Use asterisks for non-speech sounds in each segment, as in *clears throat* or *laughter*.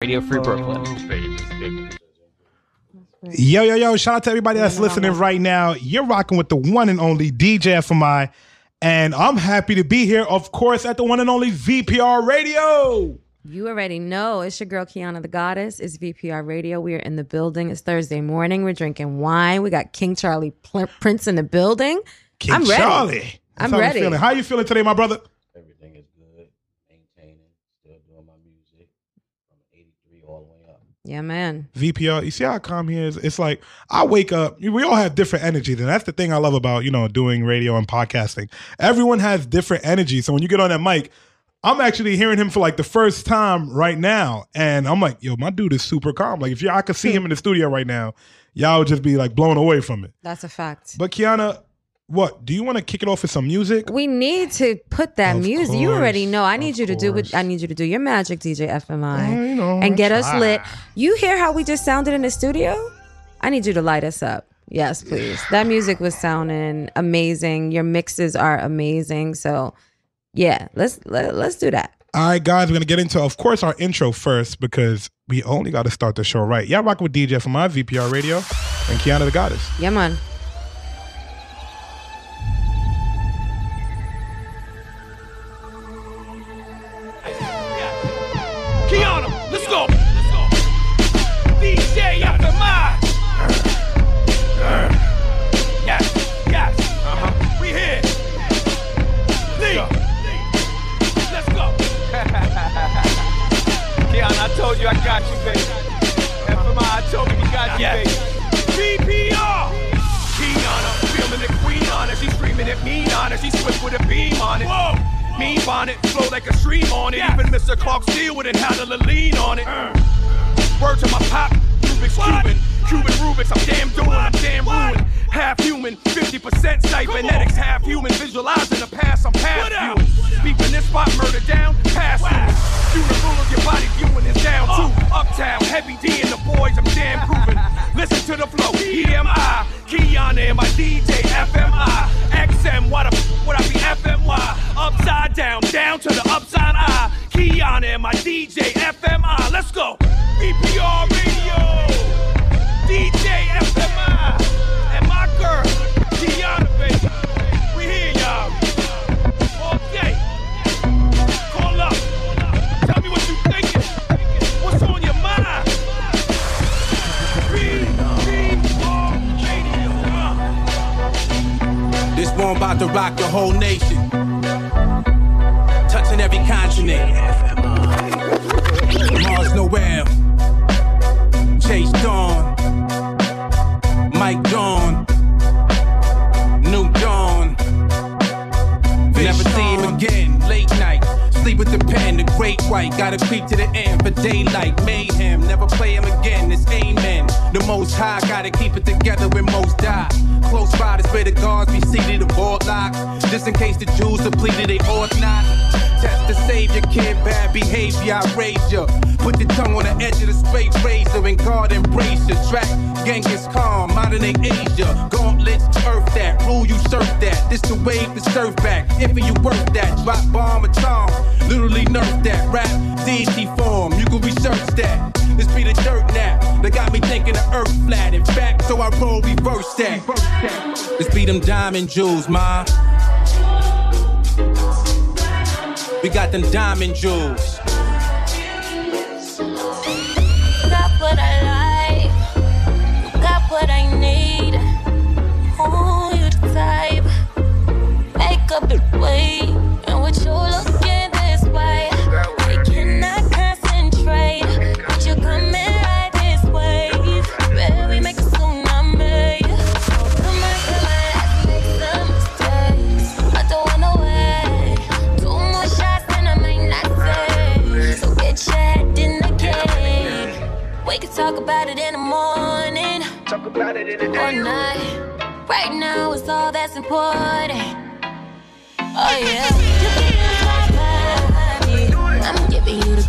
Radio Free Brooklyn. Oh, yo, yo, yo, shout out to everybody that's listening right now. You're rocking with the one and only DJ FMI. And I'm happy to be here, of course, at the one and only VPR Radio. You already know it's your girl Qiana the Goddess. It's VPR Radio. We are in the building. It's Thursday morning. We're drinking wine. We got King Charlie Pl- Prince in the building. King I'm ready. Charlie. That's I'm how ready. feeling. How you feeling today, my brother? Everything is good. Maintaining. Still doing my music from 83 all the way up. Yeah, man. VPR. You see how calm he is? It's like I wake up. We all have different energies, and that's the thing I love about you know doing radio and podcasting. Everyone has different energy. So when you get on that mic, I'm actually hearing him for like the first time right now, and I'm like, yo, my dude is super calm. Like if you, I could see him in the studio right now, y'all would just be like blown away from it. That's a fact. But Qiana, what do you want to kick it off with some music? We need to put that Of music. You already know. I need you to do what. I need you to do. Your magic, DJ FMI, Oh, you know, and get us lit. You hear how we just sounded in the studio? I need you to light us up. Yes, please. That music was sounding amazing. Your mixes are amazing. So, yeah, let's let, let's do that. All right, guys, we're gonna get into, of course, our intro first because we only got to start the show right. Yeah, rocking with DJ FMI VPR Radio and Qiana the Goddess. Yeah, man. Told you I got you, baby. FMI, I told you we got you, baby. VPR. Qiana, feeling the queen on it. She's screaming at me on it. She's swift with a beam on it. Whoa. Mean bonnet, flow like a stream on it. Even Mr. Clark Steele wouldn't handle a lean on it. Uh. Word to my pop, Rubik's Cuban. Cuban Rubik's, I'm damn doing, I'm damn ruined. Half human, 50% cybernetics, half human. Visualizing the past, I'm past viewing. Beeping this spot, murder down, pass through. Funeral of your body viewing is down too. Uptown, heavy D and the boys, I'm damn proven. Listen to the flow, EMI, Qiana and my DJ, FMI. XM, what, a, what I be FMY? Upside down, down to the upside I. Qiana and my DJ, FMI. Let's go. VPR Radio. DJ FMI. And my girl, Qiana, baby. We here, y'all. All day. Call up. Tell me what you thinking. What's on your mind? VPR Radio. Uh. This one about to rock the whole nation. Touching every continent. Mars Noel. Chase Dawn. Mike Dawn. New Dawn. Never see him again. Late night. Sleep with the pen, the great white. Gotta creep to the end for daylight. Mayhem. Never play him again. It's amen. The most high. Gotta keep it together when most die. Close by is where the guards be seated, the board lock. Just in case the Jews depleted, they ought not. Test the savior, kid, bad behavior, I raise ya. Put your tongue on the edge of the straight razor and guard embrace ya. Track, Genghis Khan, modern day Asia. Gauntlets, earth that, rule you surf that. This the wave, the surf back. If you work that, drop bomb a charm. Literally nerf that, rap, DC form. You can research that. This be the dirt nap. They got me thinking the earth flat. In fact, so I roll reverse that. This be them diamond jewels, ma. We got them diamond jewels. got what I like. Got what I need. Oh, you type. Make up the way. Talk about it in the morning. Talk about it in the Or night. Right now is all that's important. Oh yeah. You can my body. I'm giving you the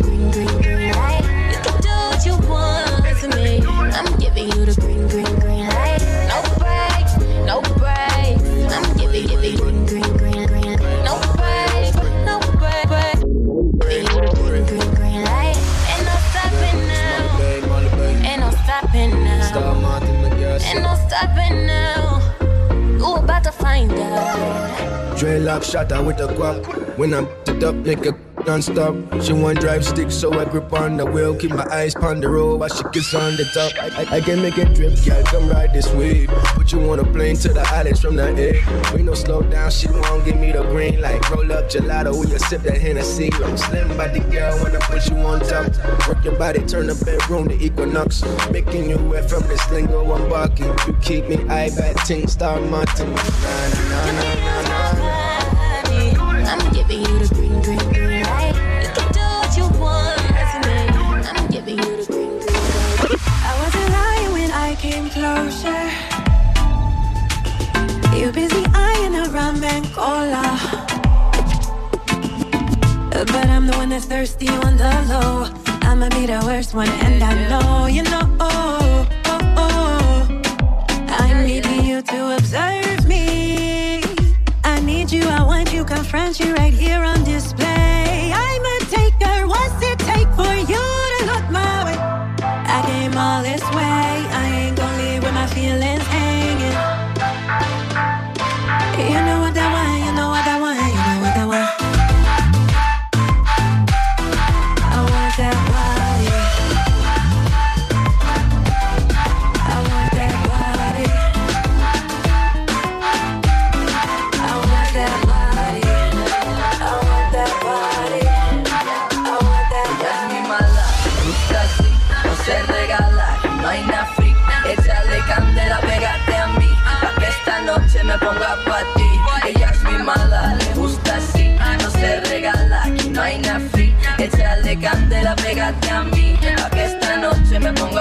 Dreadlock shot her with a guap. When I'm it up, make a non-stop. She want drive stick, so I grip on the wheel. Keep my eyes on the road while she gets on the top. I, I, I can make it drip, girl, come ride this wave. Put you on a plane to the islands from the air. We no slow down, she won't give me the green light. Roll up gelato, we a sip that Hennessy. I'm slim body girl when I put you on top. Work your body, turn the bedroom to Equinox. Making you wet from this lingo I'm barking. You keep me eye back, ting star Martin. Nah, nah, nah, nah, nah. Closer. You busy eyeing a rum and cola. But I'm the one that's thirsty on the low. I'ma be the worst one, and I know you know. Oh, oh, oh. I need you to observe me. I need you, I want you, confront you right here on display. I'm a taker. What's it take for you to look my way? I came all this way. Feelings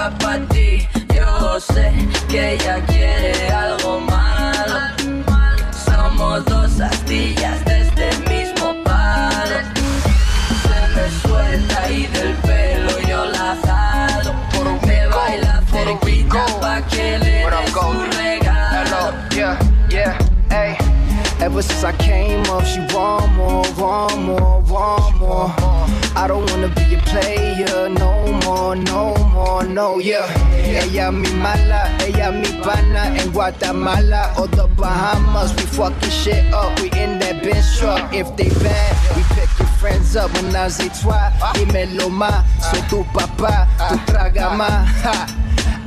me ponga pa' ti. Yo sé que ella quiere algo malo. Somos dos astillas de este mismo palo. Se me suelta y del pelo yo la jalo. Me baila cerquita pa' que le dé su regalo. Yeah, yeah, hey. Ever since I came up, she want more, want more, want more. I don't wanna be a player no more, no no, yeah. Ella mi mala, ella mi pana en Guatemala or the Bahamas. We fucking shit up, we in that bench truck. If they bad, we pick your friends up. When I say try, dímelo más. Soy tu papá, tu traga más.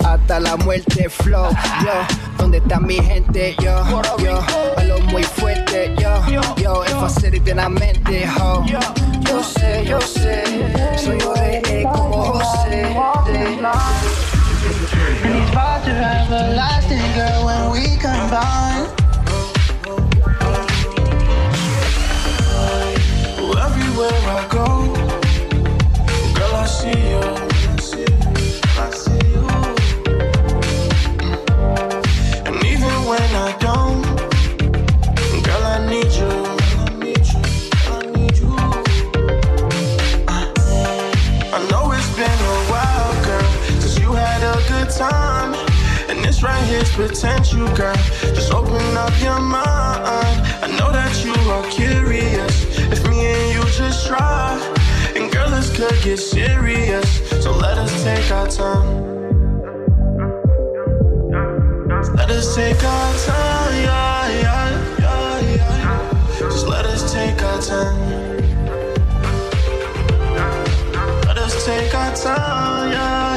Hasta la muerte flow, yo. ¿Dónde está mi gente, yo? Yo, palo muy fuerte, yo. Yo, fácil de la mente, ho. Yo sé, yo sé, soy yo rey como José. And these vibes are everlasting, girl, when we combine. Everywhere I go, girl, I see you. Girl, I need you, I need you. I know it's been a while, girl. You had a good time. And this right here's potential, girl. Just open up your mind. I know that you are curious. If me and you just try, and girl, this could get serious. So let us take our time. Us take our time, yeah, yeah, yeah, yeah. Just let us take our time. Let us take our time, yeah,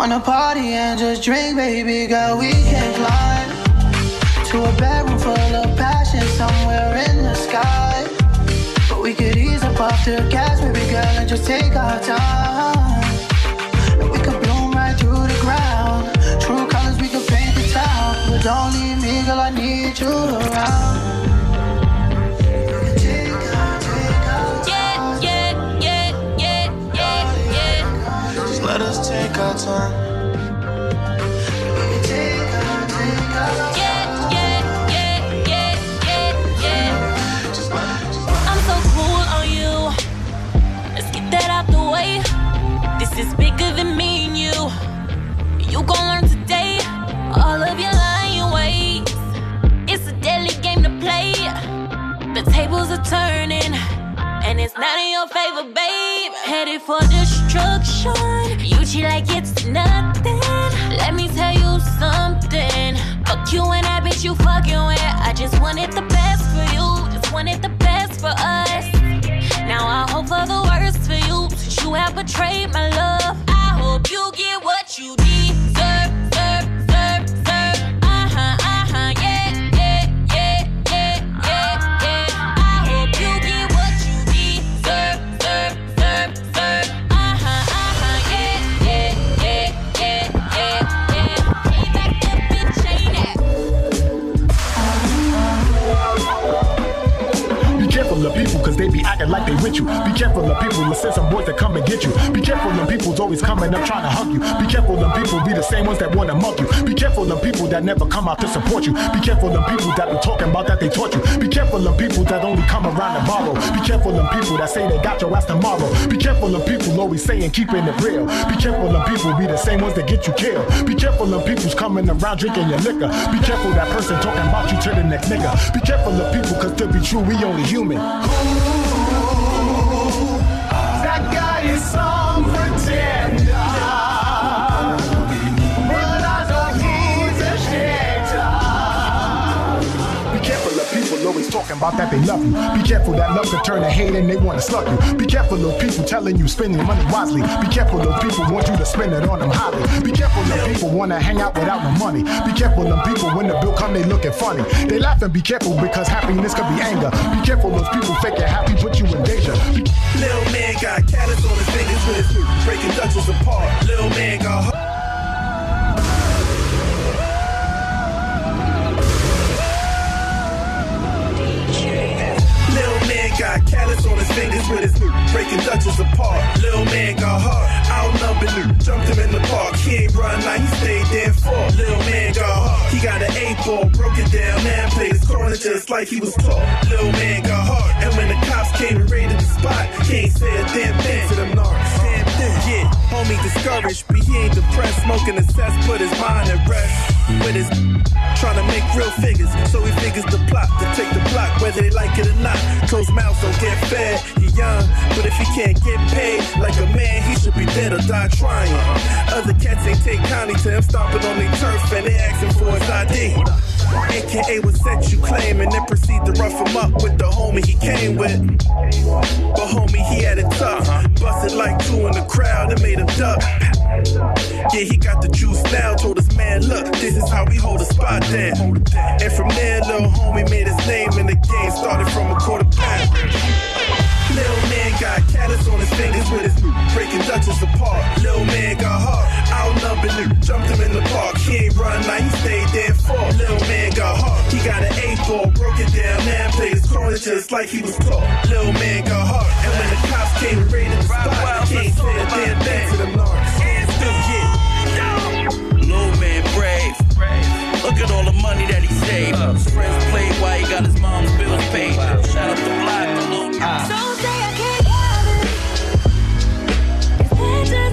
wanna party and just drink, baby girl. We can climb to a bedroom full of passion somewhere in the sky. But we could ease up off the gas, baby girl, and just take our time. And we could bloom right through the ground. True colors, we could paint the town. But don't leave me, girl, I need you around. Let us take our time. This is bigger than me and you. You gon' learn today all of your lying ways. It's a deadly game to play. The tables are turning, and it's not in your favor, babe. Headed for destruction. Cheat like it's nothing. Let me tell you something. Fuck you and that bitch you fucking with. I just wanted the best for you. Just wanted the best for us. Now I hope for the worst for you. Since you have betrayed my love. I hope you get what acting like they with you. Be careful of people, let's send some boys that come and get you. Be careful of people's always coming up trying to hug you. Be careful of people, be the same ones that wanna mug you. Be careful of people that never come out to support you. Be careful of people that be talking about that they taught you. Be careful of people that only come around to borrow. Be careful of people that say they got your ass tomorrow. Be careful of people always saying keeping it real. Be careful of people, be the same ones that get you killed. Be careful of people's coming around drinking your liquor. Be careful that person talking about you to the next nigga. Be careful of people, cause to be true, we only human. Talking about that they love you. Be careful that love can turn to hate and they want to slug you. Be careful of people telling you spending money wisely. Be careful of people want you to spend it on them highly. Be careful of people want to hang out without no money. Be careful of people when the bill come they looking funny. They laugh and be careful because happiness could be anger. Be careful those people faking happy put you in danger. Be- Lil man got callus on his fingers with his breaking Dutchess apart. Lil man got got callus on his fingers with his breaking Dutchess apart. Lil man got heart, outnumbered, jumped him in the park. He ain't run, now he stayed there for. Lil man got heart, he got an eight ball, broke it down, man played his corner just like he was taught. Lil man got heart, and when the cops came and raided the spot, he ain't say a damn thing to them narcs. Damn thing, yeah. Homie discouraged, but he ain't depressed. Smoking the cess, put his mind at rest. With his trying to make real figures, so he figures the plot to take the block, whether they like it or not. Closed mouths don't get fed. He young, but if he can't get paid like a man, he should be dead or die trying. Other cats ain't take kindly to him stomping on their turf and they asking for his ID. AKA what set you claim and then proceed to rough him up with the homie he came with. But homie, he had it tough. Busted like two in the crowd and made him duck. Yeah, he got the juice now. Told his man, look, this is how we hold a spot down. And from there, little homie made his name in the game. Started from a quarter pound. Lil man got callus on his fingers with his breaking Dutchess apart. Lil man got heart, outnumbered, jumped him in the park. He ain't run, like he stayed there for. Lil man got heart, he got an eight ball, broke it down, man played his corner just like he was taught. Lil man got heart, and when the cops came raided the spot, he ain't say a damn thing to them narcs. Look at all the money that he saved. His friends played while he got his mom's bills paid. Shout out to Block, the little Don't say I can't have it.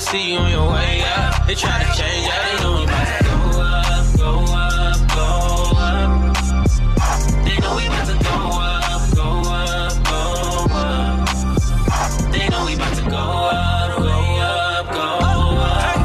See you on your way up. They try to change ya, they know we about to go up, go up, go up. They know we about to go up, go up, go up. They know we about to go up, up, up. Up.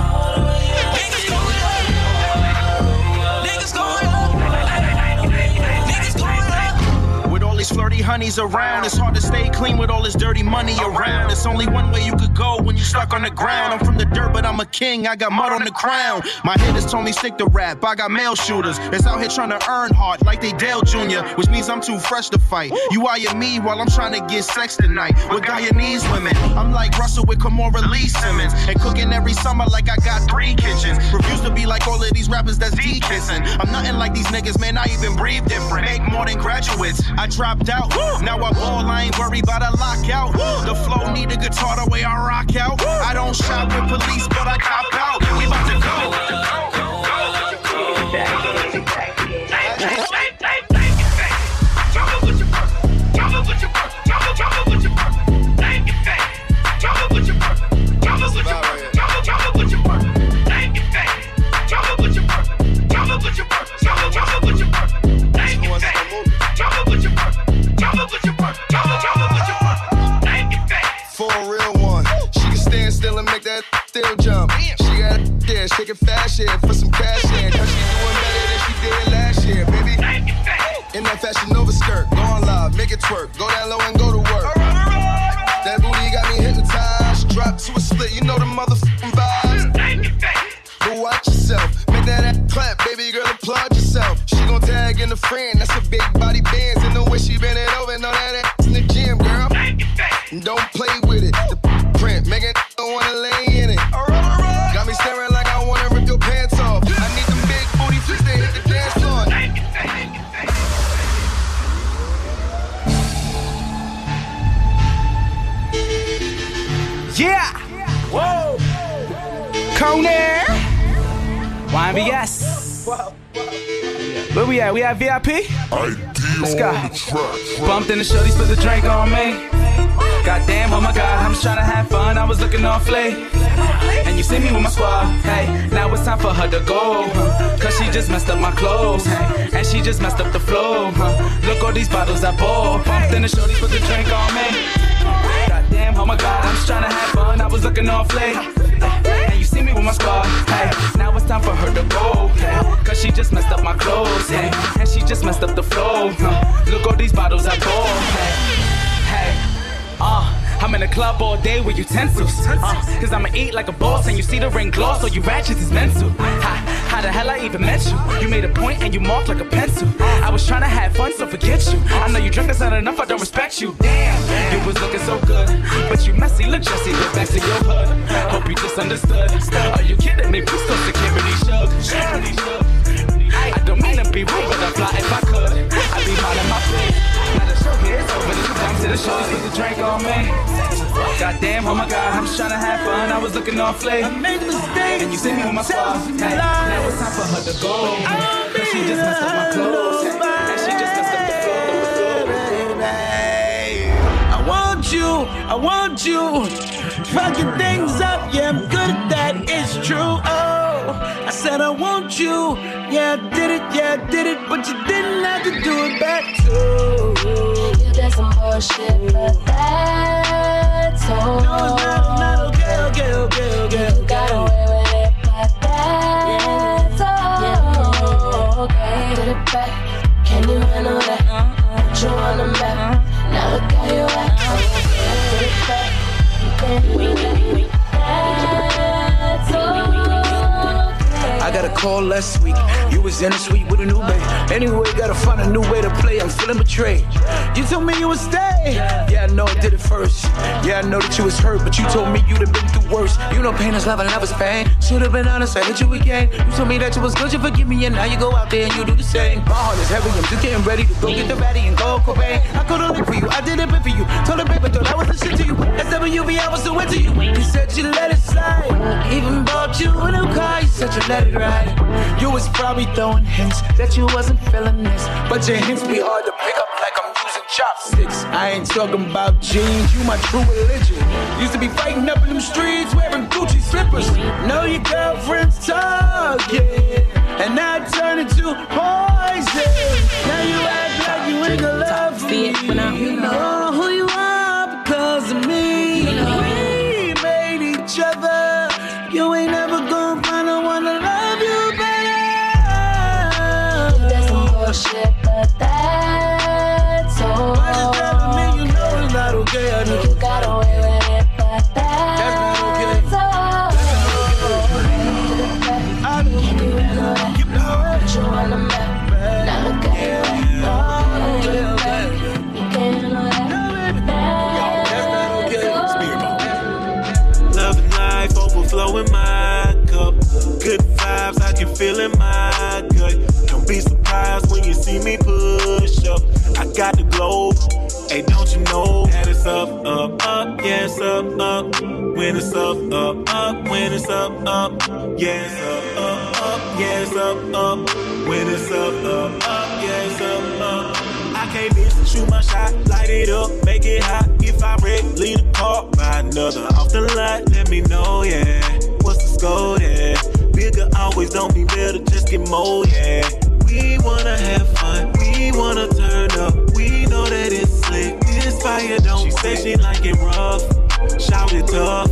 Up. With all these flirty honeys around, it's hard to stay clean with all this dirty money around. It's only one way you could go when you rock on the ground. I'm from the dirt, but I'm a king. I got mud on the crown. My hitters told me stick to rap. I got male shooters. It's out here trying to earn hard like they Dale Jr., which means I'm too fresh to fight. You eye me while I'm trying to get sex tonight with Guyanese women. I'm like Russell with Kimora Lee Simmons and cooking every summer like I got three kitchens. Refuse to be like all of these rappers that's D kissing. I'm nothing like these niggas, man. I even breathe different. Make more than graduates. I dropped out. Now I'm ball. I ain't worried about a lockout. The flow need a guitar the way I rock out. I don't shop with police, but I cop out. We about to go. There, shaking fast shit for some cash in. Cause she doing better than she did last year, baby. In that fashion Nova skirt, go on live, make it twerk, go down low and go to work. That booty got me hypnotized, drop to a split, you know the motherfucking vibes. But watch yourself, make that ass clap, baby girl, applaud yourself. She gon' tag in a friend, that's a YMBS. Where we at? We at VIP? Let's go. Bumped in the shorties, put the drink on me. Goddamn, oh my god, I'm just trying to have fun. I was looking all flay. And you see me with my squad. Hey, now it's time for her to go. huh. Cause she just messed up my clothes. Hey, and she just messed up the flow. huh. Look all these bottles I bought. Bumped in the shorties, put the drink on me. Goddamn, oh my god, I'm just trying to have fun. I was looking all flay. With my. Hey, now it's time for her to go. Hey, Cause she just messed up my clothes. Hey, and she just messed up the flow. huh. Look all these bottles I bought. Hey, hey. Uh, I'm in the club all day with utensils. Uh, Cause I'ma eat like a boss and you see the ring gloss, so you ratchets is mental. How the hell I even met you? You made a point and you marked like a pencil. I was trying to have fun, so forget you. I know you drink, that's not enough, I don't respect you. Damn, you was looking so good. But you messy, look Jesse, get back to your hood. Hope you just understood. Are you kidding me? Please don't security shook. I don't mean to be rude, but I'd fly if I could. I'd be minding my place. Now the show here is over. Is time to the show. Put the drink on me. Goddamn, oh my god, I'm just trying to have fun. I was looking all flay. I made a mistake. And you see me with my squad. Hey, now it's time for her to go. Cause she just messed up my clothes. And she just messed up the flow. I want you, I want you. Fucking things up, yeah, I'm good at that, it's true. Oh, I said I want you, yeah, I did it, yeah, I did it, but you didn't have to do it back too. You did some bullshit, but that's all. No, it's not, not okay, okay, okay, okay. You got away with it, but that's all. Okay, did it back. Can you handle that? Uh-huh. Put you on the map. Uh-huh. Now look how you act. Uh-huh. Did it back. That's all. I got a call last week. You was in the suite with a new babe. Anyway, gotta find a new way to play. I'm feeling betrayed. You told me you would stay. Yeah, I know I did it first. Yeah, I know that you was hurt, but you told me you'd have been through worse. You know pain is love and love is pain. Should've been honest, I hit you again. You told me that you was good, you forgive me, and now you go out there and you do the same. My heart is heavy, I'm just getting ready to go get the baddie and go Cobain. I could've lived for you, I did it for you. Told the paper, thought I was the shit to you. SWV, I was so into you. You said you let it slide. Even bought you a new car, you said you let it ride. You was probably throwing hints that you wasn't feeling this. But your hints be hard to pick up like I'm using chopsticks. I ain't talking about jeans, you my true religion. Used to be fighting up in them streets wearing Gucci slippers. Know your girlfriend's talking, and now it turned into poison. Now you act like you ain't gonna love me. You know who you it's up, up. When it's up, up, up, when it's up, up, yeah, up, up, up, yeah, up, up. When it's up, up, up, yeah, up, up. I can't miss, shoot my shot, light it up, make it hot. If I wreck, leave the car, buy another off the lot, let me know, yeah. What's the score, yeah? Bigger always don't be better, just get more, yeah. We wanna have fun, we wanna turn up, we know that it's slick. This fire don't She say she like it rough, shout it tough.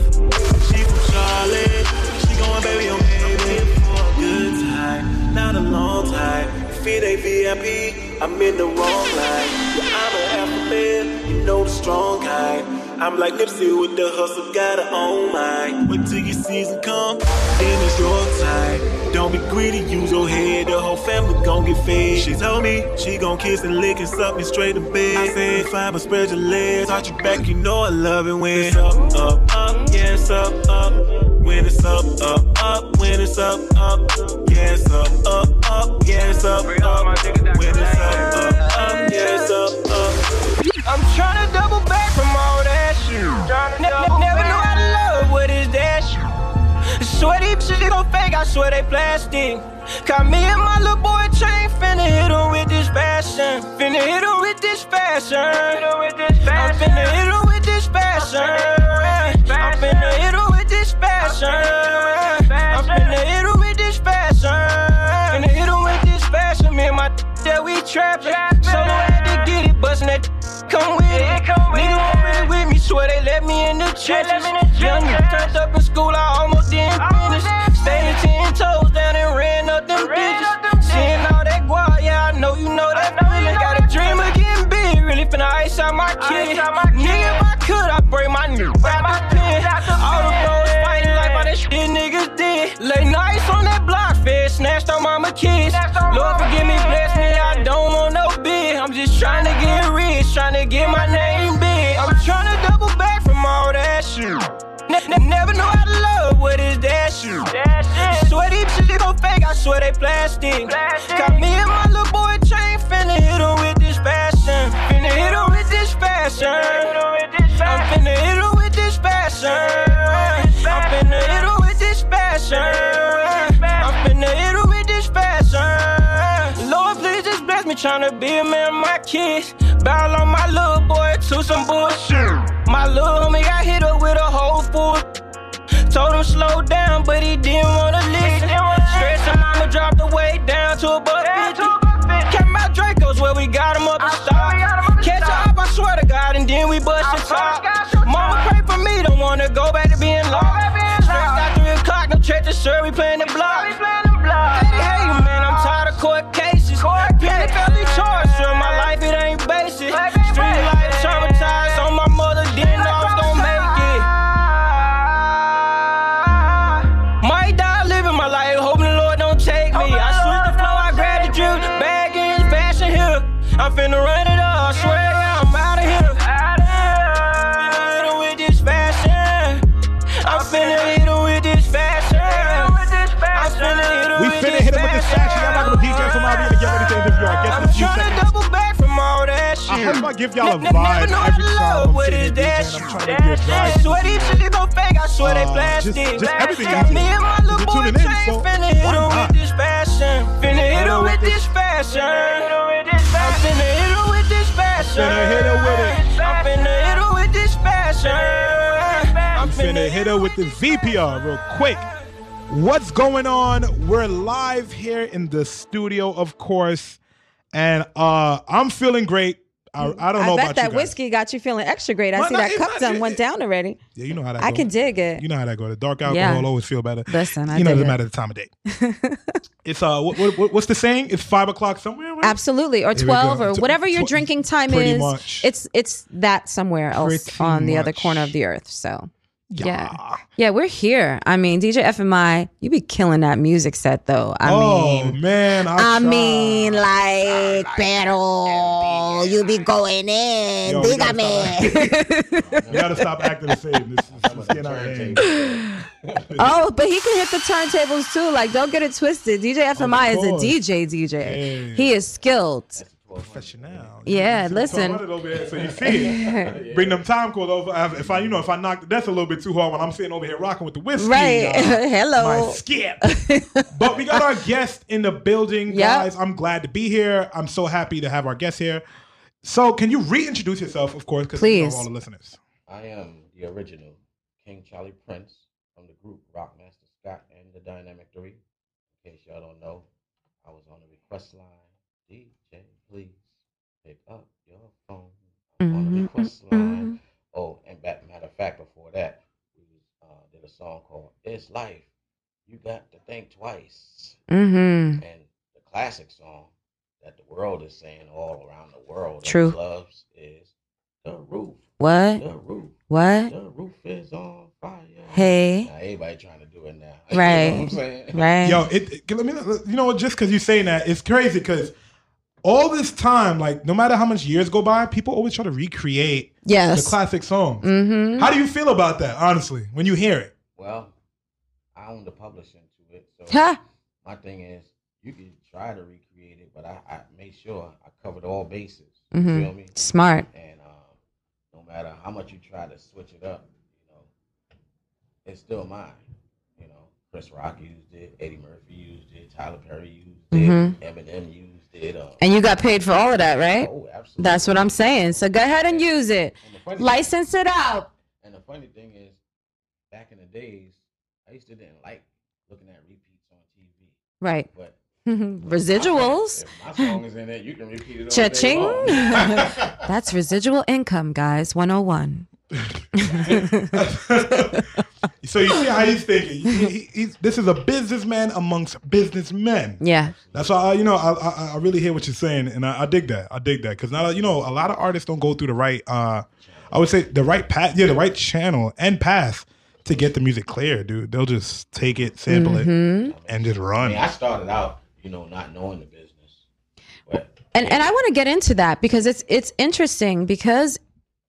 She from Charlotte, she going baby on baby for a good time, not a long time. If it ain't VIP, I'm in the wrong line. Yeah, I'm an alpha man, you know the strong kind. I'm like Nipsey with the hustle, got her own mind. Wait till your season come, then it's your time. Don't be greedy, use your head, the whole family gon' get fed. She told me she gon' kiss and lick and suck me straight to bed. I said, fine, but spread your legs, touch your back, you know I love it when it's up, up, up, yeah, it's up, up. When it's up, up, up, when it's up, up, yeah, it's up, up, up, yeah, it's up, up. When it's up, up, up, yeah, it's up, up. I'm tryna double back never knew how to love what is that. Swear these bitches gon' fake, I swear they plastic. Got me and my little boy chain, finna hit him with this fashion. Finna hit him with this fashion. I'm finna hit him with this fashion. I'm finna hit him with this fashion. I'm finna hit him with this fashion. Finna hit him with this fashion. Me and my that we trapping. Solo had to get it, bustin' that come with it. Nigga won't really with me, swear they let me in the trenches. Young nigga turned up in school, I almost didn't finish. Stayed ten toes down and ran up them bitches. Seeing all that guap, yeah, I know you know that feeling. Got a dream of getting big, really finna ice out my kid. Nigga, if I could, I'd break my knee. Out the pen. All the bros fighting like all that shit niggas did. Late nights on that block, fed, snatched on mama kids. Lord forgive me, bless get my name to some bullshit. My little homie got hit up with a whole full. Told him slow down, but he didn't wanna listen. Stressing mama dropped the weight down to a buck fifty. Came out Draco's where we got him up and stock. Catch up, I swear to God, and then we bust the top. Mama pray for me, don't wanna go back to being lost. Stressed out three o'clock, no check the shirt, we playing the hope I give y'all ne- vibe know every time I'm what is that. I'm trying to give vibe. Swear these shit gon' fake, I swear they Uh, plastic. just- just everything Got me and my little boy so finna hit not? with this fashion. Finna hit him with this fashion. I'm finna hit him with this fashion. finna hit her with it. I'm finna hit him with this fashion. I'm finna hit her with the VPR real quick. What's going on? We're live here in the studio, of course, and uh I'm feeling great. I, I don't know I bet about that whiskey got you feeling extra great. I Well, see no, that cup not- done went down already. Yeah, you know how that. I go. can dig it. You know how that go. The dark Yeah. alcohol always feel better. Listen, I you know, it doesn't matter the time of day. *laughs* it's uh, what, what, what's the saying? It's five o'clock somewhere. Right? Absolutely, or twelve, or whatever your drinking time is. much. It's it's that somewhere else Pretty on the other corner of the earth. So yeah, yeah, we're here. I mean, DJ FMI, you be killing that music set though. I oh mean, man, I, I mean, like, pero you be going in, Yo, we gotta dígame. *laughs* we gotta stop acting the same. This, this is getting out of hand. Oh, but he can hit the turntables too. Like, don't get it twisted. DJ FMI is a course. DJ. DJ. He is skilled. Professional. Yeah, So listen. over here so you see it. *laughs* Bring them time codes over. If I, you know, if I knock that's a little bit too hard when I'm sitting over here rocking with the whiskey. Right. uh, *laughs* Hello. My skip. *laughs* but we got our guest in the building, Yep. guys. I'm glad to be here. I'm so happy to have our guest here. So, can you reintroduce yourself, of course, because you know all the listeners. I am the original King Charlie Prince from the group Rockmaster Scott and the Dynamic Three. In case y'all don't know, I was on the request line. DJ, please pick up your phone. I'm on the Mhm, request line. Oh, and back, matter of fact, before that, we uh, did a song called "It's Life." You got to think twice. Mm-hmm. And the classic song that the world is saying all around the world, True. clubs, is "The Roof." What? The roof. What? The roof is on fire. Hey. Now everybody trying to do it now. *laughs* You know Right. what I'm saying? Right. Yo, it, it- let me, you know what? Just because you're saying that, it's crazy because all this time, like, no matter how much years go by, people always try to recreate Yes. the classic songs. Mhm. How do you feel about that, honestly, when you hear it? Well, I own the publishing to it, so Huh. my thing is you can try to recreate it, but I, I made sure I covered all bases. Mhm. You feel me? Smart. And um, no matter how much you try to switch it up, you know, it's still mine. Chris Rock used it, Eddie Murphy used it, Tyler Perry used Mhm. it, Eminem used it. Uh, And you got paid for all of that, right? Oh, absolutely. That's what I'm saying. So go ahead and use it. funny- License it out. And the funny thing is, back in the days, I used to didn't like looking at repeats on TV. Right. But *laughs* Residuals. my song is in it, you can repeat it Cha-ching. *laughs* That's residual income, guys. 101. *laughs* So you see how he's thinking. He- he- he's, this is a businessman amongst businessmen. Yeah. That's why I, you know I, I I really hear what you're saying, and I, I dig that. I dig that because now you know a lot of artists don't go through the right. uh I would say the right path, yeah, the right channel and path to get the music clear, dude. They'll just take it, sample Mhm. it, and just I run. mean, I started out, you know, not knowing the business. and and I want to get into that because it's it's interesting because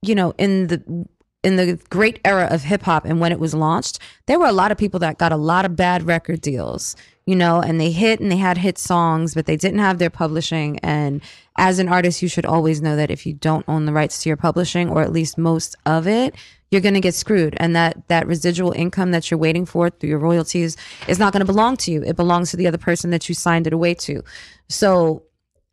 you know in the in the great era of hip hop and when it was launched, there were a lot of people that got a lot of bad record deals, you know, and they hit and they had hit songs, but they didn't have their publishing. And as an artist, you should always know that if you don't own the rights to your publishing or at least most of it, you're going to get screwed. And that that residual income that you're waiting for through your royalties is not going to belong to you. It belongs to the other person that you signed it away to. So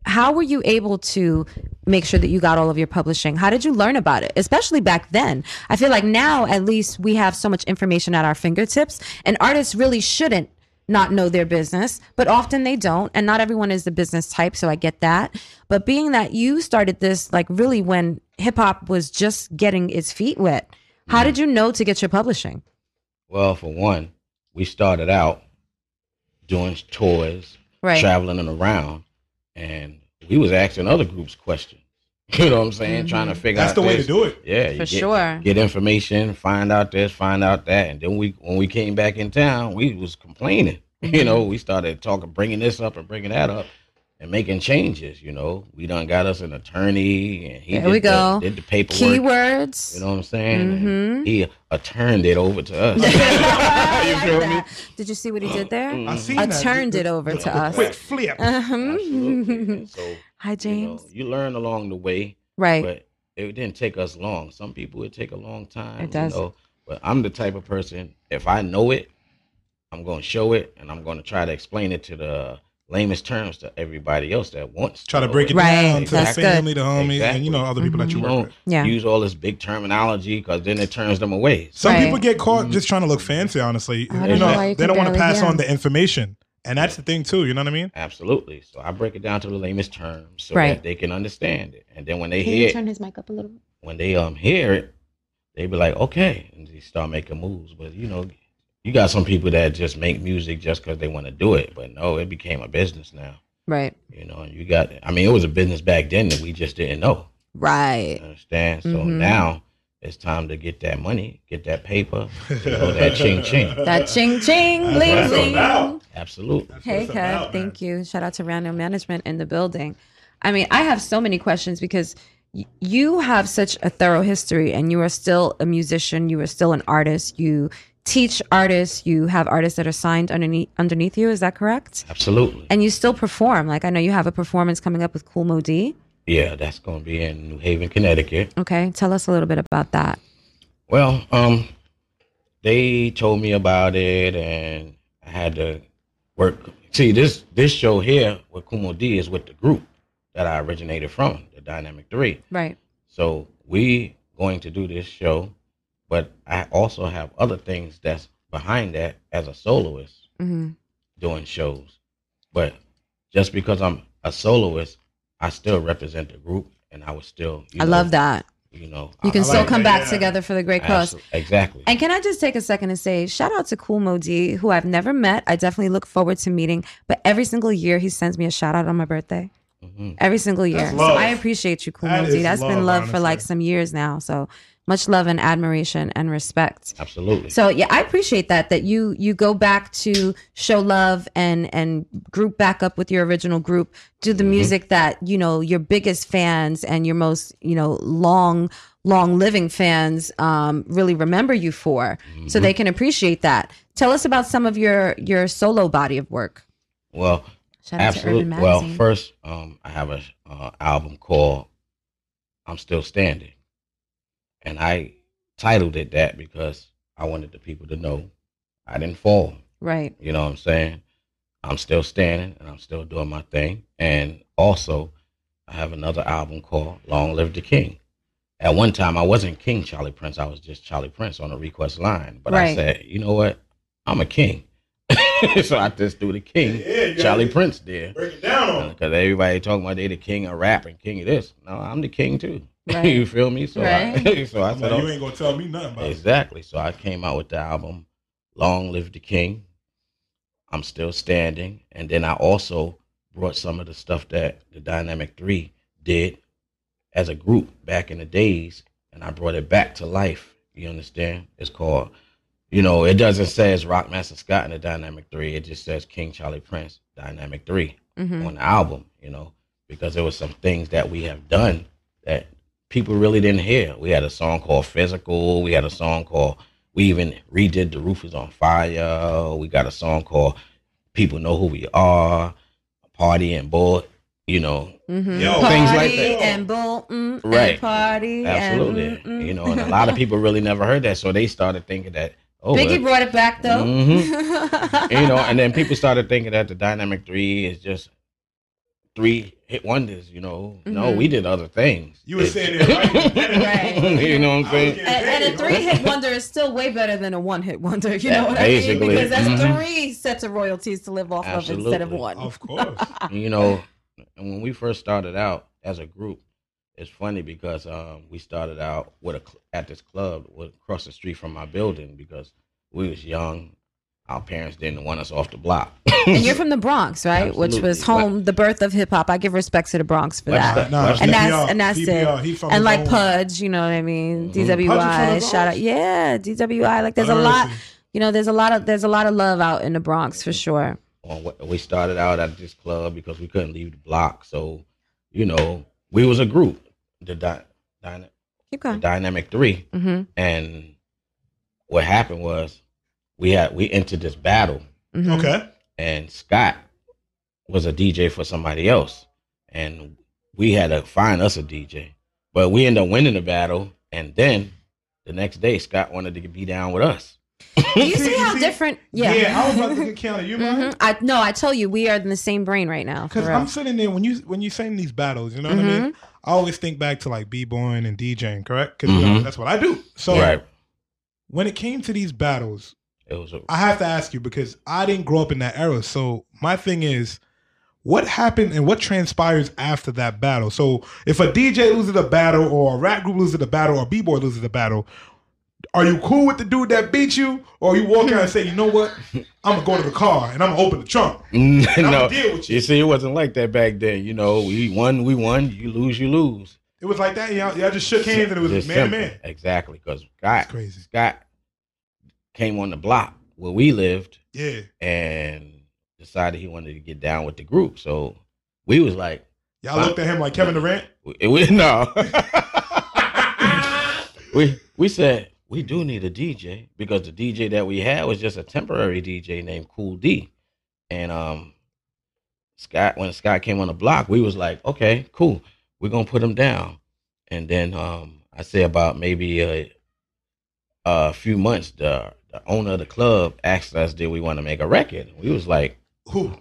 how were you able to make sure that you got all of your publishing? How did you learn about it? Especially back then. I feel like now at least we have so much information at our fingertips and artists really shouldn't not know their business, but often they don't and not everyone is the business type, so I get that. But being that you started this like really when hip hop was just getting its feet wet, how mm-hmm. did you know to get your publishing? Well, for one, we started out doing tours, Right. traveling and around, and we was asking other groups questions. *laughs* You know what I'm saying? Trying to figure That's out the way to do it. Yeah, For get, sure. Get information, find out this, find out that, and then we when we came back in town, we was complaining. *laughs* Mm-hmm. You know, we started talking, bringing this up and bringing that up, and making changes. You know, we done got us an attorney, and he There did we the- go. did the paperwork. Keywords. You know what I'm saying? And Mhm. He uh, turned it over to us. *laughs* *laughs* you feel me? Did you see what he did there? I seen I turned it over to us. quick flip. Uh-huh. *laughs* So Hi, James. you learn along the way, Right. But it didn't take us long. Some people it take a long time. It does. You know? But I'm the type of person. If I know it, I'm going to show it, and I'm going to try to explain it to the lamest terms to everybody else that wants. To try to know break it Right, down to the that's good. family, the homies, and you know other people that you You work don't with. Yeah. use all this big terminology because then it turns them away. Some Right. people get caught just trying to look fancy. Honestly, I don't you know know, you they don't want to pass hear on the information, and that's the thing too. You know what I mean? Absolutely. So I break it down to the lamest terms so Right. that they can understand it. And then when they Can hear you it, turn his mic up a little when they um hear it, they be like, okay, and they start making moves. But you know, you got some people that just make music just because they want to do it. But no, it became a business now. Right. You know, you got. I mean, it was a business back then that we just didn't know. Right. Understand? So Mhm. now it's time to get that money, get that paper, you know, *laughs* that ching ching. That ching ching, bling bling. Absolutely. Hey, Kev. Thank you. Shout out to Random Management in the building. I mean, I have so many questions because y- you have such a thorough history and you are still a musician. You are still an artist. You teach artists. You have artists that are signed underneath underneath you. Is that correct? Absolutely. And you still perform. Like I know you have a performance coming up with Cool Mo D. Yeah, that's going to be in New Haven, Connecticut. Okay, tell us a little bit about that. Well, um, they told me about it, and I had to work. See, this this show here with Cool Mo D is with the group that I originated from, the Dynamic Three. Right. So we going to do this show, but I also have other things that's behind that as a soloist hmm doing shows. But just because I'm a soloist, I still represent the group, and I was still. You I know, love that. You know, You can I still like come that, back yeah. together for the great cause. Absol- Exactly. And can I just take a second to say shout out to Cool Mo D, who I've never met. I definitely look forward to meeting, but every single year he sends me a shout out on my birthday. Mm-hmm. Every single year. So. I appreciate you, Cool That Mo D. is That's been love, love for like some years now. So much love and admiration and respect. Absolutely. So yeah, I appreciate that that you you go back to show love and and group back up with your original group, do the music that you know your biggest fans and your most you know long long living fans um, really remember you for, so Mhm. they can appreciate that. Tell us about some of your your solo body of work. Well, Shout absolutely. Well, first, um, I have a uh, album called "I'm Still Standing," and I titled it that because I wanted the people to know I didn't fall. Right. You know what I'm saying? I'm still standing and I'm still doing my thing. And also, I have another album called "Long Live the King." At one time, I wasn't King Charlie Prince. I was just Charlie Prince on the request line. But I said, you know what? I'm a king. *laughs* so I just do the king. you gotta Charlie Prince did. Break it down. Because everybody talking about they the king of rap and king of this. No, I'm the king too. *laughs* Right. you feel me? So I, *laughs* so I I'm said, like, oh, you ain't gonna tell me nothing about it. exactly. So I came out with the album "Long Live the King." I'm still standing, and then I also brought some of the stuff that the Dynamic Three did as a group back in the days, and I brought it back to life. You understand? It's called, you know, it doesn't say it's Rockmaster Scott and the Dynamic Three. It just says King Charlie Prince Dynamic 3 Mhm. on the album. You know, because there was some things that we have done that people really didn't hear. We had a song called Physical. We had a song called. We even redid The Roof Is on Fire. We got a song called People Know Who We Are. Party and Bull. You know, Mhm. things like Party that. and bull, mm, and Right. party, Absolutely. And, mm, mm. You know, and a lot of people really never heard that, so they started thinking that. Oh, Biggie well, brought it back though. Mhm. *laughs* you know, and then people started thinking that the Dynamic Three is just three hit wonders. You know, no, Mhm. we did other things. You were saying it *laughs* right. you know what I'm saying? And, and a three hit wonder is still way better than a one hit wonder. You Yeah, know what I mean? Because that's Mhm. three sets of royalties to live off of instead of one. Of course. *laughs* you know, and when we first started out as a group, it's funny because um, we started out with a cl- at this club across the street from my building because we was young. Our parents didn't want us off the block. *laughs* and you're from the Bronx, right? Which was Absolutely. home, the birth of hip hop. I give respect to the Bronx for that. that? No, it's and PPR. that's and that's PPR. It. And like Pudge, you know what I mean? Mhm. Pudge is from DWI, shout out, yeah, DWI. Like there's a lot, you know, there's a lot of there's a lot of love out in the Bronx for sure. on we started out at this club because we couldn't leave the block. So, you know, we was a group, the, dy- dyna- Keep the. Dynamic 3 Mhm. and what happened was we had we entered this battle. Mhm. Okay. And Scott was a DJ for somebody else, and we had to find us a DJ. But we ended up winning the battle, and then the next day Scott wanted to be down with us. *laughs* You see how different? Yeah. Yeah, I was about to get counted. You mind? Mhm. I no, I tell you, we are in the same brain right now. Because. I'm sitting there when you when you saying these battles, you know what I Mm-hmm. mean. I always think back to like b boying and DJing, correct? Because Mhm. that's what I do. So Right. when it came to these battles, It was a, I have to ask you because I didn't grow up in that era. So my thing is, what happened and what transpires after that battle? So if a DJ loses a battle, or a rap group loses a battle, or a b boy loses a battle, are you cool with the dude that beat you, or you walk out and say, you know what, I'm gonna go to the car and I'm gonna open the trunk. *laughs* no, I'ma deal with you you see, it wasn't like that back then. You know, we won, we won. You lose, you lose. It was like that. Y'all, y'all just shook hands and it was Just man to simple. man. Exactly, because Scott, crazy. Scott came on the block where we lived Yeah. and decided he wanted to get down with the group. So we was like, Y'all looked at him like Kevin Durant. we, *laughs* we- no. *laughs* we we said we do need a DJ because the DJ that we had was just a temporary DJ named Cool D, and um, Scott when Scott came on the block, we was like, okay, cool, we're gonna put him down, and then um, I say about maybe a a few months, the the owner of the club asked us, did we want to make a record? We was like, Who?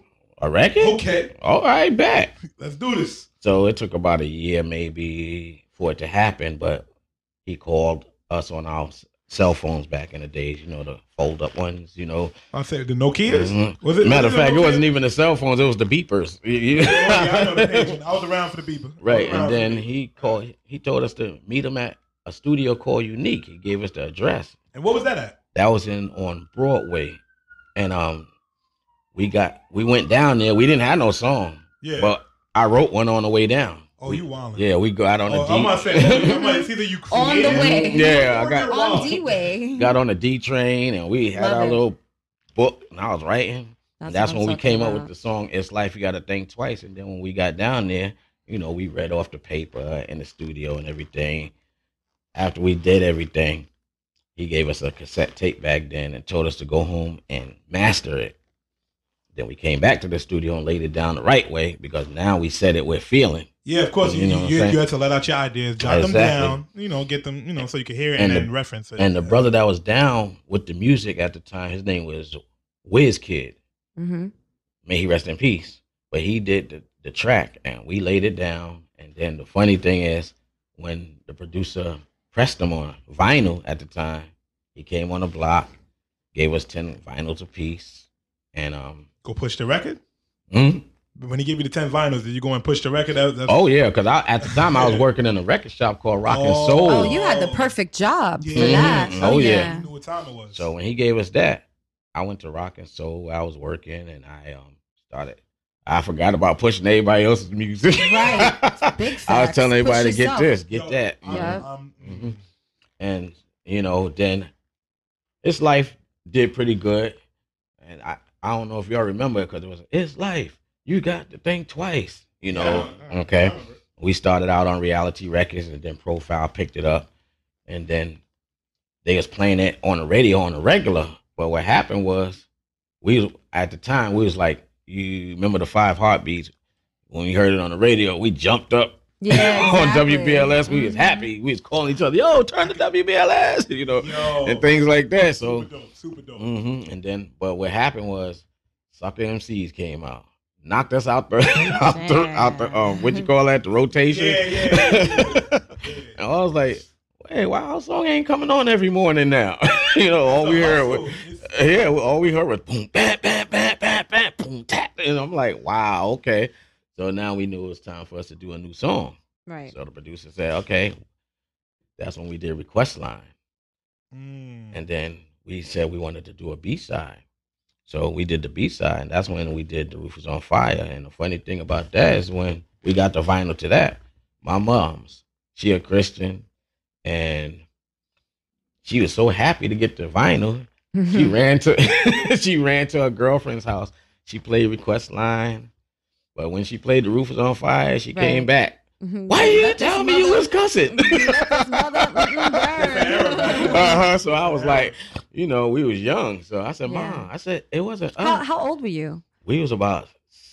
a record? Okay. All right, back. Let's do this. So it took about a year maybe for it to happen, but he called us on our cell phones back in the days, you know, the fold up ones, you know. I said the Nokias. Mhm. Was it? Matter of fact, it wasn't even the cell phones, it was the beepers. *laughs* Yeah, I know the. I was around for the beeper. right. I was around And then the- he called he told us to meet him at a studio called Unique. He gave us the address. And what was that at? That was in on Broadway. And um we got we went down there. We didn't have no song. Yeah. But I wrote one on the way down. Oh, you wildin'. Yeah, we go out on Oh, the D. I'm not saying. I'm like, it's either you *laughs* On the way. Yeah, I got On D way. got on the D train and we had Love our it. little book and I was writing. That's and that's when we came talking up with the song It's Life You Gotta Think Twice. And then when we got down there, you know, we read off the paper in the studio and everything. After we did everything, he gave us a cassette tape back then and told us to go home and master it. Then we came back to the studio and laid it down the right way because now we said it with feeling. Yeah, of course. You, know you, you, had to let out your ideas, jot them down, you know, get them, you know, so you can hear it and, the- reference it. And the brother that was down with the music at the time, his name was Wiz Kid. Mm-hmm. May he rest in peace. But he did the, the track and we laid it down. And then the funny thing is, when the producer pressed them on vinyl at the time, he came on the block, gave us 10 vinyls apiece. And, um, Go push the record. mhm. When he gave you the ten vinyls, did you go and push the record? That, that's, oh, yeah, because I, at the time I was working in a record shop called Rock and Soul. Oh, you had the perfect job for Mhm. that. Oh, yeah. You knew what time it was. So when he gave us that, I went to Rock and Soul. I was working and I um started. I forgot about pushing everybody else's music. Right. *laughs* Big I was telling everybody Push to get this, get that. you Yeah. know. Mhm. And you know, then his life did pretty good. And I, I don't know if y'all remember it because it was it's life. You got to think twice. You know. okay. We started out on reality records and then Profile picked it up. And then they was playing it on the radio on the regular. But what happened was we at the time we was like, you remember the five heartbeats? When we heard it on the radio, we jumped up Yeah, *laughs* on exactly. WBLS. We was happy. We was calling each other, yo, turn to WBLS, you know, and things like that. So super dope. hmm And then, but what happened was, Sucker MCs came out, knocked us out the *laughs* out the, out the um, what you call that, the rotation. Yeah, *laughs* and I was like, hey, why our song ain't coming on every morning now? you know, all we heard was, yeah, all we heard was boom, bam, bam, boom, tap. And I'm like, wow, okay. So now we knew it was time for us to do a new song. Right. So the producer said, okay. That's when we did Request Line. Mm. And then we said we wanted to do a B side. So we did the B side, and that's when we did The Roof was on Fire. And the funny thing about that is when we got the vinyl to that, my mom's, she a Christian, and she was so happy to get the vinyl. she *laughs* ran to *laughs* she ran to her girlfriend's house. She played Request Line. But when she played The Roof was on Fire, she came Right. back. Mhm. Why you Let tell this me you was cussing? *laughs* *laughs* *laughs* uh-huh. So I was like, you know, we was young. So I said, Mom, I said it wasn't us. How, how old were you? we was about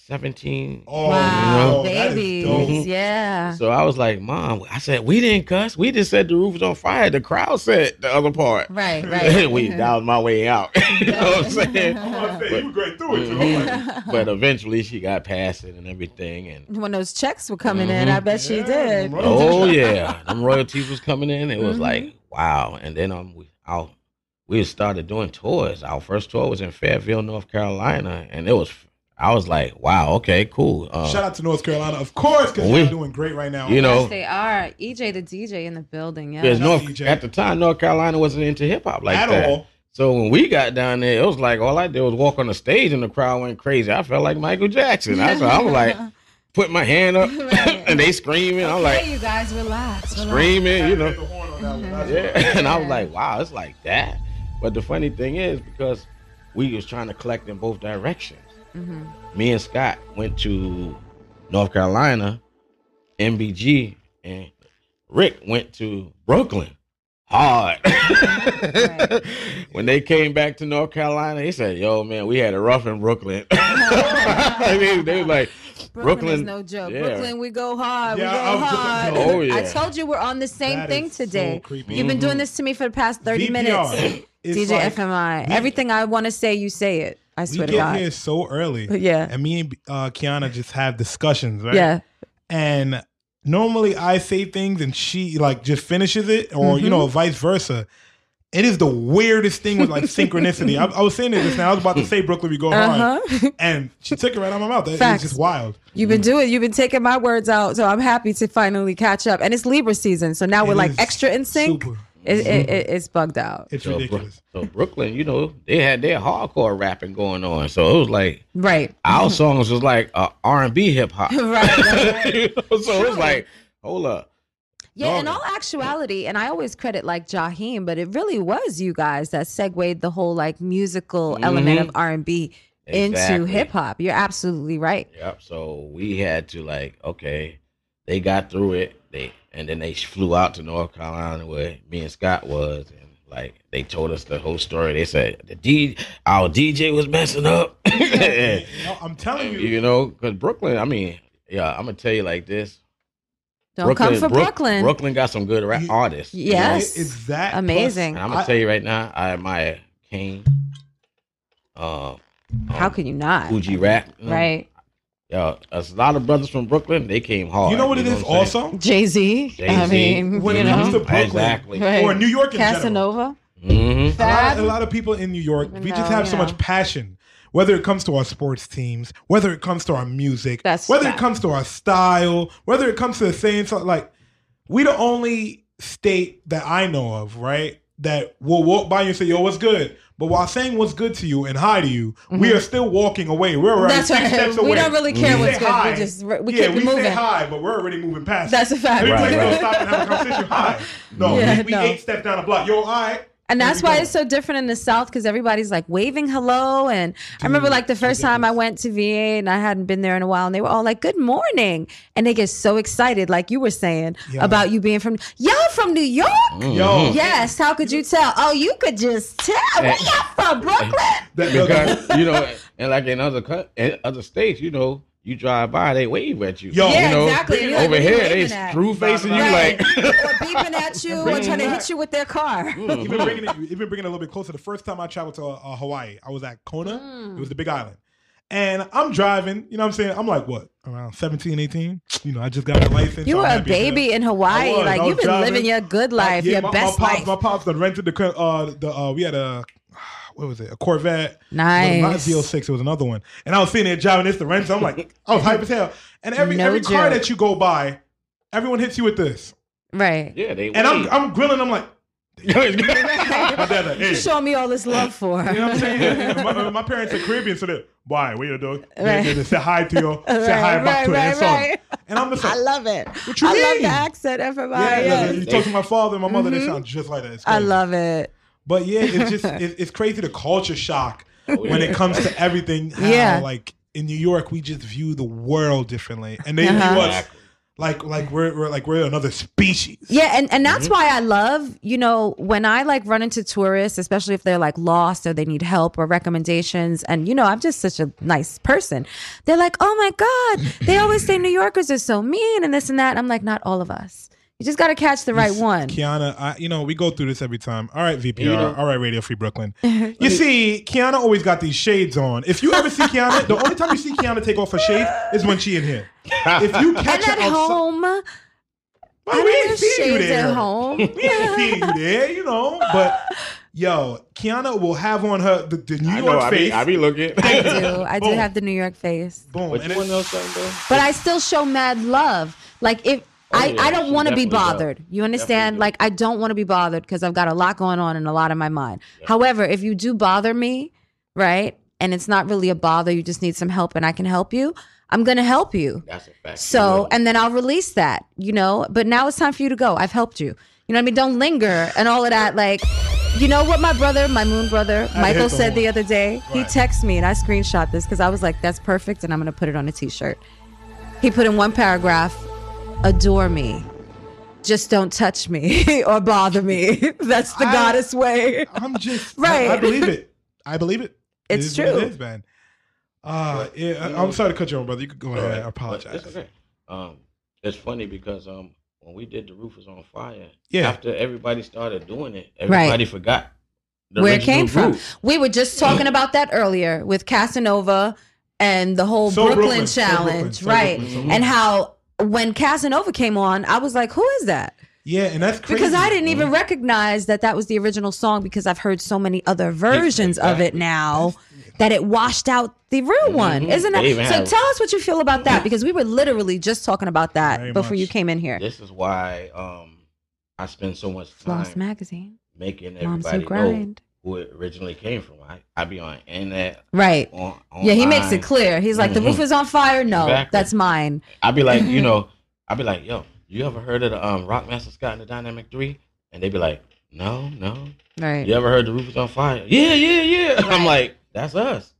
17. Oh, wow, you know? babies. Mhm. Yeah. So I was like, Mom, I said, we didn't cuss. We just said the roof was on fire. The crowd said the other part. Right, right. *laughs* we, that was my way out. *laughs* you know what I'm *laughs* saying? But, you were great through it. too. Mhm. but eventually she got past it and everything. And When those checks were coming in, I bet she did. oh yeah, them royalties was coming in. It was like wow. And then um, we, our, we started doing tours. Our first tour was in Fayetteville, North Carolina, and it was. I was like, wow, okay, cool. Uh, Shout out to North Carolina, of course, because We- they're doing great right now. you know, Yes, they are. EJ the DJ in the building. Yeah. Because North at the time, North Carolina wasn't into hip hop like At that. all. So when we got down there, it was like all I did was walk on the stage and the crowd went crazy. I felt like Michael Jackson. I, so I was like, *laughs* put my hand up *laughs* *laughs* and they screaming. I'm like hey, you guys, relax. relax. screaming, you know. Yeah. And I was like, wow, it's like that. But the funny thing is because we was trying to collect in both directions. Mhm. Me and Scott went to North Carolina, MBG, and Rick went to Brooklyn. hard. *laughs* when they came back to North Carolina, he said, "Yo, man, we had a rough in Brooklyn." *laughs* they, they was like, Brooklyn, Brooklyn, is no joke. yeah. Brooklyn, we go hard. Yeah, we I go was just- hard. Oh, yeah. I told you we're on the same That thing is so today. You've been Mm-hmm. doing this to me for the past 30 VPR minutes. DJ like- FMI. we- Everything I want to say, you say it. I we swear to get God. here so early. *laughs* Yeah. And me and uh, Qiana just have discussions, right? Yeah. And normally I say things and she like just finishes it, or you Mhm. know, vice versa. It is the weirdest thing with like *laughs* synchronicity. I, I was saying this just now. I was about to say Brooklyn, we go hard, Uh-huh. *laughs* and she took it right out of my mouth. It- It's just wild. You've been doing. You've been taking my words out, so I'm happy to finally catch up. And it's Libra season, so now It we're like extra in sync. It, it, mm-hmm. it, it's bugged out. It's so, Bro- ridiculous. so Brooklyn, you know, they had their hardcore rapping going on, so it was like Right. our mm-hmm. songs was like uh, R and B hip hop. *laughs* right. *laughs* You know, so it was like, hold up. Yeah, in all actuality, and I always credit like Jaheim, but it really was you guys that segued the whole like musical mm-hmm. element of. R and B into hip hop. You're absolutely right. Yep. So we had to like, okay, they got through it. They and then they flew out to North Carolina where me and Scott was, and like they told us the whole story. They said the D, our DJ was messing up. *laughs* No, I'm telling you, you know, because Brooklyn. I mean, yeah, I'm gonna tell you like this. Don't come for Brook- Brooklyn. Brooklyn got some good rap artists. you know? Yes. Is that Amazing. And I'm gonna I- tell you right now, I admire Kane. Uh, How can you not? Fuji Rap. you know? Right. Yo, a lot of brothers from Brooklyn, they came hard. You know what it is I'm saying? also? Jay Z. I mean, When you it know, comes to Brooklyn, Exactly. Right. or New York in general, Casanova. Mm-hmm. a lot, a lot of people in New York, we just No, have you so much passion. Whether it comes to our sports teams, whether it comes to our music, That's whether fact. it comes to our style, whether it comes to the saying something like, we the only state that I know of, right, that will walk by you and say, "Yo, what's good?" But while saying what's good to you and hi to you, we Mhm. are still walking away. We're already That's six right. steps We don't really care We what's good. We hi. just- we yeah, keep we moving. say hi, but we're already moving past. That's it. a fact. Right, right. *laughs* stop and have a conversation. Hi. No, Yeah, we, we no. eight steps down the block. Yo, all right. And that's why go. it's so different in the South because everybody's like waving hello. And I remember like the first time I went to VA and I hadn't been there in a while, and they were all like, "Good morning," and they get so excited, like you were saying Yeah. about you being from y'all from New York. Yo. yes. How could you tell? Oh, you could just tell. Where Eh. y'all from? Brooklyn. because you know, and like in other in other states, you know, you drive by, they wave at you. Yo. you Yeah, know, exactly. And you're Over what here, waving they at? screw facing you Right. like. or *laughs* beeping at you or Bring trying to hit you with their car. even bringing it, even bringing it a little bit closer. The first time I traveled to uh, Hawaii, I was at Kona. Mm. It was the Big Island, and I'm driving. You know what I'm saying? I'm like what around 17, 18. You know, I just got my license. You so were I'm a happy to- baby in Hawaii. Was. Like you've been driving. living your good life, yeah, your my, best my pops, life. My pops done rented the uh the uh we had a what was it a Corvette? Nice. Not ZL6. It was another one. And I was sitting there driving this to rent. So I'm like, I was hype as hell. And every No every car joke. that you go by, everyone hits you with this. Right. Yeah, they. And I'm. I'm grilling. I'm like. my dad like, hey. You showing me all this love for. You know what I'm saying? *laughs* my, my parents are Caribbean, so they're why? What you doing? They, Right. they, they say hi to you, *laughs* say Right, hi back right, to right, their son. right. And I'm just like, I love it. What you I love mean? the accent, everybody. yeah, yes. you talk to my father and my mother, they Mhm. sound just like that. It's I crazy. love it. But yeah, it's just *laughs* it, it's crazy the culture shock when it comes to everything. How, Yeah. like in New York, we just view the world differently, and they Uh-huh. view us like like we're, we're like we're another species. Yeah, and, and that's Mhm. why I love, you know, when I like run into tourists, especially if they're like lost or they need help or recommendations. And, you know, I'm just such a nice person. They're like, oh my God, they always say New Yorkers are so mean and this and that. I'm like, not all of us. You just got to catch the right one. Qiana, I, you know, we go through this every time. All right, VPR. You know- All right, Radio Free Brooklyn. *laughs* You see, Qiana always got these shades on. If you ever see Qiana, the only time you see Qiana take off her shades is when she in here. If you *laughs* catch And her at outside, home, Well, I we don't ain't seen you there. at home. we ain't seen you *laughs* there, you know. But yo, Qiana will have on her the, the New I York know, I be- face. I be looking. I do. I do have the New York face. Boom. But And you it- know something though? But I still show mad love. Like if Oh, I, yeah, I don't want to be definitely does. bothered. You understand? Like I don't want to be bothered because I've got a lot going on and a lot in my mind. However, if you do bother me, right? And it's not really a bother, you just need some help and I can help you. I'm going to help you. That's a fact. So, and then I'll release that, you know, but now it's time for you to go. I've helped you. You know what I mean? Don't linger and all of that. Like, you know what my brother, my moon brother, Michael said the other day? He Right. texted me and I screenshot this because I was like, that's perfect and I'm going to put it on a t shirt. He put in one paragraph, adore me, just don't touch me *laughs* or bother me. *laughs* That's the I- goddess way. I'm just right. *laughs* I, I believe it. I believe it. It It's is what true. It is, man. Uh, yeah, I- I'm sorry to cut you on, brother. You could go ahead. I apologize. It's okay. Um, it's funny because um, when we did the roof was on fire, Yeah. after everybody started doing it, everybody forgot the Where it original came from. group. We were just *clears throat* talking about that earlier with Casanova and the whole So Brooklyn, Brooklyn, so challenge, Brooklyn, so right? Brooklyn, so and how when Casanova came on, I was like, "Who is that?" Yeah, and that's crazy. Because I didn't even recognize that that was the original song because I've heard so many other versions of it now that it washed out the real one. Mhm. Isn't that? So have- tell us what you feel about that because we were literally just talking about that Very before you came in here. This is why um, I spend so much time Floss magazine. making Moms Who everybody know Grind. Who it originally came from. I, I be on internet. Right. On, Yeah, he makes it clear. He's like, the roof Mhm. is on fire. No, Exactly. that's mine. I'd be like, Mm-hmm. you *laughs* know, I'd be like, yo, you ever heard of the um, Rockmaster Scott and the Dynamic Three? And they'd be like, no, no. Right. You ever heard the roof is on fire? Yeah, yeah, yeah. *laughs* I'm like, that's us.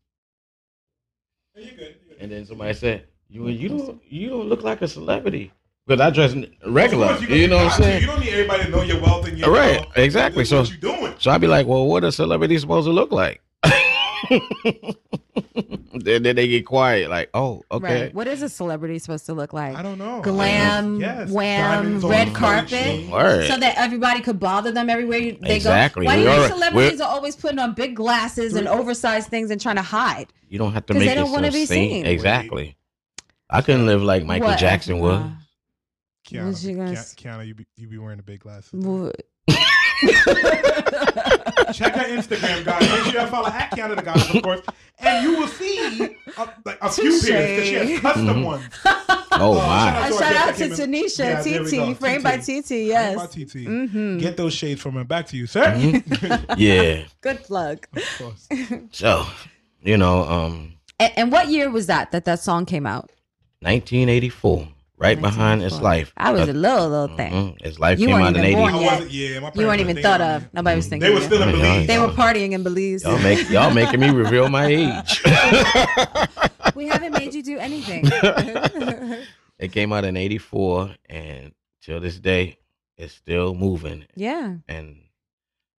And then somebody said, you you don't you don't look like a celebrity because I dress regular. Of course, You, know what I'm saying? You don't need everybody to know your wealth and your right, wealth. exactly. So, what you doing. so I'd be like, well, what a celebrity supposed to look like? *laughs* then, then they get quiet, like, oh, okay. Right. What is a celebrity supposed to look like? I don't know. Glam, Yes, wham, diamonds red carpet, Word. so that everybody could bother them everywhere they go. Exactly. go. Why do you think celebrities we're- are always putting on big glasses and oversized things and trying to hide? You don't have to make they don't it wanna so be seen. seen. Exactly. I couldn't live like Michael What? Jackson was. Qiana, What you gonna Ki- Qiana, you be, you be wearing the big glasses. What? *laughs* Check her Instagram, guys. Make sure you follow at Qiana the Goddess, of course, and you will see a, like a few Touche. pairs because she has custom Mhm. ones. *laughs* Oh Uh, my! A our shout out to. Tanisha, Yeah, there. TT, framed by TT. Yes, Framed by TT. Mhm. Get those shades from her. Back to you, sir. Mm-hmm. *laughs* Yeah. Good plug. of course. So, you know, um, And, and what year was that that that song came out? 1984, right behind its life. I was a little little thing. mhm. Its life You came out in even 80. born I yet. wasn't- yeah, my you weren't even thought thinking of. Nobody was thinking. They were still in you. Belize. They were partying in Belize. Y'all make y'all making me reveal my *laughs* age. we haven't made you do anything. *laughs* it came out in 84 and till this day it's still moving. yeah. And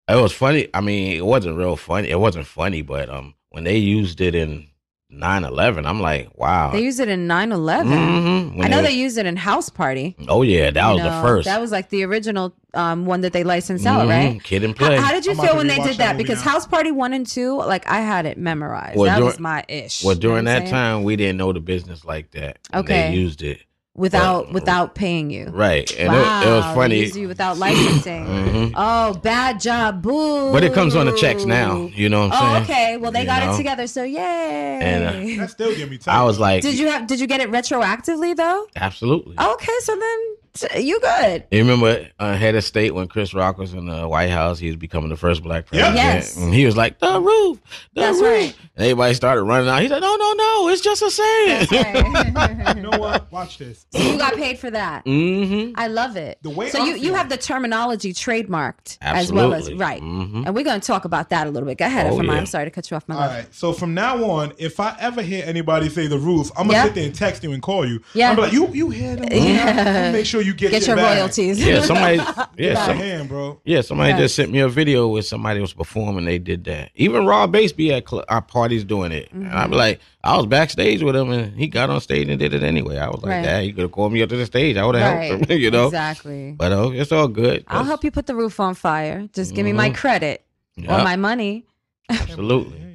it was funny. I mean, it wasn't real funny. It wasn't funny, but um when they used it in 9/11, I'm like, wow. They used it in 9 11. Mhm. I know they they used it in House Party. Oh yeah, that was You the first. That was like the original um, one that they licensed out, Mhm. right? Kid and How, play. how did you I'm feel when they did that that? Because now. House Party 1 and 2, like I had it memorized. Well, that during- was my ish. Well, You know during that saying? time, we didn't know the business like that. Okay. They used it. Without without paying you. Right. And wow, it, it was they funny. used you without licensing. *clears throat* Mhm. Oh, bad job, boo. But it comes on the checks now. You know what I'm Oh, saying? okay. Well, they You got know? it together, so yay. And, uh, That still give me time. I was like, did you have? Did you get it retroactively though? absolutely. Okay, so then t- you good. You remember uh, head of state when Chris Rock was in the White House? He was becoming the first black president. Yes. And he was like, the roof, the That's roof. right. And everybody started running out. He said, no, no, no, it's just a saying. *laughs* you know what? Watch this. So you got paid for that. Mm-hmm. I love it. The way so I you, you have the terminology trademarked as well as Absolutely. right. Mhm. And we're going to talk about that a little bit. Go ahead, Oh, yeah. I'm sorry to cut you off, my All love. right. So from now on, if I ever hear anybody say the roof, I'm gonna Yeah. sit there and text you and call you. Yeah. I'm like, you you hear them? *laughs* Yeah. Make sure you get, Get your bag. royalties. Yeah, somebody, *laughs* Get yeah, some, hand, bro. yeah, somebody Yes. just sent me a video where somebody was performing. They did that. Even Rob Base be at cl- our parties doing it, Mm-hmm. I'd be like, I was backstage with him, and he got on stage and did it anyway. I was like, Right. Dad, he could have called me up to the stage. I would have Right. helped him, *laughs* you know. Exactly. But uh, it's all good. I'll help you put the roof on fire. Just give me my Mhm. credit or my money. *laughs* Absolutely.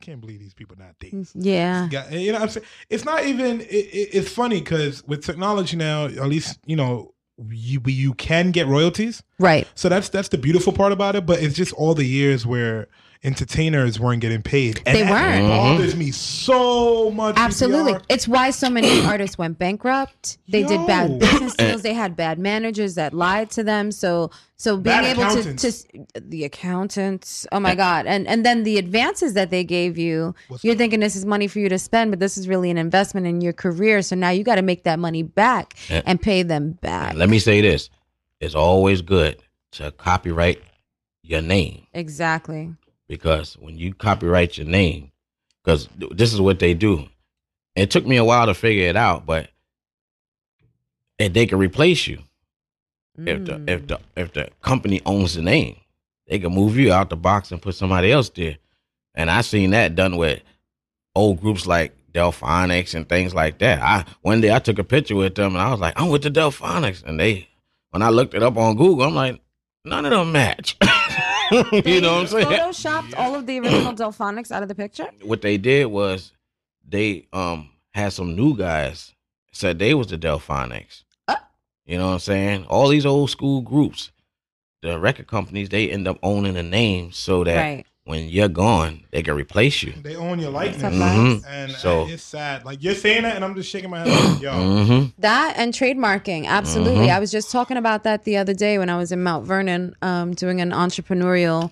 Can't believe these people nowadays. Yeah. Yeah, you know what I'm saying? It's not even, it, it, it's funny because with technology now, at least, you know, you, you can get royalties. Right. So that's that's the beautiful part about it. But it's just all the years where entertainers weren't getting paid. And They that weren't. It bothers mm-hmm. me so much. Absolutely. VPR. It's why so many *clears throat* artists went bankrupt. They did bad business eh. deals. They had bad managers that lied to them. So so being Bad able to, to the accountants, oh my God. And and then the advances that they gave you, you're thinking this is money for you to spend, but this is really an investment in your career. So now you got to make that money back Yeah. and pay them back. Let me say this: it's always good to copyright your name Exactly. Because when you copyright your name, because this is what they do. It took me a while to figure it out, but and they can replace you. if the Mm. if the if the company owns the name, they can move you out the box and put somebody else there. And I seen that done with old groups like Delfonics and things like that. I one day I took a picture with them and I was like, I'm with the Delfonics, and they when I looked it up on Google, I'm like, none of them match. *laughs* *laughs* you know what I'm saying? Photoshopped all of the original Delfonics out of the picture. what they did was they um had some new guys said they was the Delfonics. You know what I'm saying? All these old school groups, the record companies, they end up owning the name so that Right. When you're gone, they can replace you. They own your likeness, Mhm. and So- uh, it's sad. Like you're saying that, and I'm just shaking my head. Like, Yo, Mm-hmm. That and trademarking, absolutely. Mhm. I was just talking about that the other day when I was in Mount Vernon, um, doing an entrepreneurial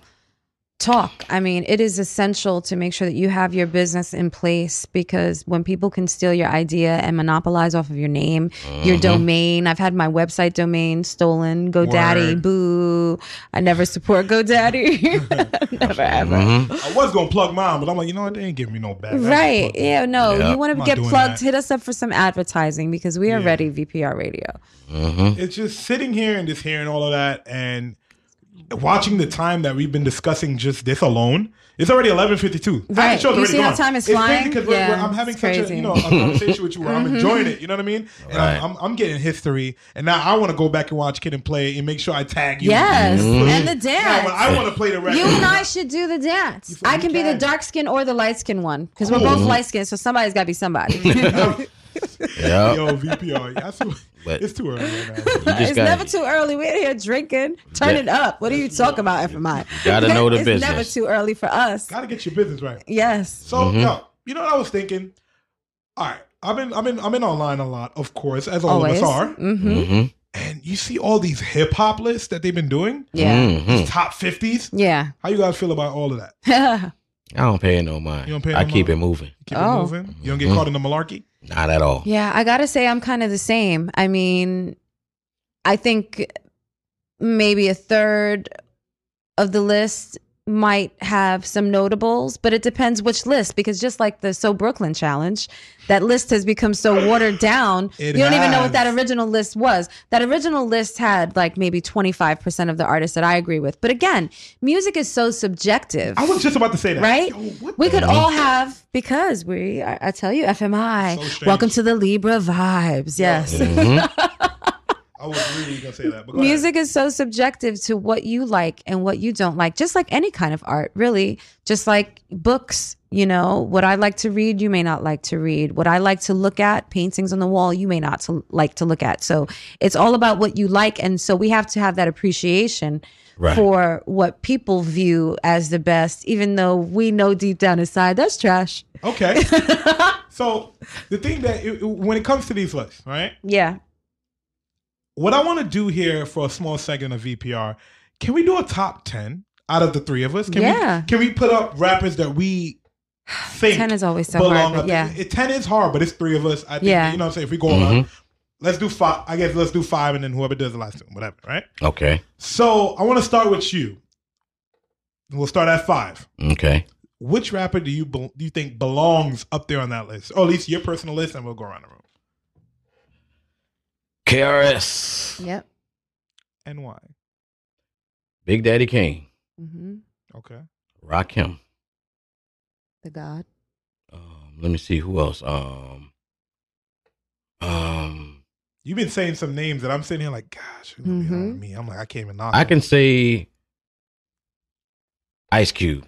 talk. I mean, it is essential to make sure that you have your business in place because when people can steal your idea and monopolize off of your name, your Mhm. domain. I've had my website domain stolen. GoDaddy, Word. boo. I never support GoDaddy. *laughs* never ever. Mm-hmm. I was gonna plug mine, but I'm like, you know what? They ain't giving me no bag. Right. Yeah, no. Yeah. You want to get plugged, that. hit us up for some advertising because we are Yeah. ready, VPR Radio. Mm-hmm. It's just sitting here and just hearing all of that and watching the time that we've been discussing just this alone. It's already 11:52. Half the Right. show's You already see how time is It's flying? crazy because we're, Yeah, we're- I'm having it's such a you know a conversation with you where I'm Mhm. enjoying it. You know what I mean? And Right. I'm, I'm, I'm getting history, and now I want to go back and watch Kid and Play and make sure I tag you. Yes, Mm-hmm. and the dance. but I want to play the record. You and I should do the dance. I can be the dark skin or the light skin one because we're both light skin, so somebody's got to be somebody. *laughs* Yeah. Yo, VPR. That's too, But it's too early. Right now. it's got never too early. We're here drinking. Turn Yeah. it up. What are you talking about, FMI? gotta know the *laughs* it's business. never too early for us. Gotta get your business right. Yes. So, Mhm. yo, you know what I was thinking? All right, I've been, I've been, I'm in online a lot, of course, as all Always. of us are. Mm-hmm. Mm-hmm. And you see all these hip hop lists that they've been doing, Yeah. Mhm. these top fifties. Yeah. How you guys feel about all of that? *laughs* I don't pay no mind. You don't pay I no keep mind? it moving. Keep Oh. it moving. You don't get Mhm. caught in the malarkey. Not at all. Yeah, I gotta say I'm kind of the same. I mean, I think maybe a third of the list might have some notables, but it depends which list because just like the So Brooklyn challenge, that list has become so watered down. It you don't even know what that original list was. That original list had like maybe 25% of the artists that I agree with. But again, music is so subjective. I was just about to say that. Right? Yo, We the- could all have because we. I, I tell you, FMI. So welcome to the Libra vibes. Yes. Mhm. *laughs* I was really gonna say that. But go ahead. Music is so subjective to what you like and what you don't like, just like any kind of art, really. Just like books, you know, what I like to read, you may not like to read. What I like to look at, paintings on the wall, you may not to like to look at. So it's all about what you like. And so we have to have that appreciation Right. for what people view as the best, even though we know deep down inside that's trash. Okay. *laughs* so the thing that it, it- when it comes to these lists, right? Yeah. What I want to do here for a small segment of VPR, can we do a top ten out of the three of us? Can Yeah. We, can we put up rappers that we *sighs* think 10 is always so hard, but up yeah. It- ten is hard, but it's three of us. I think Yeah. you know what I'm saying. If we go Mhm. up, let's do five. I guess let's do five, and then whoever does the last two, whatever. Right. Okay. So I want to start with you. We'll start at five. Okay. Which rapper do you bel do you think belongs up there on that list, or at least your personal list, and we'll go around the room. KRS. Yep. And why? Big Daddy Kane. Mm-hmm. Okay. Rakim. The God. Um, let me see who else. Um, um, You've been saying some names that I'm sitting here like, gosh, who's gonna be me? I'm like, I can't even knock. I them. can say Ice Cube.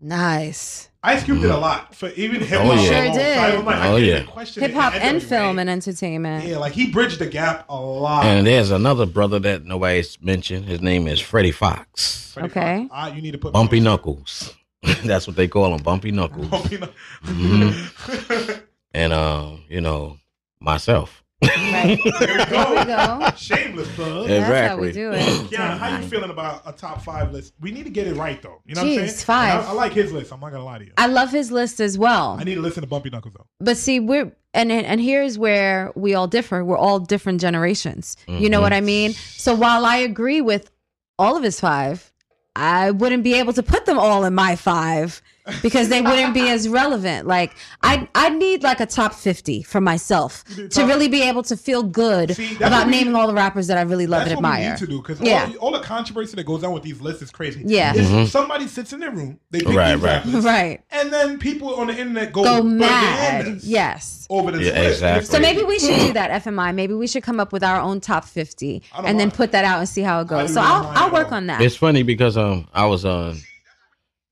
Nice. Ice Cube did a lot for even hip hop. Oh, yeah. Sure did. I like, Oh, yeah. even question it Hip hop and film and entertainment. Yeah, like he bridged the gap a lot. And there's another brother that nobody's mentioned. His name is Freddie Foxxx. Freddie Okay. Foxxx. Ah, you need to put Bumpy Knuckles. *laughs* That's what they call him, Bumpy Knuckles. Bumpy Knuckles. Mhm. *laughs* And um, you know, myself. Right. *laughs* There we There we go. go. Shameless plug. Yeah. That's how we do it. Qiana, how you feeling about a top five list? We need to get it right though. You know what I'm Jeez, saying? five. And I, I like his list. I'm not gonna lie to you. I love his list as well. I need to listen to Bumpy Knuckles though. But see, we're and and and here's where we all differ. We're all different generations. You know what I mm-hmm. mean? So while I agree with all of his five, I wouldn't be able to put them all in my five because they wouldn't be as relevant. Like I I need like a top 50 for myself to really be able to feel good that's about what we- naming all the rappers that I really love That's and what we admire. need to do because yeah. all, all the controversy that goes on with these lists is crazy. Yeah. Is Mhm. somebody sits in their room, they pick Right, these right. rappers, Right. and then people on the internet go, Go mad. bananas Yes. over this Yeah, list. exactly. So maybe we should do that, FMI. Maybe we should come up with our own top 50 and then put that out and see how it goes. So I'll, I'll work on that. It's funny because um I was on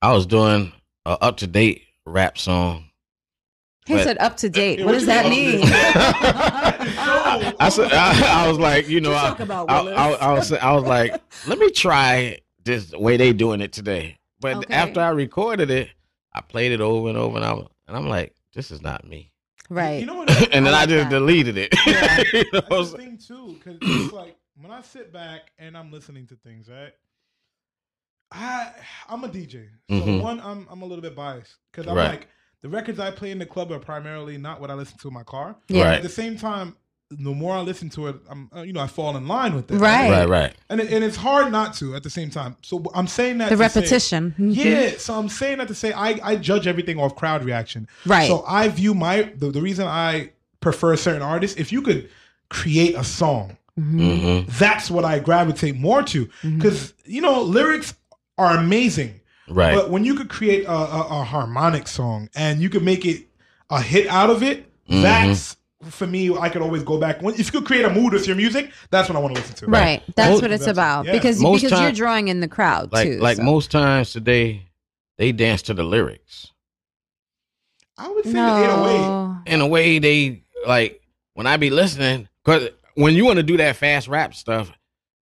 I was doing a up to date rap song. He but- said up to date. What does that mean? I said I, I was like, you know, I, about, I, Willis? I, I was I was like, let me try this way they doing it today. But Okay. after I recorded it, I played it over and over and I was, and I'm like, this is not me. Right. You know what? *laughs* and then I, like just that. deleted it. *laughs* You know, That's the thing too, because *clears throat* it's like when I sit back and I'm listening to things, right? I I'm a DJ, so Mhm. one I'm I'm a little bit biased because I'm Right. like the records I play in the club are primarily not what I listen to in my car. Yeah. Right. At the same time, the more I listen to it, I'm uh, you know I fall in line with it. Right. Right, right. And it, and it's hard not to at the same time. So I'm saying that The to say- repetition. Mhm. yeah. So I'm saying that to say I I judge everything off crowd reaction. Right. So I view my the, the reason I prefer certain artists if you could create a song Mm-hmm. that's what I gravitate more to because you know lyrics are amazing, Right. But when you could create a, a, a harmonic song and you could make it a hit out of it, Mhm. that's for me. I could always go back. When, if you could create a mood with your music, that's what I want to listen to. Right. That's Most- what it's about yeah. because Most because you're drawing in the crowd like too. like so. most times today, they dance to the lyrics. I would say No. the 808. In a way, they like when I be listening because when you want to do that fast rap stuff,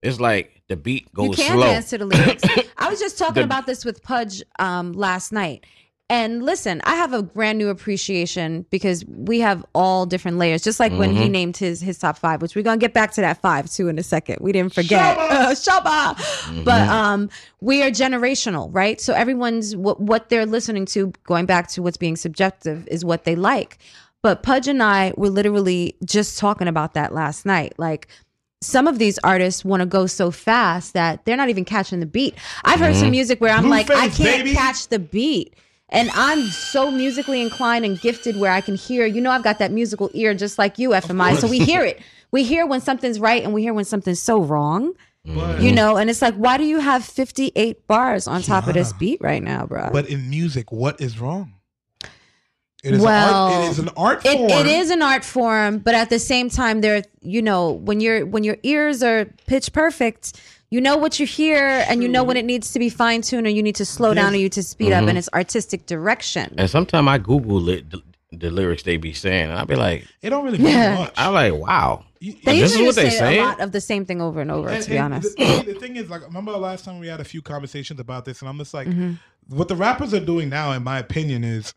it's like the beat you can slow. dance to the lyrics. *coughs* I was just talking The- about this with Pudge um, last night. And listen, I have a brand new appreciation because we have all different layers. Just like when he Mhm. named his his top five, which we're gonna get back to that five too in a second. We didn't forget Uh, *laughs* Shaba. But um, we are generational, right? So everyone's what what they're listening to, going back to what's being subjective, is what they like. But Pudge and I were literally just talking about that last night. Like some of these artists want to go so fast that they're not even catching the beat. I've heard some Mhm. music where I'm like, I can't baby. catch the beat. And I'm so musically inclined and gifted where I can hear, you know, I've got that musical ear just like you, FMI. So we hear it. We hear when something's right and we hear when something's so wrong. But, You know, and it's like, why do you have 58 bars on top of this beat right now, bro? but in music, what is wrong? It is well, an art, it is an art it- form. it is an art form, but at the same time, there, you know, when your when your ears are pitch perfect, you know what you hear, and you know when it needs to be fine tuned, or you need to slow down, or you need to speed up, Mhm. and it's artistic direction. And sometimes I Google it, the, the lyrics they be saying, and I be like, It don't really mean Yeah. much. I'm like, wow. They this is usually what they say saying. a lot of the same thing over and over. And- to be honest, The, the thing is, like, remember the last time we had a few conversations about this, and I'm just like, Mhm. what the rappers are doing now, in my opinion, is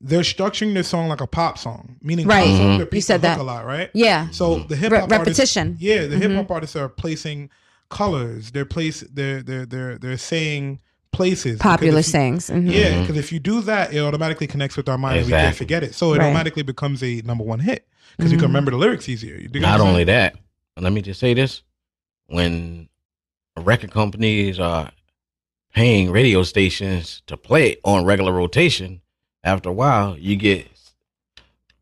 they're structuring their song like a pop song, meaning Right. pop songs Mhm. You said that. a lot, right? Yeah. So the hip Re- hop repetition. Artists, yeah, the hip Mhm. hop artists are placing colors. They're place. They're they're they're they're saying places. Popular if you- sayings. Mhm. Yeah, because if you do that, it automatically connects with our mind and we can't forget it. So it Right. automatically becomes a number one hit because you can Mhm. remember the lyrics easier. You dig Not only that, let me just say this: when record companies are paying radio stations to play on regular rotation, after a while you get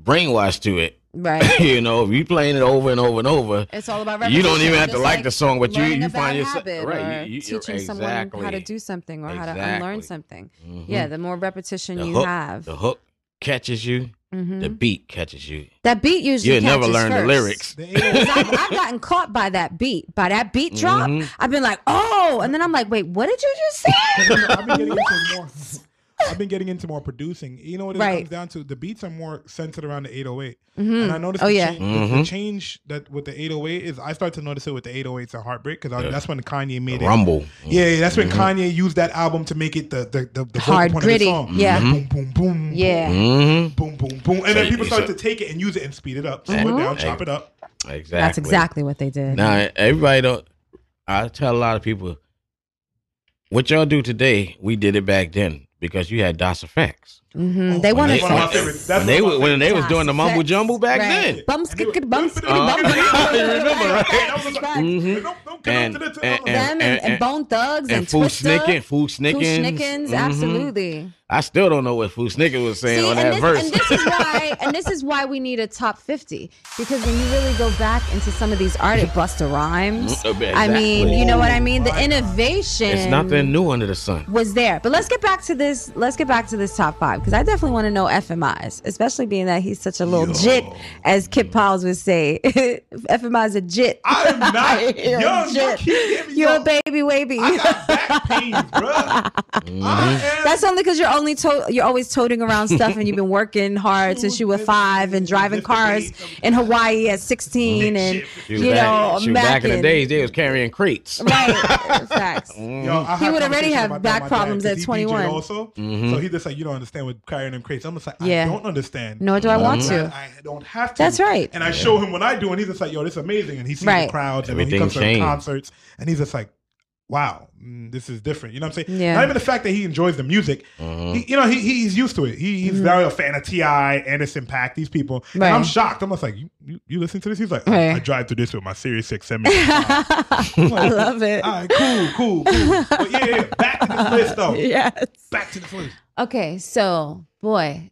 brainwashed to it. right? *laughs* you know, if you playing it over and over and over, It's all about you don't even have to just like, the song, but you you find yourself right. You, you, you're- teaching someone how to do something or how to unlearn Exactly. something. Mhm. Yeah, the more repetition The you hook, have, the hook catches you, Mhm. the beat catches you. that beat usually You'll never catches learn the lyrics. I've, I've gotten caught by that beat, by that beat drop. Mhm. I've been like, oh, and then I'm like, wait, what did you just say? *laughs* I've been getting into more. I've been getting into more producing. You know what it Right. comes down to? The beats are more centered around the 808. Mhm. And I noticed Oh, the, yeah. change, the- the, change that with the 808 is I started to notice it with the 808s and Heartbreak because Yeah. that's when Kanye made The it. rumble. Yeah, yeah, that's when Mhm. Kanye used that album to make it the the the, the Hard, point gritty, of the song. yeah. Boom, boom, boom. Yeah. hmm Boom, boom, boom. And So then people started so- to take it and use it and speed it up. Slow Mhm. it down, chop it up. Exactly. That's exactly what they did. Now everybody don't. I tell a lot of people, what y'all do today, we did it back then because you had DOS effects. Hmm They wanted That's one of my to. favorites. That's when they one of were- my when they was doing the mumble effects. jumble back Right. then. Bum skitty bum skitty Uh, bum. you remember, right? And I was like, Mhm. don't, don't and, and, and, and, Bone Thugs and, and Foo Twista, Snicken, Foo Foo Snickens. Snickens, Mhm. absolutely. I still don't know what Fu-Schnickens was saying See, on and that this, verse. and this is why, *laughs* and this is why we need a top fifty because when you really go back into some of these artists, Busta Rhymes. Mm, I mean, you know what I mean. The innovation. it's nothing new under the sun. was there. But let's get back to this. Let's get back to this top five because I definitely want to know FMI's, especially being that he's such a little jit, as Kip Powers would say. *laughs* FMI's a jit. I am *laughs* not You're a young. You jit. keep giving me You're a baby wavy. *laughs* That's only because you're only to- you're always toting around stuff and you've been working hard since you were five and driving cars in Hawaii at 16 and She you back, know she was back in the days, they was carrying crates. Right, facts. Yo, He would already have back problems dad, at 21. DJ'd Also, Mhm. so he just like you don't understand with carrying them crates. I'm just like, Yeah. I don't understand. Nor do I want I'm to. glad I don't have to. That's right. And I show him what I do, and he's just like, "Yo, this is amazing." And he sees Right. the crowds, and then he Everything comes to concerts, and he's just like, "Wow, mm, this is different." You know what I'm saying? Yeah. Not even the fact that he enjoys the music. Mm-hmm. He, you know, he, he's used to it. He, he's Mhm. very a fan of Ti, Anderson .Paak, these people. And Right. I'm shocked. I'm just like, "You, you, you listen to this?" He's like, Right. "I drive through this with my Series Sirius XM." *laughs* I love it. All right, cool, cool, cool. But yeah, yeah, back to this list though. *laughs* Yes. Back to this list. Okay, so boy,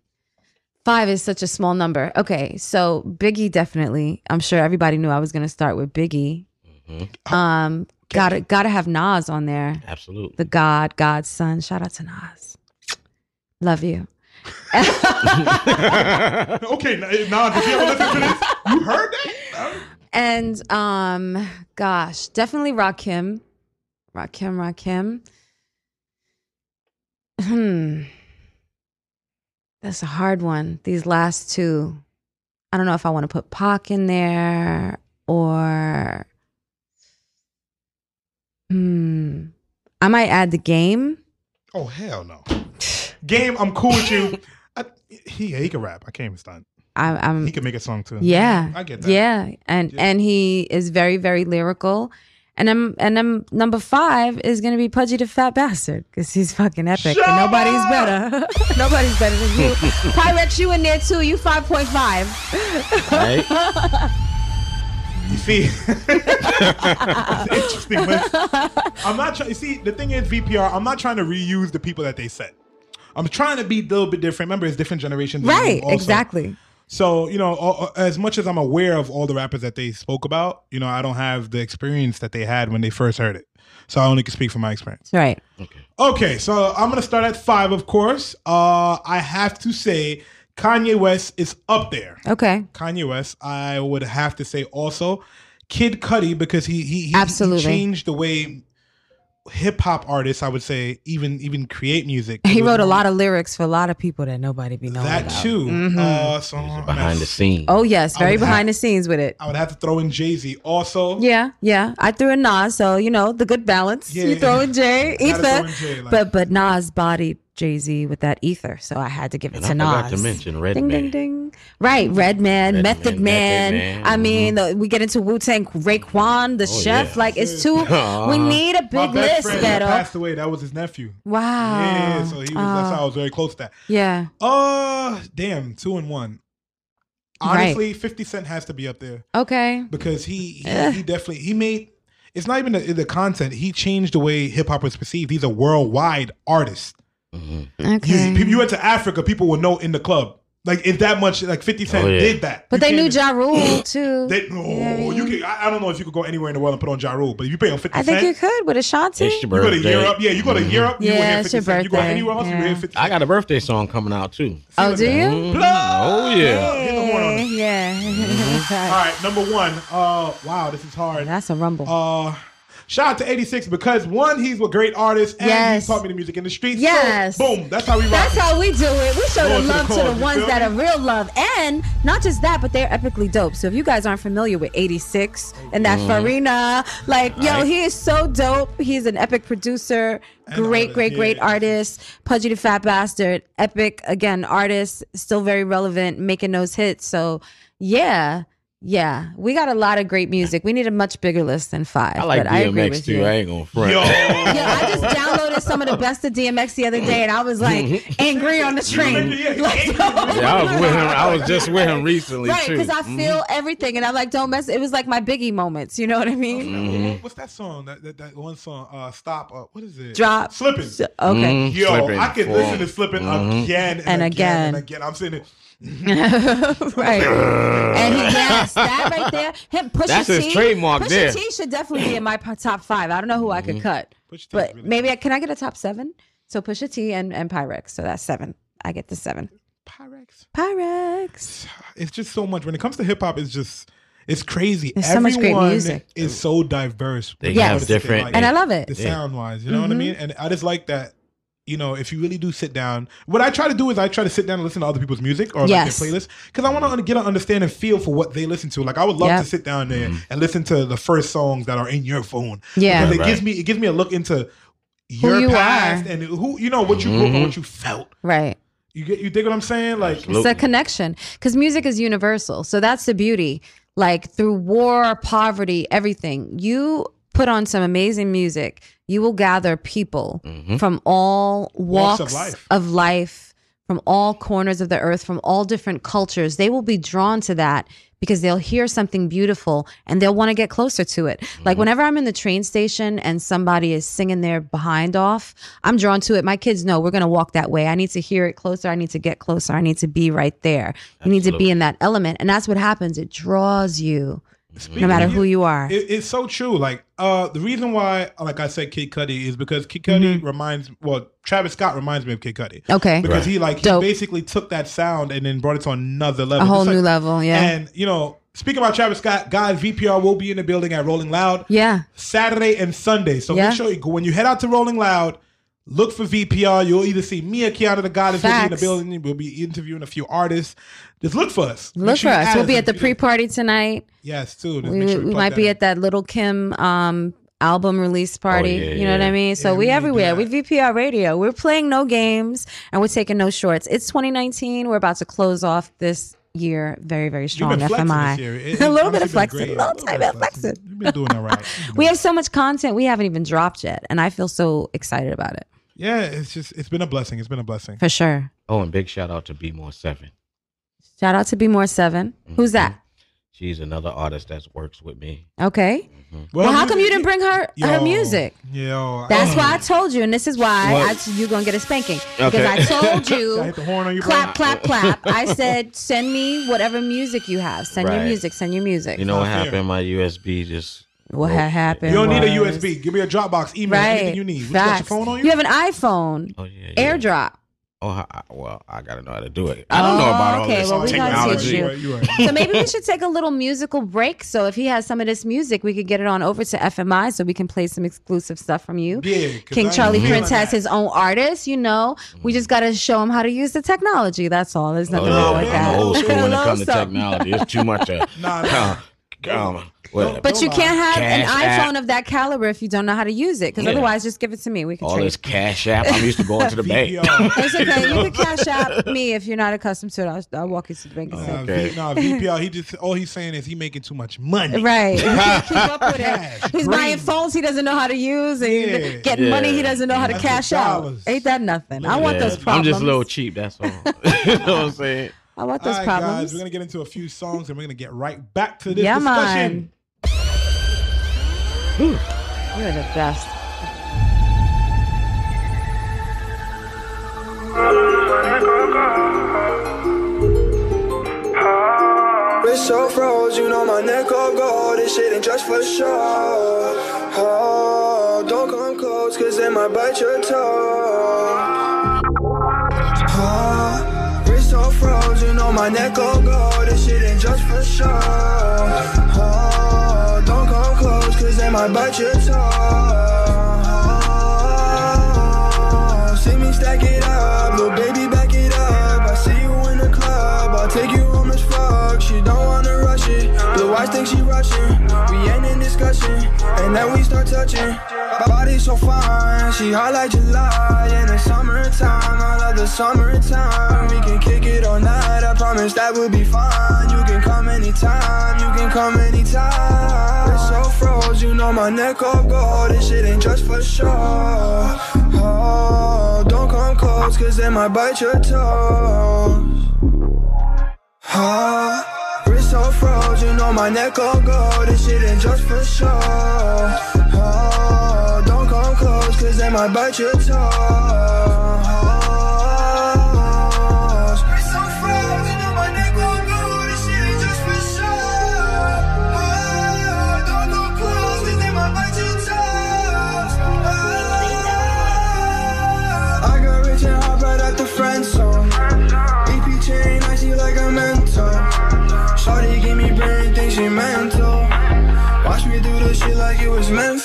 five is such a small number. Okay, so Biggie definitely. I'm sure everybody knew I was gonna start with Biggie. Um, gotta gotta have Nas on there. Absolutely. The God, God's son. Shout out to Nas. Love you. *laughs* okay, now, now did you ever listen to this? You heard that? *laughs* And um, gosh, definitely Rakim. Rakim, Rakim. Hmm. That's a hard one. These last two. I don't know if I want to put Pac in there or hmm. I might add the game. Oh hell no. Game, I'm cool with you. *laughs* I, he yeah, he can rap. I can't even stunt. I, I'm He can make a song too. Yeah. I get that. Yeah. And and he is very, very lyrical. And I'm and I'm number five is gonna be Pudgy the Fat Bastard because he's fucking epic and nobody's better. *laughs* nobody's better than you. *laughs* Pyrex, you in there too. You five point five. You see, *laughs* it's interesting. But I'm not trying. You see, the thing is, VPR. I'm not trying to reuse the people that they set. I'm trying to be a little bit different. Remember, it's different generations. Right. Exactly. So you know, as much as I'm aware of all the rappers that they spoke about, you know, I don't have the experience that they had when they first heard it. So I only can speak from my experience. Right. Okay. Okay, so I'm gonna start at five, of course. Uh, I have to say Kanye West is up there. Okay. Kanye West, I would have to say also Kid Cudi because he he, he Absolutely. he changed the way hip hop artists, I would say, even even create music. He wrote a lot of lyrics for a lot of people that nobody be knowing that about. too. Mhm. Uh, so behind the scenes. Oh yes, very would have- behind the scenes with it. I would have to throw in Jay Z also. Yeah, yeah. I threw in Nas, so you know the good balance. Yeah, you throw in Jay, *laughs* Gotta throw Ether, in Jay, like- but but Nas bodied Jay Z with that Ether, so I had to give it And to I Nas. forgot to mention Red ding, Man. ding, ding. Right, Red Man, Red Method Man, Man. Method Man, I mean, mm-hmm. the, we get into Wu Tang, Raekwon, the Oh, chef. yeah. Like it's too. *laughs* Uh-huh. we need a My big best list, friend that Beto. passed away. That was his nephew. Wow. Yeah, so he was. that's Oh. how I was very close to that. Yeah. Uh, damn, two and one. Right. Honestly, Fifty Cent has to be up there Okay. because he he, he definitely he made. It's not even the, the content. He changed the way hip hop was perceived. He's a worldwide artist. Okay. You, you went to Africa, people will know in the club. Like if that much, like Fifty Cent Oh, yeah. did that. But You they knew can't- Ja Rule *clears throat* too. They, no, you can. I, I don't know if you could go anywhere in the world and put on Ja Rule, but if you pay on Fifty I think you could with Ashanti. It's your you go to. Europe. Yeah, you go to Mhm. Europe. You Yeah, hear it's 50 your Cent. You go anywhere else, you hear 50 I got a birthday song coming out too. Oh, do you? Mhm. Oh yeah. Hey, yeah. *laughs* All right, number one. Uh, wow, this is hard. That's a rumble. Uh, shout out to 86 because one, he's a great artist and Yes. he taught me the music in the streets. Yes. So, boom, that's how we rock. That's it. how we do it. We show Going the to the love to the ones that me? are real love. And not just that, but they're epically dope. So if you guys aren't familiar with 86 and that Mhm. Farina, like, yo, Right. he is so dope. He's an epic producer, great, great, great artist. Pudgy the Fat Bastard, epic, again, artist, still very relevant, making those hits. So yeah. Yeah, we got a lot of great music. We need a much bigger list than five. I like but I agree DMX with too. you. I ain't gonna front. Yo. *laughs* Yeah, I just downloaded some of the best of DMX the other day, and I was like *laughs* angry on the train. *laughs* Like, Yeah, I was with him. I was just with him recently right, too. because I feel everything, and I'm like, don't mess. It was like my Biggie moments. You know what I mean? Mm-hmm. What's that song? That, that, that one song? Uh, stop. Uh, what is it? Drop. Slipping. Okay. Mhm. Yo, Slipping, I could listen to Slipping Mhm. again and, And again, again. and again. I'm sitting there. *laughs* right. And he, yes, that right there. Him Pusha That's his trademark Pusha there. T should definitely be in my top five. I don't know who I could cut, Pusha T but really maybe I, can I get a top seven? So Pusha T and and Pyrex. So that's seven. I get the seven. Pyrex. Pyrex. It's just so much. When it comes to hip hop, it's just it's crazy. There's so much great Everyone music. is so diverse. They when it have different- like, And I love it. the Yeah. sound wise. You know what I Mhm. mean? And I just like that. You know, if you really do sit down, what I try to do is I try to sit down and listen to other people's music or Yes. like their playlists because I want to get an understanding feel for what they listen to. Like I would love Yep. to sit down there mm-hmm. and listen to the first songs that are in your phone. Yeah. because it Right. gives me it gives me a look into your you past are. and who you know what you grew up and mm-hmm. what you felt. Right. You get you dig what I'm saying? Like It's a connection because music is universal. So that's the beauty. Like through war, poverty, everything, you put on some amazing music, you will gather people mm-hmm. from all Walks walks, of life. of life, from all corners of the earth, from all different cultures. They will be drawn to that because they'll hear something beautiful and they'll want to get closer to it. Like mm-hmm. whenever I'm in the train station and somebody is singing their behind off, I'm drawn to it. My kids know we're going to walk that way. I need to hear it closer. I need to get closer. I need to be right there. You need to be in that element. And that's what happens. It draws you no matter who you are. It, it's so true. Like uh, the reason why, like I said, Kid Cudi is because Kid Cudi reminds. Well, Travis Scott reminds me of Kid Cudi. Mm-hmm. Okay. because Right. he like he basically took that sound and then brought it to another level, A whole Just new like- level, yeah. And you know, speaking about Travis Scott, guys, VPR will be in the building at Rolling Loud. Yeah. Saturday and Sunday. So Yeah. make sure you go when you head out to Rolling Loud. Look for VPR. You'll either see me or Qiana the Goddess will be in the building. We'll be interviewing a few artists. Just look for us. Make Look sure for us. We'll be at the pre-party tonight. Yes, too. Just We, make sure you we might be in. at that Lil' Kim um, album release party. yeah, you know what. I mean? So we everywhere. We VPR Radio. We're playing no games and we're taking no shorts. It's 2019. We're about to close off this year very, very strong. FMI. this year. It- *laughs* a little bit of been flexing. A little tiny bit of flexing. You've been doing all right. *laughs* We have so much content we haven't even dropped yet, and I feel so excited about it. Yeah, it's just it's been a blessing. It's been a blessing. For sure. Oh, and big shout out to Be More Seven. Shout out to Be More 7 Who's that? She's another artist that works with me. Okay. Mm-hmm. Well, how come you didn't bring her her music? Yo, That's why I told you, and this is why I, you're gonna get a spanking because Okay. I told *laughs* you. I hit the horn on your clap, clap, clap. I *laughs* said, send me whatever music you have. Send your music. Send your music. You know what happened? My USB just. What had happened? You don't need a was- USB. Give me a Dropbox, email, Right. anything you need. You got your Facts. phone on you? You have an iPhone. Oh yeah. AirDrop. Oh, I, well, I gotta know how to do it. I don't know about all okay, this well, we gotta teach technology. you. so maybe we should take a little musical break. So if he has some of this music, we could get it on over to FMI so we can play some exclusive stuff from you. Yeah, 'cause King I Charlie ain't Prince feeling has his own artist, you know. We just gotta show him how to use the technology. That's all. There's nothing Oh, wrong yeah, with I'm that. old school *laughs* when it Little comes to something. technology. It's too much. Uh, *laughs* Nah, uh, um, *laughs* what- But you can't have an iPhone App, of that caliber if you don't know how to use it. Because Yeah. otherwise, just give it to me. We can all trade. this cash app. I'm used to going to the *laughs* bank. *laughs* It's okay. You can *laughs* cash out me if you're not accustomed to it. I'll, I'll walk you to the bank. and Uh, say- v, nah, VPL. He just all he's saying is he making too much money. Right. Keep up with Cash, it. He's green. buying phones he doesn't know how to use and Yeah. getting money he doesn't know how to That's cash out. Ain't that nothing? I want those problems. I'm just a little cheap. That's all. you know what I'm saying? I want those right, problems. guys, we're gonna get into a few songs and we're gonna get right back to this yeah, discussion. man. You're the best. Wrist so froze, you know my neck all gold. This shit ain't just for show. Oh, don't come close, cause they might bite your toe. Oh, wrist so froze, you know my neck all gold. This shit ain't just for show. Bite your toe. Oh, see me stack it up, little baby watch think she rushing. We ain't in discussion, and then we start touching. My body's so fine, she hot like July in the summertime. I love the summertime. We can kick it all night. I promise that we'll be fine. You can come anytime. You can come anytime. It's so froze, you know my neck all gold. This shit ain't just for show. Oh, don't come close, cause they might bite your toes. Oh so frozen on my neck oh all gold This shit ain't just for show. Oh, Don't come close cause they might bite your toe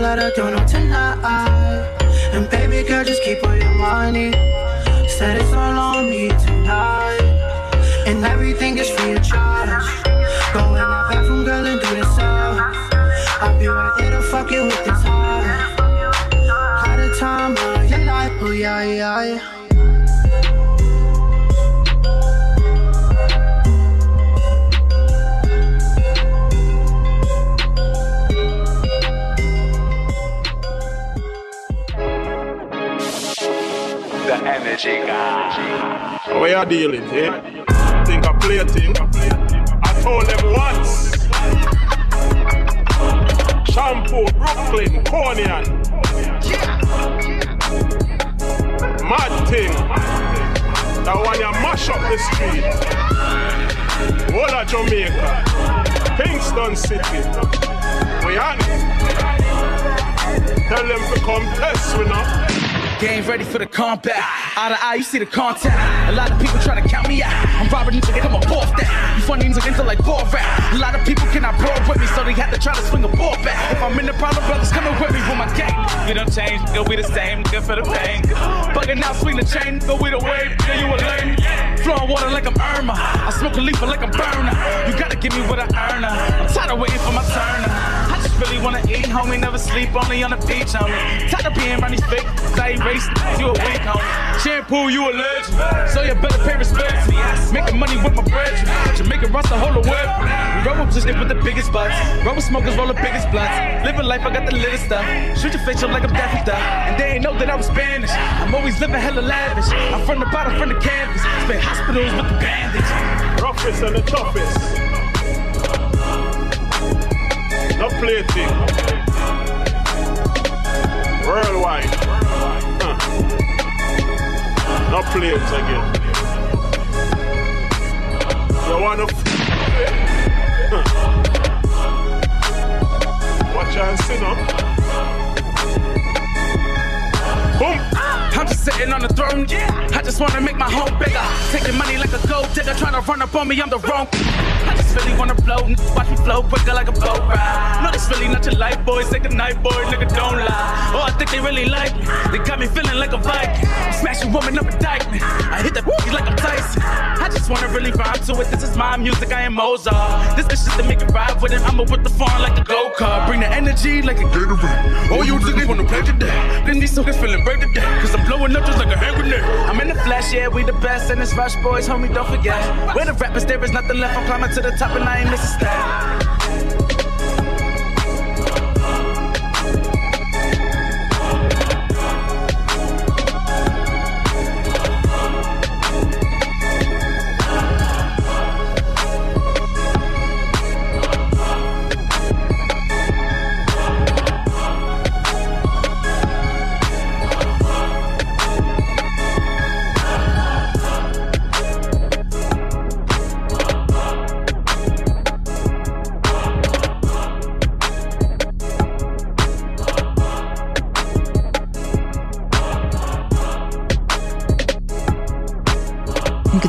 that I don't know tonight. And baby girl, just keep all your money. Said it's all on me tonight. And everything is free of charge. Go in the bathroom, girl, and do this all. I'll be right there to fuck you with this heart. Had a time of your life, oh yeah, yeah, yeah. How you dealing, eh? Think I play a thing. I told them once. Shampoo, Brooklyn, Cornian. Mad thing. That one you mash up the street. All of Jamaica. Kingston City. We it. Tell them to come test, we know. Game ready for the combat. Eye to eye, you see the contact. A lot of people try to count me out. I'm robbing nigga, come above that. You funny niggas into like ball rap. A lot of people cannot roll with me, so they had to try to swing a ball back. If I'm in the problem, brothers coming with me with my gang. We don't change, go we the same, good for the pain. Bugging out, swing the chain, go we the wave, yeah, you a lame. Flowing water like I'm Irma. I smoke a leaf like I'm burner. You gotta give me what I earn. I'm tired of waiting for my turn. Just really wanna eat, homie, never sleep, only on the beach, homie. Tired of being around these fake, I erase you a weak, homie. Shampoo, you a legend, so you better pay respect. Making money with my bread, Jamaican roster, hold a whip. We roll up just with the biggest butts. Rubber smokers roll the biggest blunts. Living life, I got the little stuff. Shoot your face up like I'm Daffy Duck. And they ain't know that I was Spanish. I'm always living hella lavish. I'm from the bottom, from the canvas. Spent hospitals with the bandage. Roughest and the toughest. No plating. Worldwide. Huh. No plates again. You wanna f- huh. Watch and sit up. Boom. I'm just sitting on the throne, yeah. I just wanna make my home bigger. Taking money like a gold digger, trying to run up on me, I'm the wrong. Really wanna blow, watch me flow quicker like a boat ride. No, this really not your life, boy. Say night, boy, nigga, don't lie. Oh, I think they really like me. They got me feeling like a Viking. Smashing woman up a dyke, man. I hit the wookies like I'm Tyson. I just wanna really vibe to it. This is my music, I am Mozart. This is just to make it ride with it. I'ma with the phone like a go kart. Bring the energy like a Gatorade. Oh, you niggas wanna play today? Then these suckers feeling brave today. Cause I'm blowing up just like a hand grenade. I'm in the flash, yeah, we the best. And it's Rush Boys, homie, don't forget. We're the rappers, there is nothing left. I'm climbing to the top and I ain't missing step.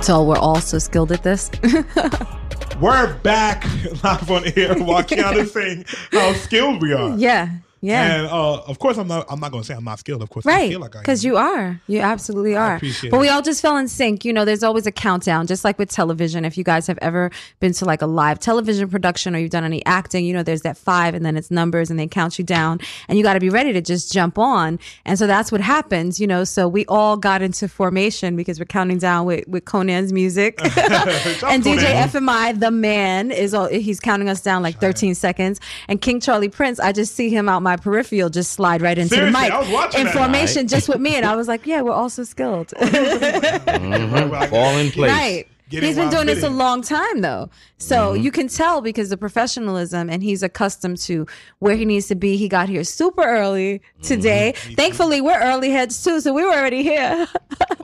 Could tell we're all so skilled at this. *laughs* We're back *laughs* live on air while Qiana's saying how skilled we are. yeah. Yeah. And uh, of course, I'm not. I'm not going to say I'm not skilled. Of course, I Right, feel like I am. because you are, you absolutely are. appreciate but it. we all just fell in sync. You know, there's always a countdown, just like with television. If you guys have ever been to like a live television production or you've done any acting, you know, there's that five and then it's numbers and they count you down, and you got to be ready to just jump on. And so that's what happens, you know. So we all got into formation because we're counting down with with Conan's music, *laughs* *laughs* and DJ FMI, the man, is all he's counting us down like 13 seconds. And King Charlie Prince, I just see him out my peripheral, just slide right into Seriously, the mic I was watching in that. formation Right. just with me, and I was like, yeah, we're also skilled. *laughs* Mhm. Fall in place. Right. he's been doing this a long time though. So you can tell because the professionalism and he's accustomed to where he needs to be. He got here super early today. Thankfully, we're early heads too, so we were already here. *laughs*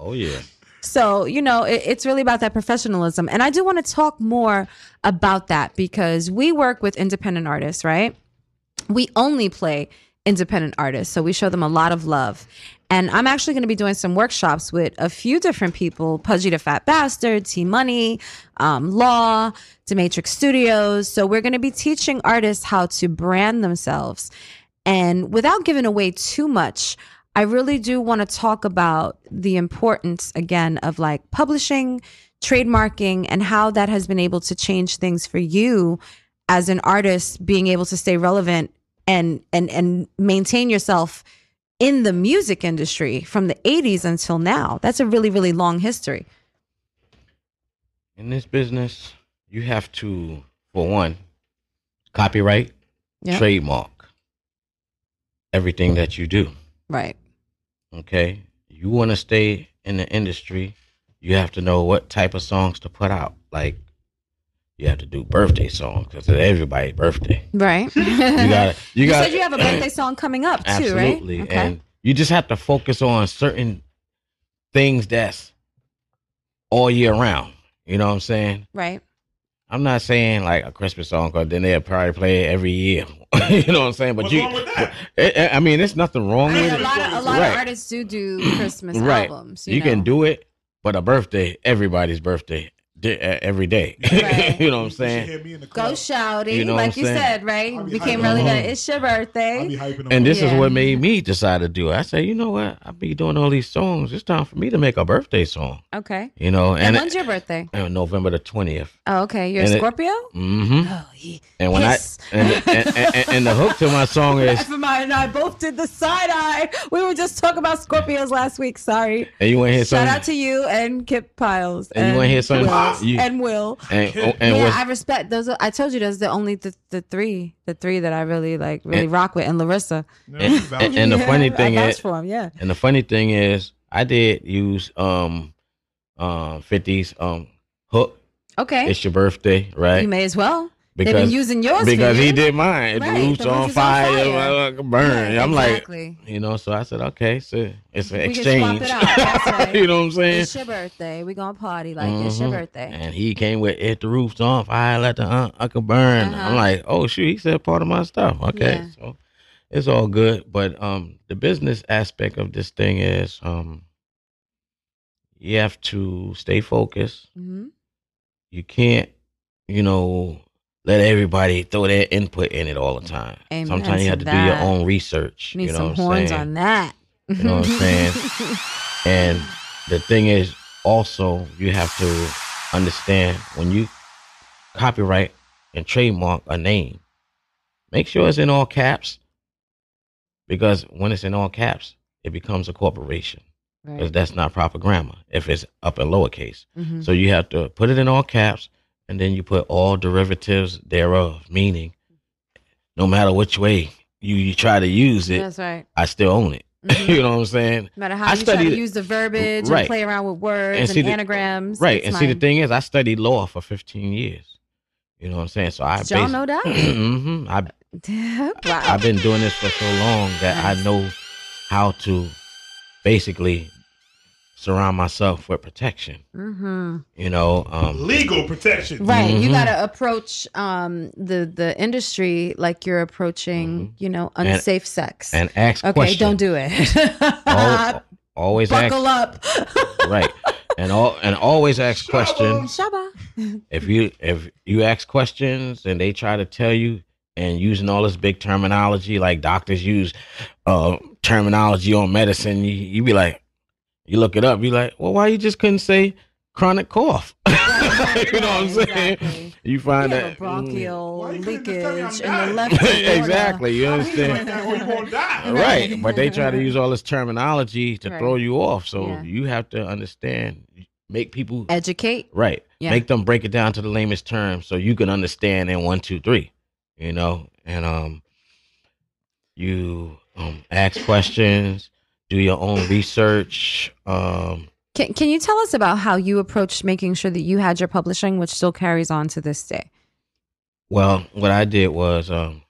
Oh yeah. So, you know, it, it's really about that professionalism. And I do want to talk more about that because we work with independent artists, right? We only play independent artists. So we show them a lot of love. And I'm actually going to be doing some workshops with a few different people Pudgy the Fat Bastard, T Money, um, Law, Dematrix Studios. So we're going to be teaching artists how to brand themselves. And without giving away too much, I really do want to talk about the importance again of like publishing, trademarking, and how that has been able to change things for you as an artist, being able to stay relevant and and and maintain yourself in the music industry from the 80s until now. That's a really, really long history. In this business, you have to, for one, copyright, Yep. trademark everything that you do. Right. Okay. You want to stay in the industry, you have to know what type of songs to put out. Like, you have to do birthday songs because it's everybody's birthday. Right. *laughs* you gotta- *laughs* you gotta- said you have a *clears throat* birthday song coming up too, right? Absolutely. And you just have to focus on certain things that's all year round. You know what I'm saying? Right. I'm not saying like a Christmas song because then they'll probably play it every year. *laughs* you know what I'm saying? But What's you, wrong with that? but- I I mean, there's nothing wrong I mean, with a it. lot of a lot Right. of artists do do Christmas right. albums. You, You, can do it, but a birthday, everybody's birthday, di- every day. *laughs* you know what I'm saying? Go shouty, You know like you saying? said, right? Became really good. It's your birthday. And this Yeah. is what made me decide to do it. I said, you know what? I'll be doing all these songs. It's time for me to make a birthday song. Okay. You know, And, and, when's your birthday? uh, November the twentieth. Oh, okay. You're And a it- Scorpio? Mm-hmm. And when Yes. I and, and, and, and the hook to my song is, *laughs* FMI and I both did the side eye. We were just talking about Scorpios last week. Sorry. and you want to hear Shout something? out to you and Kip Piles. And you wanna hear something? Will. You- and Will. and and yeah, what's- I respect those. Are, I told you those are the only the, the three, the three that I really like, really And- rock with, and Larissa. and, and- and the funny Yeah, thing is, vouch for 'em, yeah. And the funny thing is, I did use um, um, 50s um hook. Okay. It's your birthday, right? You may as well. They've been using yours because he did mine. Right, The roof's on is on fire, fire. burn. Right, I'm exactly. like, you know, so I said, okay, so it's an We exchange. it *laughs* right. you know what I'm saying? It's your birthday. We gonna party like it's your Mhm. birthday. And he came with if the roof's on fire, let the uh, uncle burn. Uh-huh. I'm like, oh shoot, he said part of my stuff. Okay, Yeah. so it's all good. But um, the business aspect of this thing is um, you have to stay focused. hmm You can't, you know, let everybody throw their input in it all the time. Amen Sometimes you have to do your own research. Need you know some what I'm horns saying? on that. You know what I'm saying? *laughs* And the thing is, also, you have to understand when you copyright and trademark a name, make sure it's in all caps. Because when it's in all caps, it becomes a corporation. Because Right. that's not proper grammar if it's up in lowercase. Mhm. So you have to put it in all caps and then you put all derivatives thereof, meaning no matter which way you, you try to use it, That's right. I still own it. *laughs* you know what I'm saying? No matter how I you try to use the verbiage Right. and play around with words and, see the- anagrams. right. And see, the thing is, I studied law for 15 years. You know what I'm saying? So I Did y'all know that? *clears throat* Mhm. I, *laughs* wow. I've been doing this for so long that I know how to basically surround myself with protection. hmm You know, um, Legal protection. Right. You Mhm. gotta approach um the the industry like you're approaching, you know, Mm-hmm. And- unsafe sex. and ask okay, questions. don't do it. Al- always *laughs* Buckle ask, up. *laughs* right, and all and always ask questions. Shaba. if you if you ask questions and they try to tell you and using all this big terminology like doctors use uh terminology on medicine, you, you be like, you look it up, you like, well, why you just couldn't say chronic cough? *laughs* you know what I'm saying? You find that bronchial leakage in the left exactly. You understand? *laughs* Right. right. But they try to use all this terminology to Right. throw you off. So Yeah. you have to understand, make people Educate. right. Yeah. Make them break it down to the lamest terms so you can understand in one, two, three. You know, and um, you um ask questions, do your own research. Um, Can, can you tell us about how you approached making sure that you had your publishing, which still carries on to this day? well, what I did was um,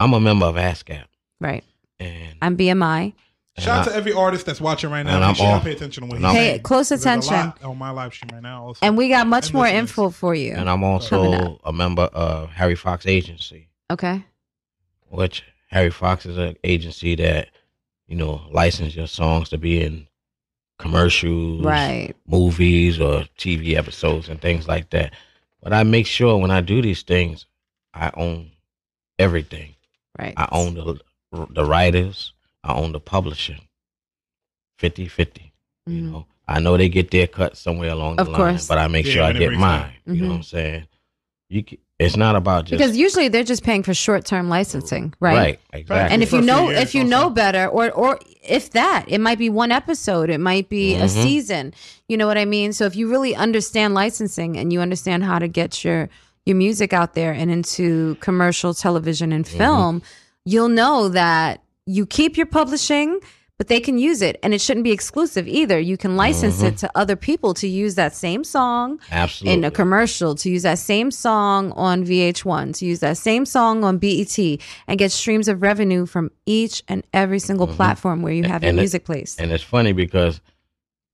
I'm a member of ASCAP. Right. And I'm BMI. Shout out to every artist that's watching right now. And I'm Make sure y'all pay attention to what and saying. Pay close There's a attention. lot on my live stream right now. Also. And we got much And more listeners. info for you. and I'm also a member of Harry Fox Agency. Okay. which Harry Fox is an agency that you know license your songs to be in commercials, Right. movies, or TV episodes and things like that. But I make sure when I do these things, I own everything. Right. I own the the writers. I own the publishing. 50-50. You know, I know they get their cut somewhere along Of the line, course. but I make Yeah, sure I get breaks mine. down. You know Mhm. what I'm saying? You, ca- it's not about just Because usually they're just paying for short term licensing, right? Right, exactly. And if you For a few know if you know better, or or if that, it might be one episode, it might be a Mhm. season. You know what I mean? So if you really understand licensing and you understand how to get your your music out there and into commercial television and Mm-hmm. film, you'll know that you keep your publishing, but they can use it, and it shouldn't be exclusive either. You can license Mhm. it to other people to use that same song Absolutely. in a commercial, to use that same song on VH1, to use that same song on BET, and get streams of revenue from each and every single platform where you have your Mm-hmm. And it- music placed. And it's funny because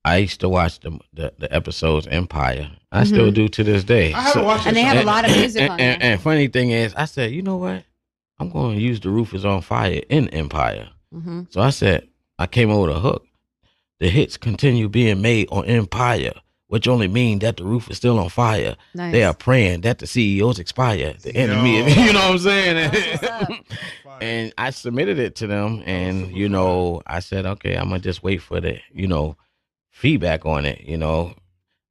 I used to watch the the, the episodes Empire. I still Mhm. do to this day. I haven't watched And they have a lot of music and, on and, there. and funny thing is, I said, you know what? I'm going to use the roof is on fire in Empire. Mhm. So I said, I came over the hook. The hits continue being made on Empire, which only means that the roof is still on fire. Nice. They are praying that the CEOs expire. The enemy, Yo. *laughs* you know what I'm saying? *laughs* and I submitted it to them, and you know, I said, okay, I'm gonna just wait for the, you know, feedback on it. You know,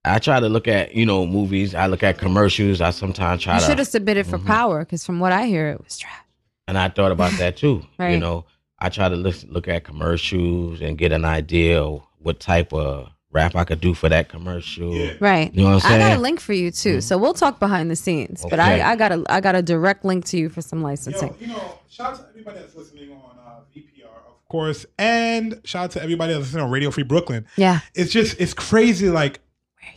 I try to look at, you know, movies. I look at commercials. I sometimes try You to, should have submitted for mm-hmm. power because from what I hear, it was trash. and I thought about that too. right. You know, I try to look look at commercials and get an idea of what type of rap I could do for that commercial. Right. You know what I'm saying? I got a? Mm-hmm. link for you too. So we'll talk behind the scenes. But I, I got a I got a direct link to you for some licensing. Yo, you know, shout out to everybody that's listening on uh, VPR, of course, and shout out to everybody that's listening on Radio Free Brooklyn. Yeah. It's just it's crazy. Like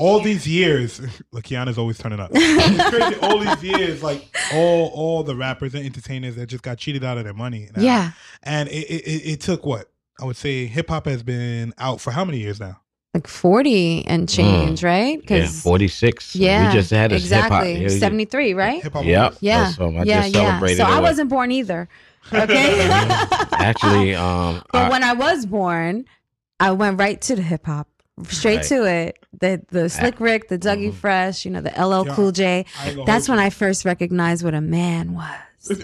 all these years, *laughs* look, Qiana's always turning up. it's *laughs* crazy. All these years, like all all the rappers and entertainers that just got cheated out of their money. now. Yeah. and it, it, it it took what I would say hip hop has been out for how many years now? Like 40 and change, right? Mm. Yeah, 46. Yeah, we just had this exactly. hip hop. 73, right? Hip-hop Yep. Yeah. That's what I yeah, just yeah. So I wasn't born either. *laughs* Okay. actually um but I- when I was born, I went right to the hip hop. Straight Right. to it. The the Slick Rick, the Dougie Mm-hmm. Fresh, you know, the LL Cool J. That's hold when I first recognized what a man was. *laughs* when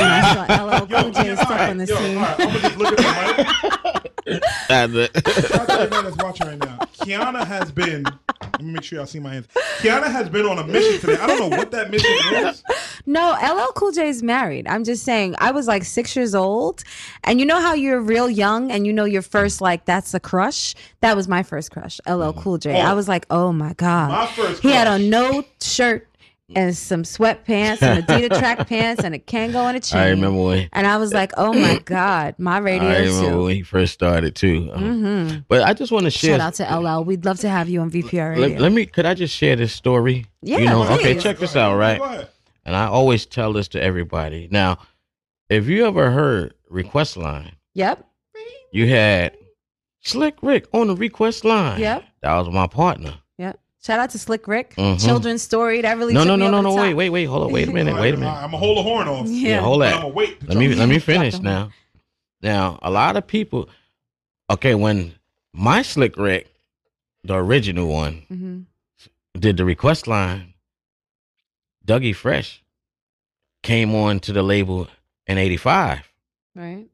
I saw LL Cool J step on the scene. I'm gonna just look at the mic. *laughs* the- Shout out to everybody that's watching right now. Qiana has been. Let me make sure y'all see my hands. Qiana has been on a mission today. I don't know what that mission *laughs* is. No, LL Cool J is married. I'm just saying, I was like six years old. And you know how you're real young and you know your first, like, that's a crush? That was my first crush, LL mm-hmm. Cool J. Oh. I Oh. was like, oh my God. My first he had a no shirt and some sweatpants and Adidas track pants and a Kango and a *laughs* chain. I remember when And I was like, oh my *coughs* God, my radio I remember too. when he first started too. Um, hmm But I just want to share. Shout out to LL. We'd love to have you on VPR radio. let, let me. Could I just share this story? Yeah, You know. Okay. Check this out. Right. And I always tell this to everybody. Now, if you ever heard request line, Yep. you had Slick Rick on the request line. Yep. That was my partner. Yep. Shout out to Slick Rick. Mhm. Children's story. That really No, took no, me no, over no, the no. Wait, wait, wait. Hold on. Wait a minute. Wait a minute. I'm gonna hold the horn off. Yeah. Yeah, hold But that. I'ma wait. Let me let me finish now. Now, a lot of people. Okay, when my Slick Rick, the original one, hmm did the request line, Dougie Fresh came on to the label in '85. Right.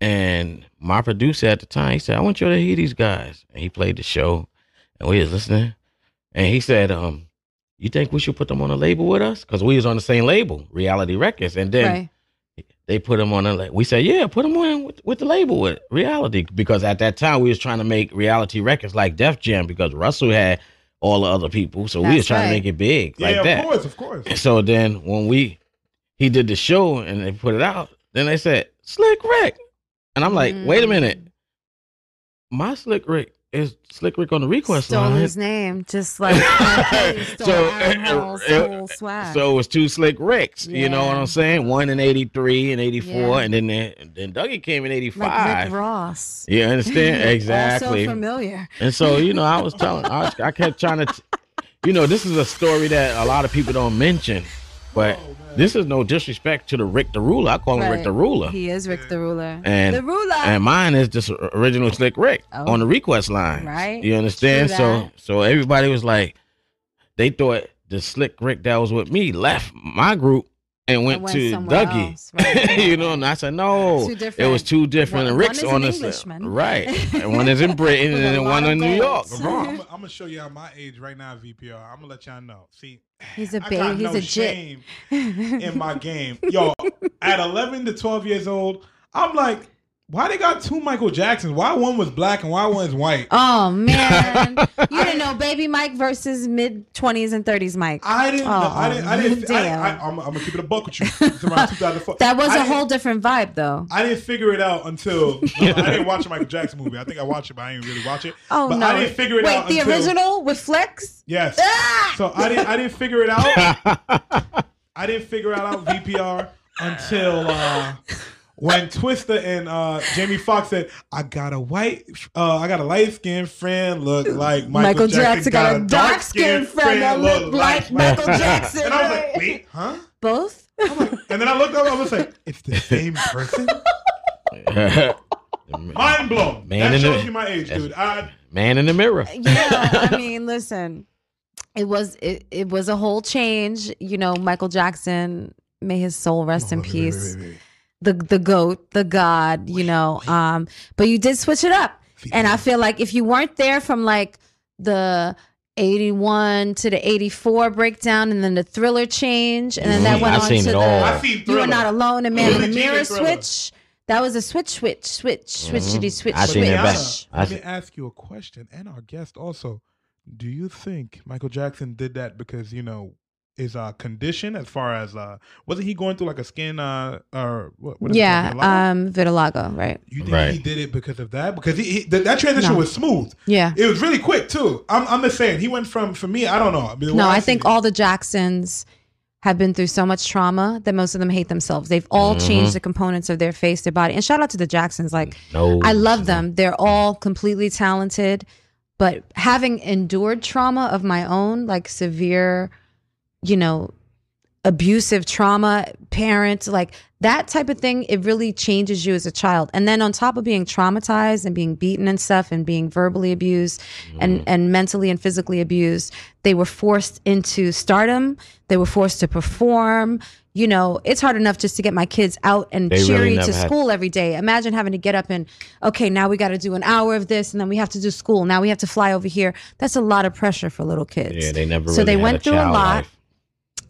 And my producer at the time, he said, I want you to hear these guys. And he played the show and we was listening. And he said, um, you think we should put them on a label with us? Because we was on the same label, Reality Records. And then Right. they put them on a la- we said, Yeah, put them on with, with the label with reality. Because at that time we was trying to make reality records like Def Jam because Russell had all the other people. So we was trying right. to make it big Yeah, like of that. course, of course. And so then when we he did the show and they put it out, then they said, Slick Rick. And I'm like, wait a minute. My Slick Rick is Slick Rick on the request Stole line. his name, just like R. Kelly stole So, uh, Hall's uh, whole swag. So it was two slick Ricks, you know what I'm saying? One in '83 and '84, Yeah. and then then Dougie came in like '85. Rick Ross. You understand *laughs* exactly? so familiar. And so you know, I was telling, I, was, I kept trying to, t- you know, this is a story that a lot of people don't mention, but this is no disrespect to the Rick the Ruler. I call him Rick the Ruler. He is Rick the Ruler. And the Ruler. and mine is just original Slick Rick Oh. on the request line. Right. You understand? So so everybody was like, they thought the Slick Rick that was with me left my group and went, went to somewhere Dougie. else. Right. *laughs* you know, and I said no. Two It was two different one- Ricks one on is an the Englishman. right, and one is in *laughs* Britain and then one in New York. I'm, I'm gonna show y'all my age right now, VPR. I'm gonna let y'all know. See, He's a I got baby. He's no a jit. shame in my game. Yo, at 11 to 12 years old, I'm like, why they got two Michael Jacksons? Why one was black and why one is white? Oh man, *laughs* you didn't know Baby Mike versus mid twenties and thirties Mike. I didn't. know. I didn't. I didn't. Damn. I, I'm, I'm gonna keep it a buck with you. *laughs* It's around 2004. that was I a whole different vibe, though. I didn't figure it out until *laughs* I didn't watch a Michael Jackson movie. I think I watched it, but I didn't really watch it. Oh but no! I didn't figure it Wait, out the until, original with Flex. Yes. Ah! So I didn't. I didn't figure it out. I didn't figure it out VPR until uh, when Twista and uh, Jamie Foxx said, "I got a white, uh, I got a light skinned friend look like Michael, Michael Jackson, Jackson got a dark-skinned friend that look like Michael Jackson, and I was like, "Wait, huh?" Both. And then I looked up. I was like, "It's the *laughs* same person." *laughs* Mind blown. Man that in shows the- you my age, dude. I, Man in the mirror. yeah, I mean, listen, it was it, it was a whole change. You know, Michael Jackson, may his soul rest in peace. The the goat, the god, you know. Um, but you did switch it up, and I feel like if you weren't there from like the. 81 to the 84 breakdown and then the thriller change and then that Mhm. went I've on seen to it the all. You are not alone a man in the mirror switch that was a switch switch switch switchity switch I seen switch it back. Qiana, I let see- me ask you a question, and our guest also. Do you think Michael Jackson did that because you know his uh, condition, as far as uh, wasn't he going through like a skin uh, or what? what is yeah called, vitiligo? um vitiligo right you think he did it because of that? Because he, he that, that transition No. was smooth. Yeah. it was really quick too. I'm, I'm just saying he went from for me. I don't know. I mean, no when i think it- all the jacksons have been through so much trauma that most of them hate themselves they've all Mhm. changed the components of their face their body and shout out to the jacksons like No. i love them they're all completely talented but having endured trauma of my own like severe you know abusive trauma parent like that type of thing it really changes you as a child. And then on top of being traumatized and being beaten and stuff and being verbally abused and mm. and mentally and physically abused they were forced into stardom. They were forced to perform. You know it's hard enough just to get my kids out and They cheery never to had- school every day. Imagine having to get up and okay now we got to do an hour of this and then we have to do school. Now we have to fly over here. That's a lot of pressure for little kids. Yeah, they never so really they had went a through a lot. life.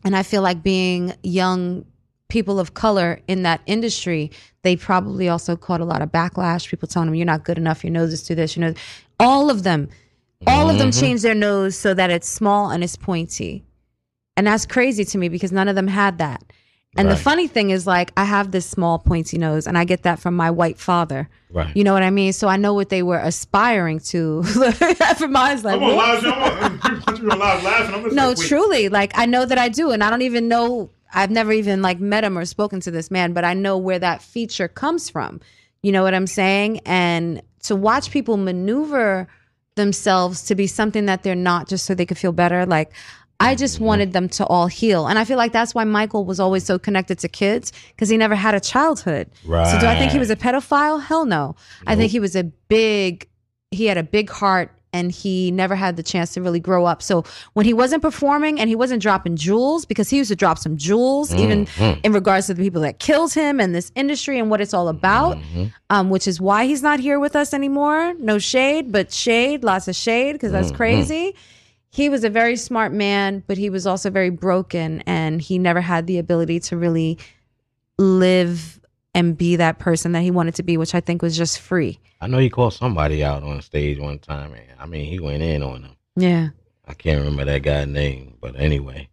And I feel like being young people of color in that industry, they probably also caught a lot of backlash. People telling them you're not good enough, your nose is too this, you know. All of them, all of them Mhm. changed their nose so that it's small and it's pointy. And that's crazy to me because none of them had that. And the funny thing is like I have this small pointy nose and I get that from my white father. Right. You know what I mean? So I know what they were aspiring to. *laughs* from my eyes like I'm gonna what? I'm gonna, laugh laughing. I'm just No, like, truly. Like I know that I do, and I don't even know. I've never even like met him or spoken to this man, but I know where that feature comes from. You know what I'm saying? And to watch people maneuver themselves to be something that they're not, just so they could feel better. Like I just Mm-hmm. wanted them to all heal, and I feel like that's why Michael was always so connected to kids because he never had a childhood. So do I think he was a pedophile? Hell no. I think he was a big. He had a big heart and he never had the chance to really grow up. So when he wasn't performing and he wasn't dropping jewels, because he used to drop some jewels, even Mhm. in regards to the people that killed him and this industry and what it's all about, um, which is why he's not here with us anymore. No shade, but shade, lots of shade, because that's Mhm. crazy. He was a very smart man, but he was also very broken, and he never had the ability to really live and be that person that he wanted to be, which I think was just free. I know he called somebody out on stage one time, and I mean, he went in on them. Yeah. I can't remember that guy's name, but anyway,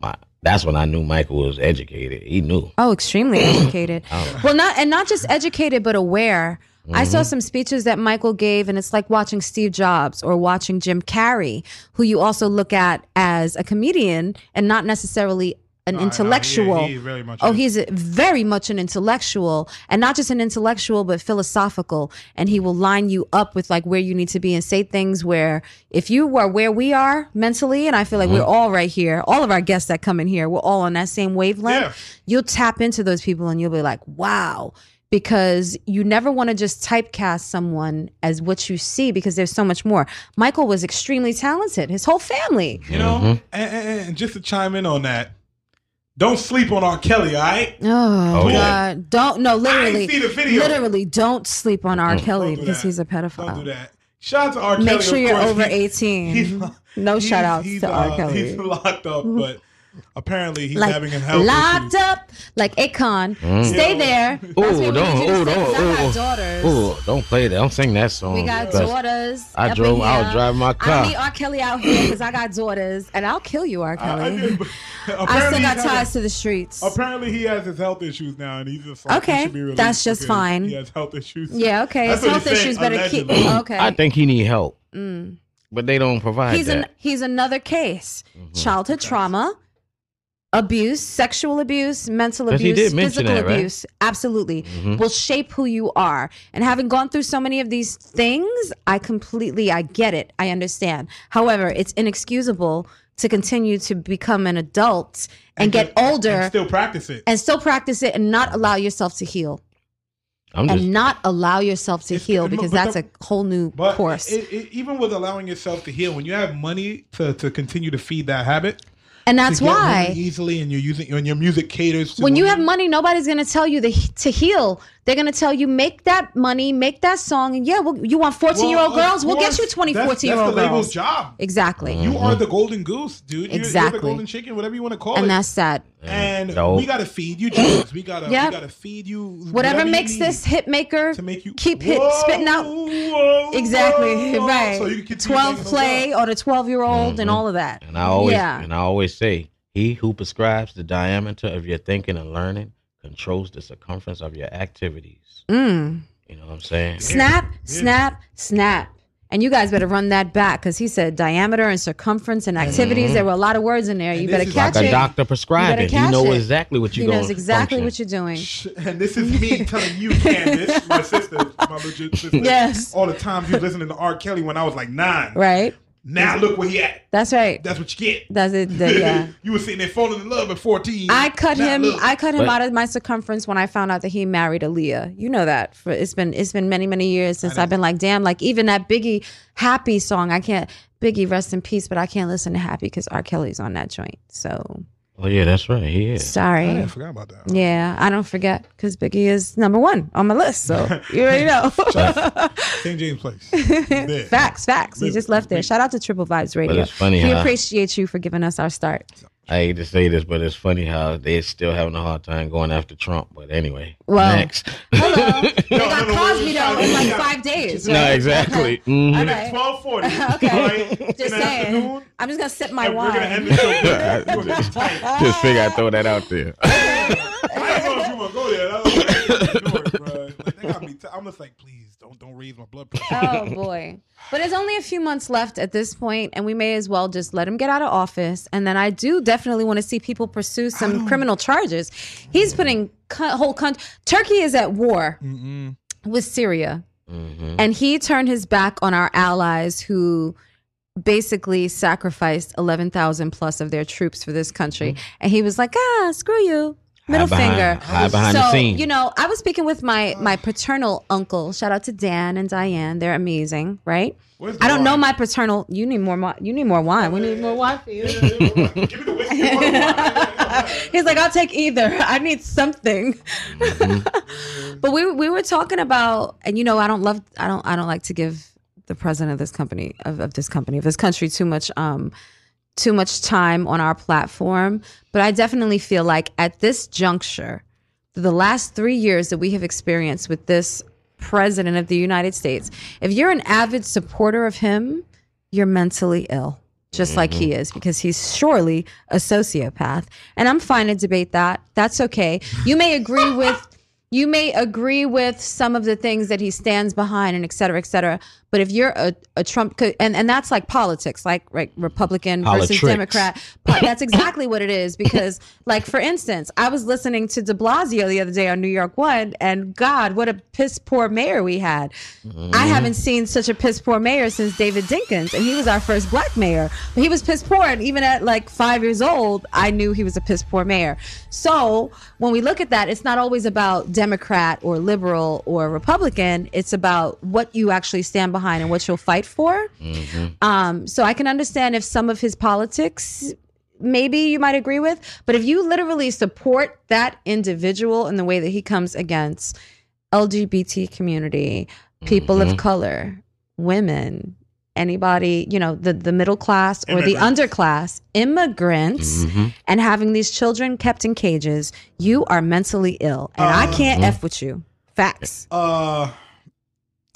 my that's when I knew Michael was educated. He knew. Oh, extremely educated. *clears throat* Well, not and not just educated, but aware. I saw Mhm. some speeches that Michael gave, and it's like watching Steve Jobs or watching Jim Carrey, who you also look at as a comedian and not necessarily an intellectual. he very much oh, is. he's a, very much an intellectual, and not just an intellectual, but philosophical. And he will line you up with like where you need to be and say things where if you are where we are mentally, and I feel like we're Mhm. all right here, all of our guests that come in here, we're all on that same wavelength. Yeah. You'll tap into those people and you'll be like, wow. Because you never want to just typecast someone as what you see because there's so much more. Michael was extremely talented, his whole family. You know, and, and- and just to chime in on that, don't sleep on R. Kelly, all right? Oh, Oh, yeah. God! Don't no, literally, see the video. literally, don't sleep on R. Mm. Kelly Don't because that. he's a pedophile. Don't do that. Shout out to R. Kelly. Make sure of you're course. over He's- 18. he's- no he's- shout outs he's, to R. uh, Kelly. He's locked up, but apparently he's like having a health locked issue. up, like Akon. Mm. Stay there. Oh, what Ooh, we don't, need you to ooh, don't, I got ooh, daughters. ooh, don't play that. Don't sing that song. We got because daughters. I up drove. in I here. was driving my I car. don't need R. Kelly out here because I got daughters, and I'll kill you, R. Kelly. *laughs* I still got ties having- to the streets. Apparently he has his health issues now, and he's just like, he Okay, should be released that's just fine. He has health issues. Yeah, okay. That's His health he's saying, issues better keep. Okay. I think he need help, Mm. but they don't provide he's that. an he's another case. Mm-hmm. Childhood trauma, abuse, sexual abuse, mental 'Cause he abuse, did physical that, right? abuse. Absolutely. Mhm. Will shape who you are. And having gone through so many of these things, I completely I get it. I understand. However, it's inexcusable to continue to become an adult and, get older and still practice it. and still practice it and not allow yourself to heal. I'm and just not allow yourself to heal but because the- that's a whole new But course. it, it, even with allowing yourself to heal, when you have money to, to continue to feed that habit, And to that's why- easily, and you're using when your music caters to when you have money, nobody's gonna tell you the, to heal. They're gonna tell you make that money, make that song, and yeah, we'll, you want fourteen year old Well, girls? We'll get you 20, that's- 14 year that's the label's job. Exactly. You are mm-hmm. the golden goose, dude. You're, you're Exactly. the golden chicken, whatever you want to call it. and that's sad. and No. we gotta feed you drugs. We gotta Yep. we gotta feed you Whatever you makes need. this hit maker to make you keep hit spitting out exactly whoa. right. So you can Twelve play or the twelve year old and mm-hmm. all of that. And I always yeah. and I always say, he who prescribes the diameter of your thinking and learning controls the circumference of your activities. Mm. You know what I'm saying? Snap, snap, snap. And you guys better run that back because he said diameter and circumference and activities. Mhm. There were a lot of words in there. You better this is catch like it. a doctor You prescribing. better He catch know exactly what you're going knows exactly function. what you're doing. And this is me telling you, *laughs* Candace, my sister, my legit sister. Yes. All the times you listening to R. Kelly when I was like nine. Right. Now look where he at. That's right. That's what you get. That's it. the- *laughs* yeah. you were sitting there falling in love at 14. I cut Now him. look. I cut him But- out of my circumference when I found out that he married Aaliyah. You know that. For it's been it's been many many years since I've been like, damn. Like even that Biggie Happy song, I can't. Biggie rest in peace, but I can't listen to Happy because R. Kelly's on that joint. So Oh yeah, that's right. He is. sorry. I forgot about that. Yeah, I don't forget because Biggie is number one on my list. So you already know. *laughs* King James Place. *laughs* There. facts, facts. He just left there. Shout out to Triple Vibes Radio. it's funny we how- appreciate you for giving us our start. I hate to say this, but it's funny how they're still having a hard time going after Trump. But anyway, Well, next. *laughs* They got Cosby though in like five days. no, right? exactly. *laughs* Mhm. And Okay. at 1240. *laughs* Okay. Just saying. I'm just gonna sip my and we're going to end the show good. We're gonna tight. Just figure I throw that out there. I didn't know if you want to go there. T- I'm just like, please don't don't raise my blood *laughs* pressure. Oh boy. But there's only a few months left at this point, and we may as well just let him get out of office. And then I do definitely want to see people pursue some criminal charges. He's putting co- whole country. Turkey is at war with Syria, and he turned his back on our allies who basically sacrificed 11,000 plus of their troops for this country. And he was like, ah, screw you. Middle Hide behind- finger. behind so, the scene. You know, I was speaking with my my paternal uncle. Shout out to Dan and Diane. They're amazing, right? Where's I don't the know my paternal. You need more. wi- You need more wine. We need more wine for you. *laughs* He's like, I'll take either. I need something. Mm-hmm. *laughs* but we we were talking about, and you know, I don't love, I don't, I don't like to give the president of this company of, of this company of this country too much um too much time on our platform. But I definitely feel like at this juncture, the last three years that we have experienced with this president of the United States, if you're an avid supporter of him, you're mentally ill, just like he mm-hmm. is, because he's surely a sociopath. And I'm fine to debate that. That's okay. You may agree with. You may agree with some of the things that he stands behind and et cetera, et cetera. But if you're a, a Trump, and, and that's like politics, like right, Republican versus Democrat. That's exactly what it is. Because, like, for instance, I was listening to de Blasio the other day on New York One, and God, what a piss poor mayor we had. I mm-hmm. haven't seen such a piss poor mayor since David Dinkins, and he was our first black mayor. But he was piss poor, and even at like five years old, I knew he was a piss poor mayor. So when we look at that, it's not always about Democrat or liberal or Republican. It's about what you actually stand behind and what you'll fight for. Um, so I can understand if some of his politics maybe you might agree with, but if you literally support that individual in the way that he comes against LGBT community, people Mhm. of color, women, anybody, you know, the the middle class or the underclass, immigrants, Mhm. and having these children kept in cages, you are mentally ill, and I can't Uh, f with you. Facts. Uh,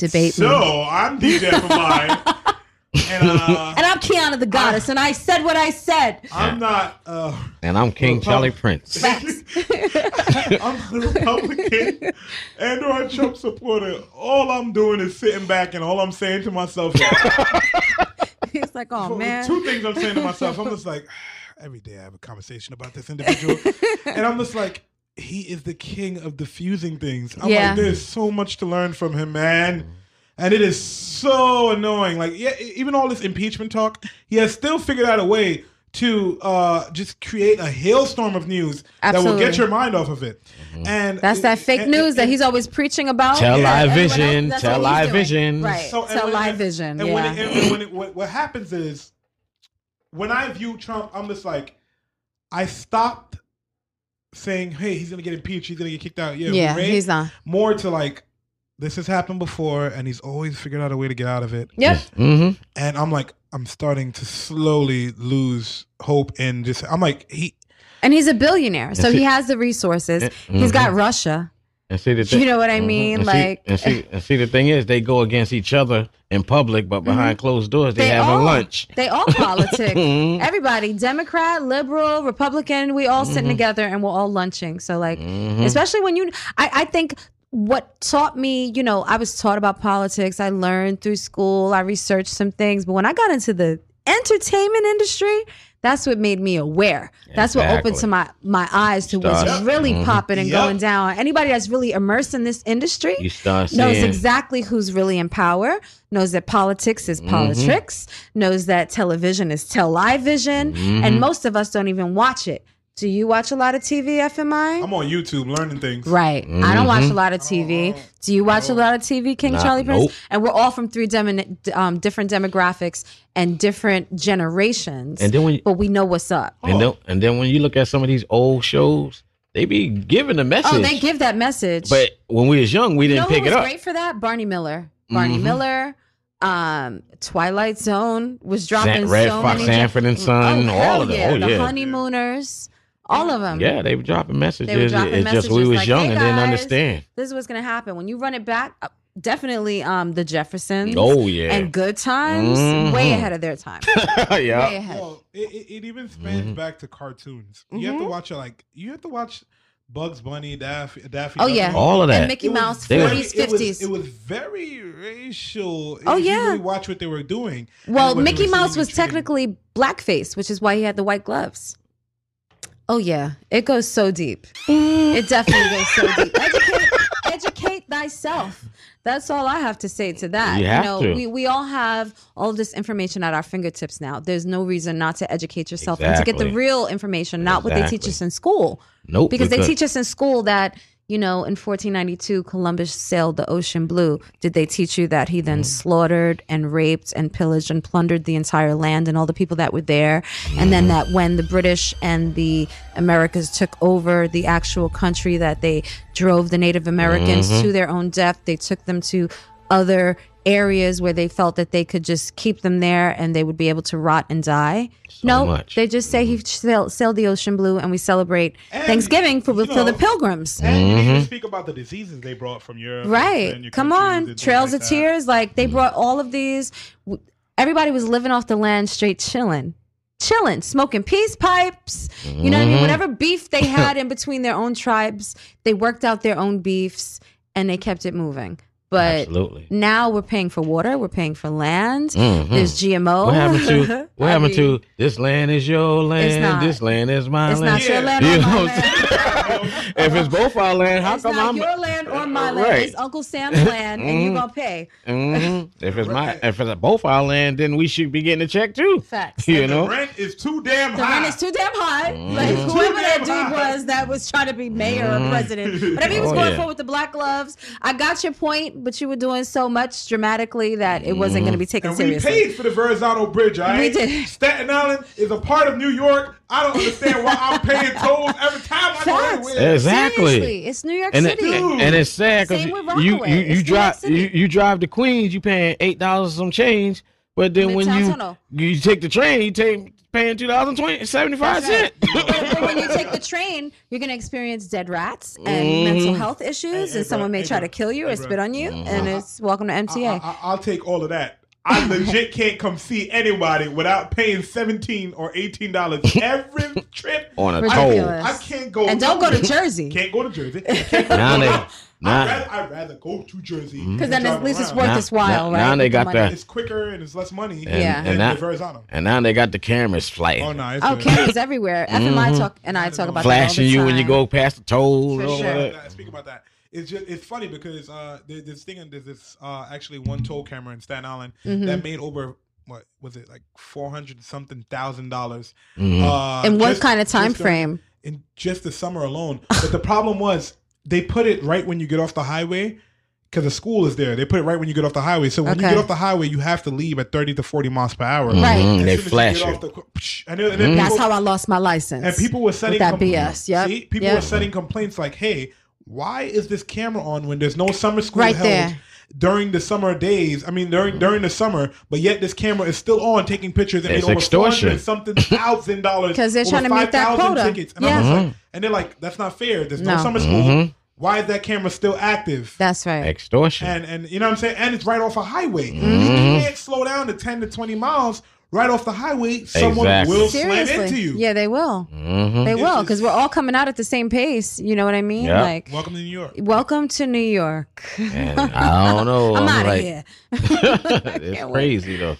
Debate so me. I'm DJ FMI, *laughs* and uh, And I'm Qiana the goddess, and I said what I said. I'm not. Uh, And I'm King Charlie Prince. *laughs* I'm a Republican and or a Trump supporter. All I'm doing is sitting back, and all I'm saying to myself is *laughs* He's like, oh man. two things I'm saying to myself. I'm just like, *sighs* every day I have a conversation about this individual, and I'm just like, he is the king of diffusing things. I'm Yeah. like, there's so much to learn from him, man. And it is so annoying. Like, yeah, even all this impeachment talk, he has still figured out a way to uh, just create a hailstorm of news that will get your mind off of it. And That's that fake news that he's always preaching about. Tell Yeah, live everyone else, vision. Tell what live doing. vision. Right. So, Tell live vision. And yeah. when it, and when it, what, what happens is, when I view Trump, I'm just like, I stopped saying, "Hey, he's gonna get impeached. He's gonna get kicked out." Yeah, Yeah, right? he's not. More to like, this has happened before, and he's always figured out a way to get out of it. Yep. Mm-hmm. And I'm like, I'm starting to slowly lose hope in just. I'm like, he. and he's a billionaire, so he has the resources. He's got mhm. Russia. And see the You know what I Mhm. mean? And see- Like- and see, and see, the thing is, they go against each other in public, but behind closed doors, they, Mm-hmm. They having all- lunch. They all *laughs* politic. Mhm. Everybody, Democrat, liberal, Republican, we all sitting Mhm. together and we're all lunching. So like, Mhm. especially when you, I, I think what taught me, you know, I was taught about politics. I learned through school. I researched some things, but when I got into the entertainment industry, that's what made me aware. That's what opened to my my eyes to what's Start- really Mhm. popping and Yep. going down. Anybody that's really immersed in this industry knows seeing. exactly who's really in power, knows that politics is Mhm. politics, knows that television is tell live vision, Mhm. and most of us don't even watch it. Do you watch a lot of TV, FMI? I'm on YouTube learning things. Right. I don't watch a Mm-hmm. Lot of TV. Do you watch a lot of TV, King Nah, Charlie Prince? nope. And we're all from three demi- um, different demographics and different generations. And then when you- but we know what's up. And then, and then when you look at some of these old shows, they be giving the message. Oh, they give that message. but when we was young, we You didn't know who pick was it up. great for that? Barney Miller. Barney Mhm. Miller. Um, Twilight Zone was dropping San- Redd so Foxx, many. Sanford and Son, oh, all of them. Yeah. Oh, the yeah. Honeymooners, all of them. Yeah, they were dropping messages. They were dropping it's messages just we was like, young "Hey, and didn't understand. This is what's gonna happen when you run it back. uh, Definitely, um, the Jeffersons. Oh, yeah. and Good Times, Mhm. way ahead of their time. *laughs* yeah. Way ahead. Well, it, it, it even spans Mhm. back to cartoons. You have to Mhm. watch it like you have to watch Bugs Bunny, Daffy, Daffy. Oh, Duck, yeah. All of that. And Mickey It was Mouse, very- 40s, it was- 50s. It was, very racial. Oh, if you yeah. really watch what they were doing. Well, and what they Mickey Mouse was technically blackface, which is why he had the white gloves. Oh yeah, it goes so deep. It definitely goes so deep. *laughs* Educate, educate thyself. That's all I have to say to that. You have know, to. we we all have all this information at our fingertips now. There's no reason not to educate yourself and to get the real information, not what they teach us in school. Nope, Because we they teach us in school that, you know, in 1492, Columbus sailed the ocean blue. Did they teach you that he Mm. then slaughtered and raped and pillaged and plundered the entire land and all the people that were there? And then Mm. that when the British and the Americas took over the actual country, that they drove the Native Americans Mhm. to their own death. They took them to other areas where they felt that they could just keep them there and they would be able to rot and die. no, much. they just say he sailed, sailed the ocean blue, and we celebrate Thanksgiving for, for the pilgrims. And Mm-hmm. even speak about the diseases they brought from Europe. Right. your Come on. Trails like of that. Tears. Like they brought all of these. Everybody was living off the land straight chilling. Chilling, smoking peace pipes. You know what I mean? Mhm. Whatever beef they had in between their own tribes, they worked out their own beefs and they kept it moving. But Absolutely. now we're paying for water, we're paying for land. Mhm. There's GMO. What happened to what *laughs* happened mean, to this land is your land, not. this land is my It's land. not your land You or know my what *laughs* if it's both our land, how It's come not I'm your land or my land. Right. It's Uncle Sam's *laughs* land, and you Mhm. gonna pay. Mhm. If it's my if it's both our land, then we should be getting a check too. Facts. You And know. the rent is too damn The high. rent is too damn high. Mhm. Like whoever that dude high. was that was trying to be mayor or Mhm. president, whatever he was Oh, going yeah. for with the black gloves. I got your point, but you were doing so much dramatically that it wasn't going to be mm-hmm. taken And we seriously. paid for the Verrazano Bridge, all right? We did. Staten Island is a part of New York. I don't understand why I'm paying tolls every time I go Facts. anywhere. Exactly. Seriously, it's New York And, City. it, and it's sad because Same you you, you drive City. you, you drive to Queens, you paying eight dollars some change, but then when you Tunnel. you take the train, you take paying two dollars and twenty seventy five cents. right. but, but when you *laughs* take the train, you're going to experience dead rats and Mhm. mental health issues, Hey, and hey, someone may hey, try bro, to kill you hey, or bro. spit on you, and it's welcome to MTA. I, I, will take all of that. I legit can't come see anybody without paying seventeen or eighteen dollars *laughs* every trip On a toll. I, can't go. And don't go to. Jersey. Can't go to Jersey. Can't go Now to- *laughs* they I'd, rather, I'd rather go to Jersey because then at least drive it's around. worth its while, now, right? Now they With the got money. the It's quicker and it's less money. and, Yeah. and than now the and now they got the cameras flying. Oh no, it's Oh, cameras everywhere. F and I Mhm. talk and I talk about flashing that all you when you go past the toll. For and all sure. that. that, speak about that. It's just it's funny because uh there- there's thing there's this uh actually one toll camera in Staten Island Mhm. that made over what was it like four hundred something thousand dollars. Mhm. Uh, In what just- kind of time just during- frame? In just the summer alone. But the problem was they put it right when you get off the highway. Because the school is there, they put it right when you get off the highway. So when you get off the highway, you have to leave at thirty to forty miles per hour. Right. Mhm, As They soon as you flash get you. off the- and then- and then That's people- how I lost my license. and people were setting with that com- BS. Yep. See, people yep. were setting complaints like, "Hey, why is this camera on when there's no summer school Right held there. during the summer days? I mean, during during the summer, but yet this camera is still on, taking pictures and It's over extortion. hundred something thousand dollars *laughs* 'Cause they're trying to make that 5,000 quota. Tickets. And, Yeah. I'm just like, and they're like, "That's not fair. There's no, No. summer school. Mhm. Why is that camera still active?" That's right. Extortion. and and you know what I'm saying, and it's right off a highway. Mhm. You can't slow down to ten to twenty miles right off the highway. Someone Exactly. will slam into you. Yeah, they will. Mhm. They It's will because we're all coming out at the same pace. You know what I mean? Yeah. Like, Welcome to New York. welcome to New York. And I don't know. *laughs* I'm I'm outta like- here. *laughs* it's can't wait. crazy though.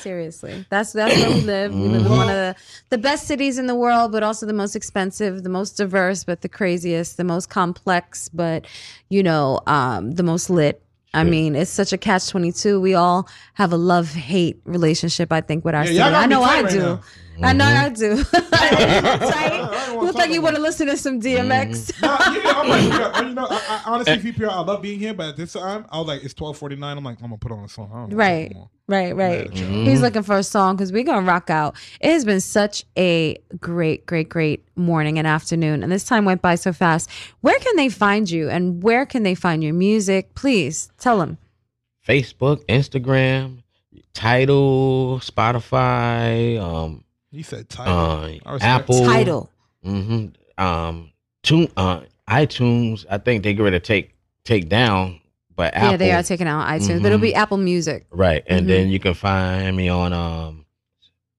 Seriously, that's that's where we live. We live in one of the, the best cities in the world, but also the most expensive, the most diverse, but the craziest, the most complex, but you know, um, the most lit. I mean, it's such a catch twenty two. We all have a love hate relationship. I think with our Yeah, city. I know I right do. now. I know Mm-hmm. *laughs* I do. *laughs* Tight. You look like you want to listen to some DMX. Mm-hmm. Nah, yeah, I'm like, yeah, you know, I, I, honestly, *laughs* VPR, I love being here, but at this time, I was like, it's twelve forty nine. I'm like, I'm gonna put on a song. I don't know Right, anymore. Right, right. Mhm. He's looking for a song because we're gonna rock out. It has been such a great, great, great morning and afternoon, and this time went by so fast. Where can they find you, and where can they find your music? Please tell them. Facebook, Instagram, Title, Spotify, um, He said title. uh, Apple, Title. Mm-hmm. um, tune, uh, iTunes. I think they get ready to take take down, but Apple, Yeah, they are taking out iTunes, but it'll be Apple Music. right, and Mhm. then you can find me on um,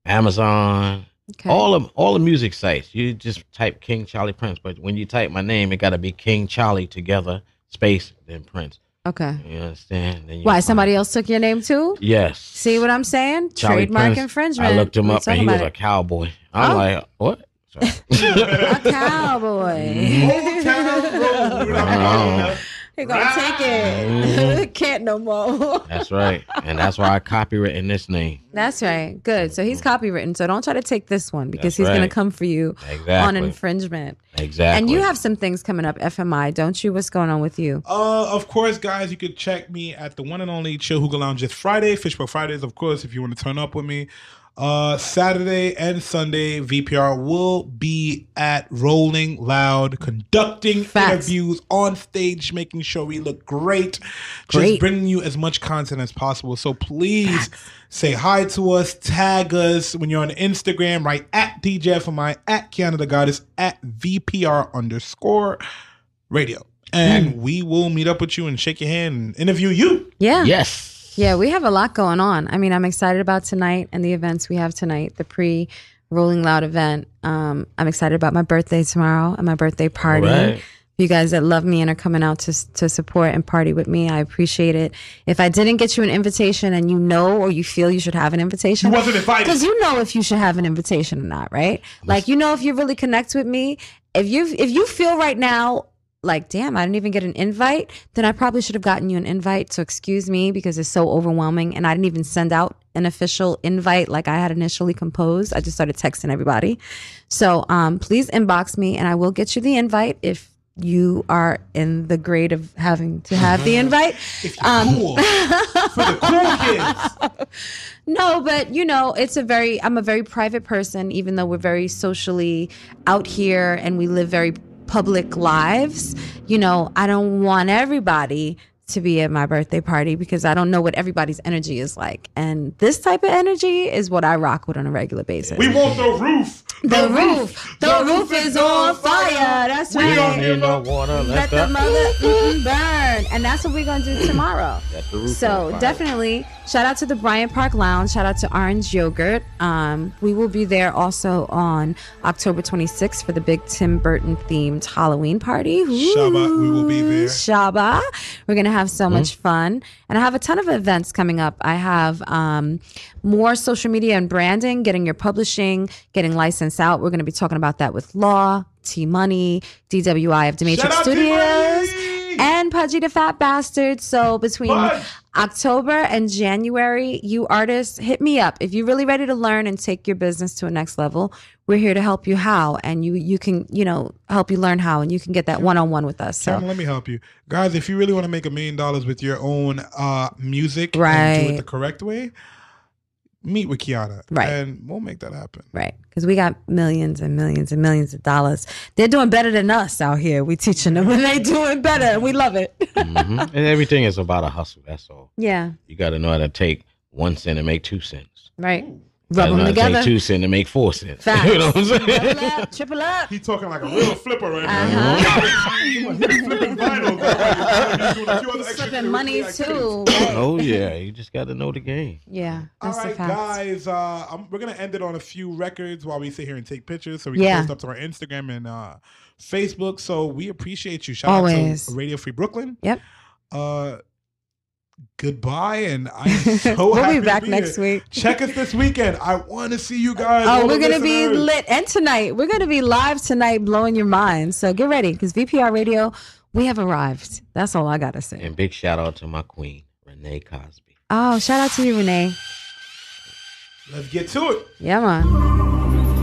Amazon. Okay. All of all the music sites. You just type King Charlie Prince, but when you type my name, it got to be King Charlie together, space then Prince. Okay. You understand? Then you Why? find- Somebody else took your name too? Yes. See what I'm saying? Charlie Trademark Prince. infringement. I looked him We up and he was about a cowboy. I'm Oh. like, what? *laughs* a cowboy. *laughs* Mm-hmm. Old Town Road. He gonna take it. *laughs* Can't no more. *laughs* That's right. And that's why I copywritten this name. That's right. Good. So he's copywritten. So don't try to take this one because That's he's gonna come for you on infringement. Exactly. And you have some things coming up, FMI, don't you? What's going on with you? Uh, of course, guys, you could check me at the one and only Chill Hookah Lounge this Friday, Fishbowl Fridays, of course, if you want to turn up with me. Uh, Saturday and Sunday, VPR will be at Rolling Loud, conducting interviews on stage, making sure we look great, just bringing you as much content as possible. So please say hi to us, tag us when you're on Instagram, right at DJ FMI, at Qiana the Goddess, at VPR underscore radio. And we will meet up with you and shake your hand and interview you. Yeah. Yes. Yeah, we have a lot going on. I mean, I'm excited about tonight and the events we have tonight, the pre Rolling Loud event. Um, I'm excited about my birthday tomorrow and my birthday party. right. You guys that love me and are coming out to to support and party with me, I appreciate it. If I didn't get you an invitation and you know or you feel you should have an invitation, You wasn't invited. because you know if you should have an invitation or not, right? Like you know if you really connect with me. If you if you feel right now like damn, I didn't even get an invite, then I probably should have gotten you an invite. So excuse me because it's so overwhelming, and I didn't even send out an official invite like I had initially composed. I just started texting everybody. So um, please inbox me, and I will get you the invite if you are in the grade of having to have the *laughs* invite. Um, *laughs* no, but you know, it's a very I'm a very private person, even though we're very socially out here and we live very public lives. You know, I don't want everybody to be at my birthday party because I don't know what everybody's energy is like. And this type of energy is what I rock with on a regular basis. We want the roof. The roof. The roof is on fire. That's We right. don't need no water. Let the mother burn. And that's what we're going to do tomorrow. The roof So definitely shout out to the Bryant Park Lounge. Shout out to Orange Yogurt. Um, we will be there also on October 26th for the big Tim Burton themed Halloween party. Shabba, we will be there. Shaba. We're gonna have so much fun, and I have a ton of events coming up. I have um, more social media and branding, getting your publishing, getting licensed out. We're gonna be talking about that with Law, T Money, DWI of Demetric out Studios, the Fat Bastard. So between October and January, you artists, hit me up if you're really ready to learn and take your business to a next level. We're here to help you how, and you you can you know help you learn how, and you can get that one on one with us. So. Let me help you. Guys, if you really want to make a million dollars with your own uh, music and do Right. it the correct way, meet with Qiana. Right. And we'll make that happen. Right. Because we got millions and millions and millions of dollars. They're doing better than us out here. We teaching them and they doing better. And we love it. *laughs* Mhm. And everything is about a hustle. That's all. Yeah. You got to know how to take one cent and make two cents. Right. Gotta Rub know them how to together. Take two cents and make four cents. *laughs* Facts. you know what I'm saying? Double up, triple up. He talking like a real flipper right Uh-huh. now. *laughs* He must flipping vinyl. girl. He's doing a few other extra Slipping money too. Oh yeah, you just got to know the game. Yeah. All That's the right, fact. guys. Uh, I'm, we're gonna end it on a few records while we sit here and take pictures, so we can Yeah. post up to our Instagram and uh, Facebook. So we appreciate you. Shout Always. out to Radio Free Brooklyn. Yep. Uh, goodbye, and I'm *laughs* so We'll be happy to back be next here. week. Check us this weekend. I want to see you oh, guys. Oh, we're gonna be lit, and tonight we're gonna be live tonight, blowing your mind. So get ready, because VPR Radio, we have arrived. That's all I gotta say. And big shout out to my queen, Renee Cosby. Oh, shout out to you, Renee. Let's get to it. Yeah, man.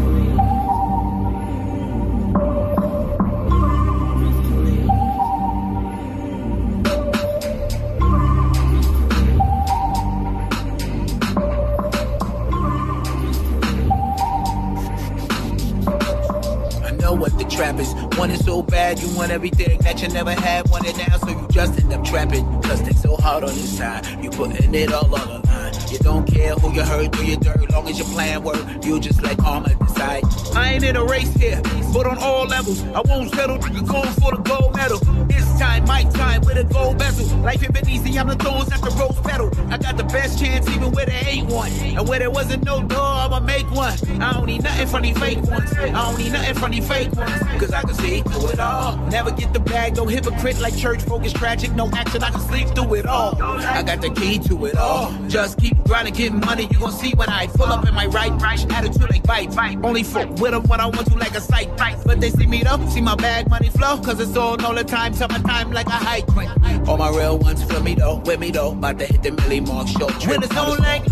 The trap is. Want it so bad, you want everything that you never had. Want it now, so you just end up trapping. Cause they so hard on this side. You putting it all on the line. You don't care who you hurt, do your dirt. Long as your plan work, you just let karma decide. I ain't in a race here, but on all levels. I won't settle, you going for the gold medal. This time, my time with a gold bezel. Life ain't been easy, I'm the thorns at the rose pedal. I got the best chance even where there ain't one. And where there wasn't no door, I'ma make one. I don't need nothing from these fake ones. I don't need nothing from these fake ones. Cause I can see through it all. Never get the bag, no hypocrite like church folk is tragic. No action, I can sleep through it all. I got the key to it all. Just keep grinding, get money. You gon' see when I full up in my right, right attitude like bite, bite. Only fuck with them when I want to like a sight, But they see me though, see my bag money flow. Cause it's on all the time, summertime. time like a hike. All my real ones feel me though, with me though. About to hit the milli mark, show. short trip. Winners don't like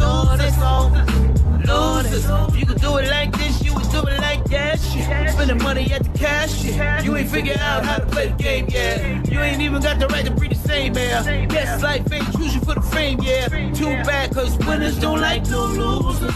losers. Losers. You can do it like this, you would do it like that. Shit. Spending money at the cash. Shit. You ain't figured out how to play the game yet. You ain't even got the right to breathe the same air. Yes, life ain't choose you for the fame, yeah. Too bad, cause winners don't like no losers.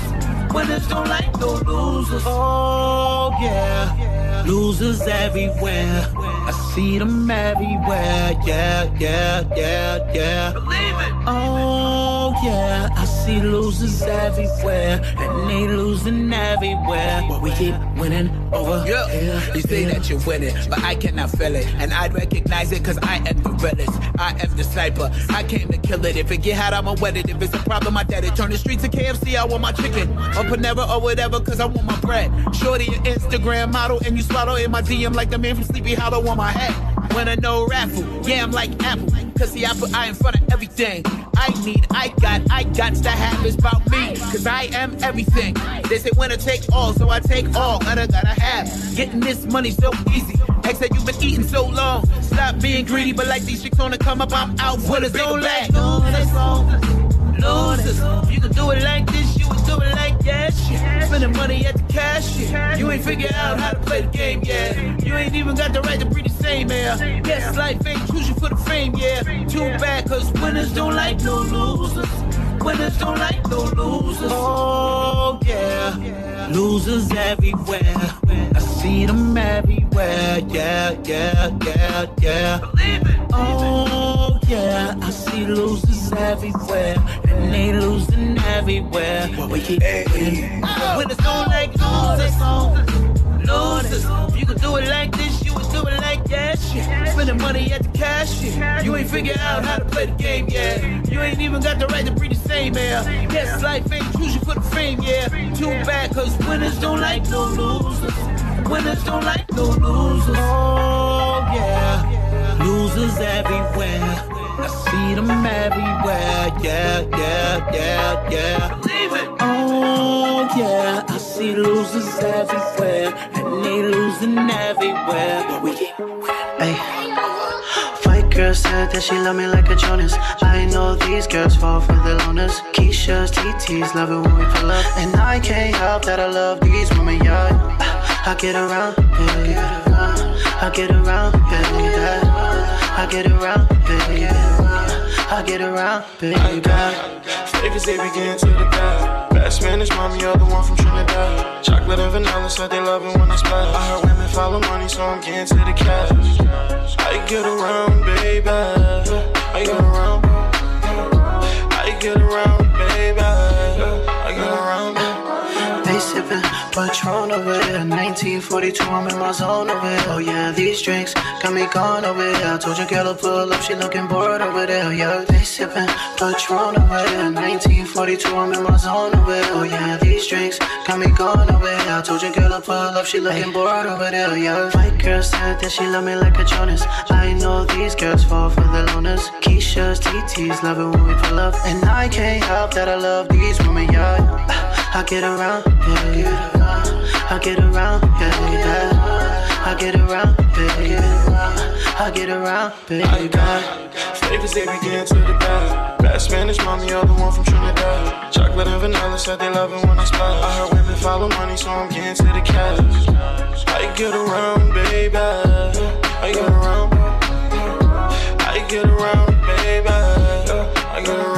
Winners don't like no losers. Oh, yeah. Losers everywhere. I see them everywhere. Yeah, yeah, yeah, yeah. Believe it. Oh, yeah. I see losers everywhere. And they losing everywhere. But we keep winning over Yeah. here. You say that you're winning, but I cannot feel it. And I'd recognize it cause I am the realest. I am the sniper. I came to kill it. If it get hot, I'ma wet it. If it's a problem, I dead it. Turn the streets to KFC, I want my chicken. Or Panera or whatever, cause I want my bread. Shorty, an Instagram model, and you swallow in my DM like the man from Sleepy Hollow on my hat. When I know raffle, yeah, I'm like Apple. Cause see, I put I in front of everything. I need, I got, I got to have is about me. Cause I am everything. They say winner take all, so I take all. Gotta, gotta have. Getting this money so easy. Ex said you've been eating so long. Stop being greedy, but like these chicks on the come up, I'm out for the bigger bag. Losers. You can do it like this, you would do it like that. Shit. Spending money at the cash. Shit. You ain't figured out how to play the game yet. You ain't even got the right to breathe the same air. Yes, life ain't choose for the fame, yeah. Too bad, cause winners don't like no losers. Winners don't like no losers. Oh, yeah. Losers everywhere. I see them everywhere. Yeah, yeah, yeah, yeah. Oh, yeah. I see losers everywhere. And they losing everywhere. But we keep winning. Winners don't like losers. Losers. You can do it like this, you would do it like that. Shit. Spending money at the cash. Shit. You ain't figured out how to play the game yet. You ain't even got the right to breathe the same air. Yes, life ain't you for the fame, yeah. Too bad, cause winners don't like no losers. Winners don't like no losers. Oh, yeah. Losers everywhere. I see them everywhere. Yeah, yeah, yeah, yeah. Believe it. Oh, yeah. I see losers everywhere. And they losing everywhere. But we keep. White girl said that she love me like a Jonas. I know these girls fall for the loners. Keisha's, TT's, love it when we pull up. And I can't help that I love these women, yeah. I get around, yeah. I get around, yeah. I get around, yeah. I get around, baby. Flavors they begin to the bad. Spanish mommy, you're the one from Trinidad. Chocolate and vanilla said they love it when I splash. I heard women follow money, so I'm getting to the cash. I get around, baby. I get around. I get around, baby. I get around. They sippin' Patron over there. 1942, I'm in my zone over here. Oh yeah, these drinks got me gone over here. I told your girl to pull up, she looking bored over there. Yeah, they sippin' Patron over there. 1942, I'm in my zone over here. Oh yeah, these drinks got me gone over here. I told your girl to pull up, she looking bored over there. Oh yeah, white girl said that she love me like a Jonas. I know these girls fall for the loners. Keisha's, TT's, love it when we pull up. And I can't help that I love these women, yeah. I get around, yeah. I get around, yeah. yeah. I get around, yeah. I get around, baby. Flavors they begin to the bad. Bad Spanish mommy, the one from Trinidad. Chocolate and vanilla said they love it when I splash. I heard women follow money, so I'm getting to the cash. I get around, baby. I get around. I get around, baby. I get around.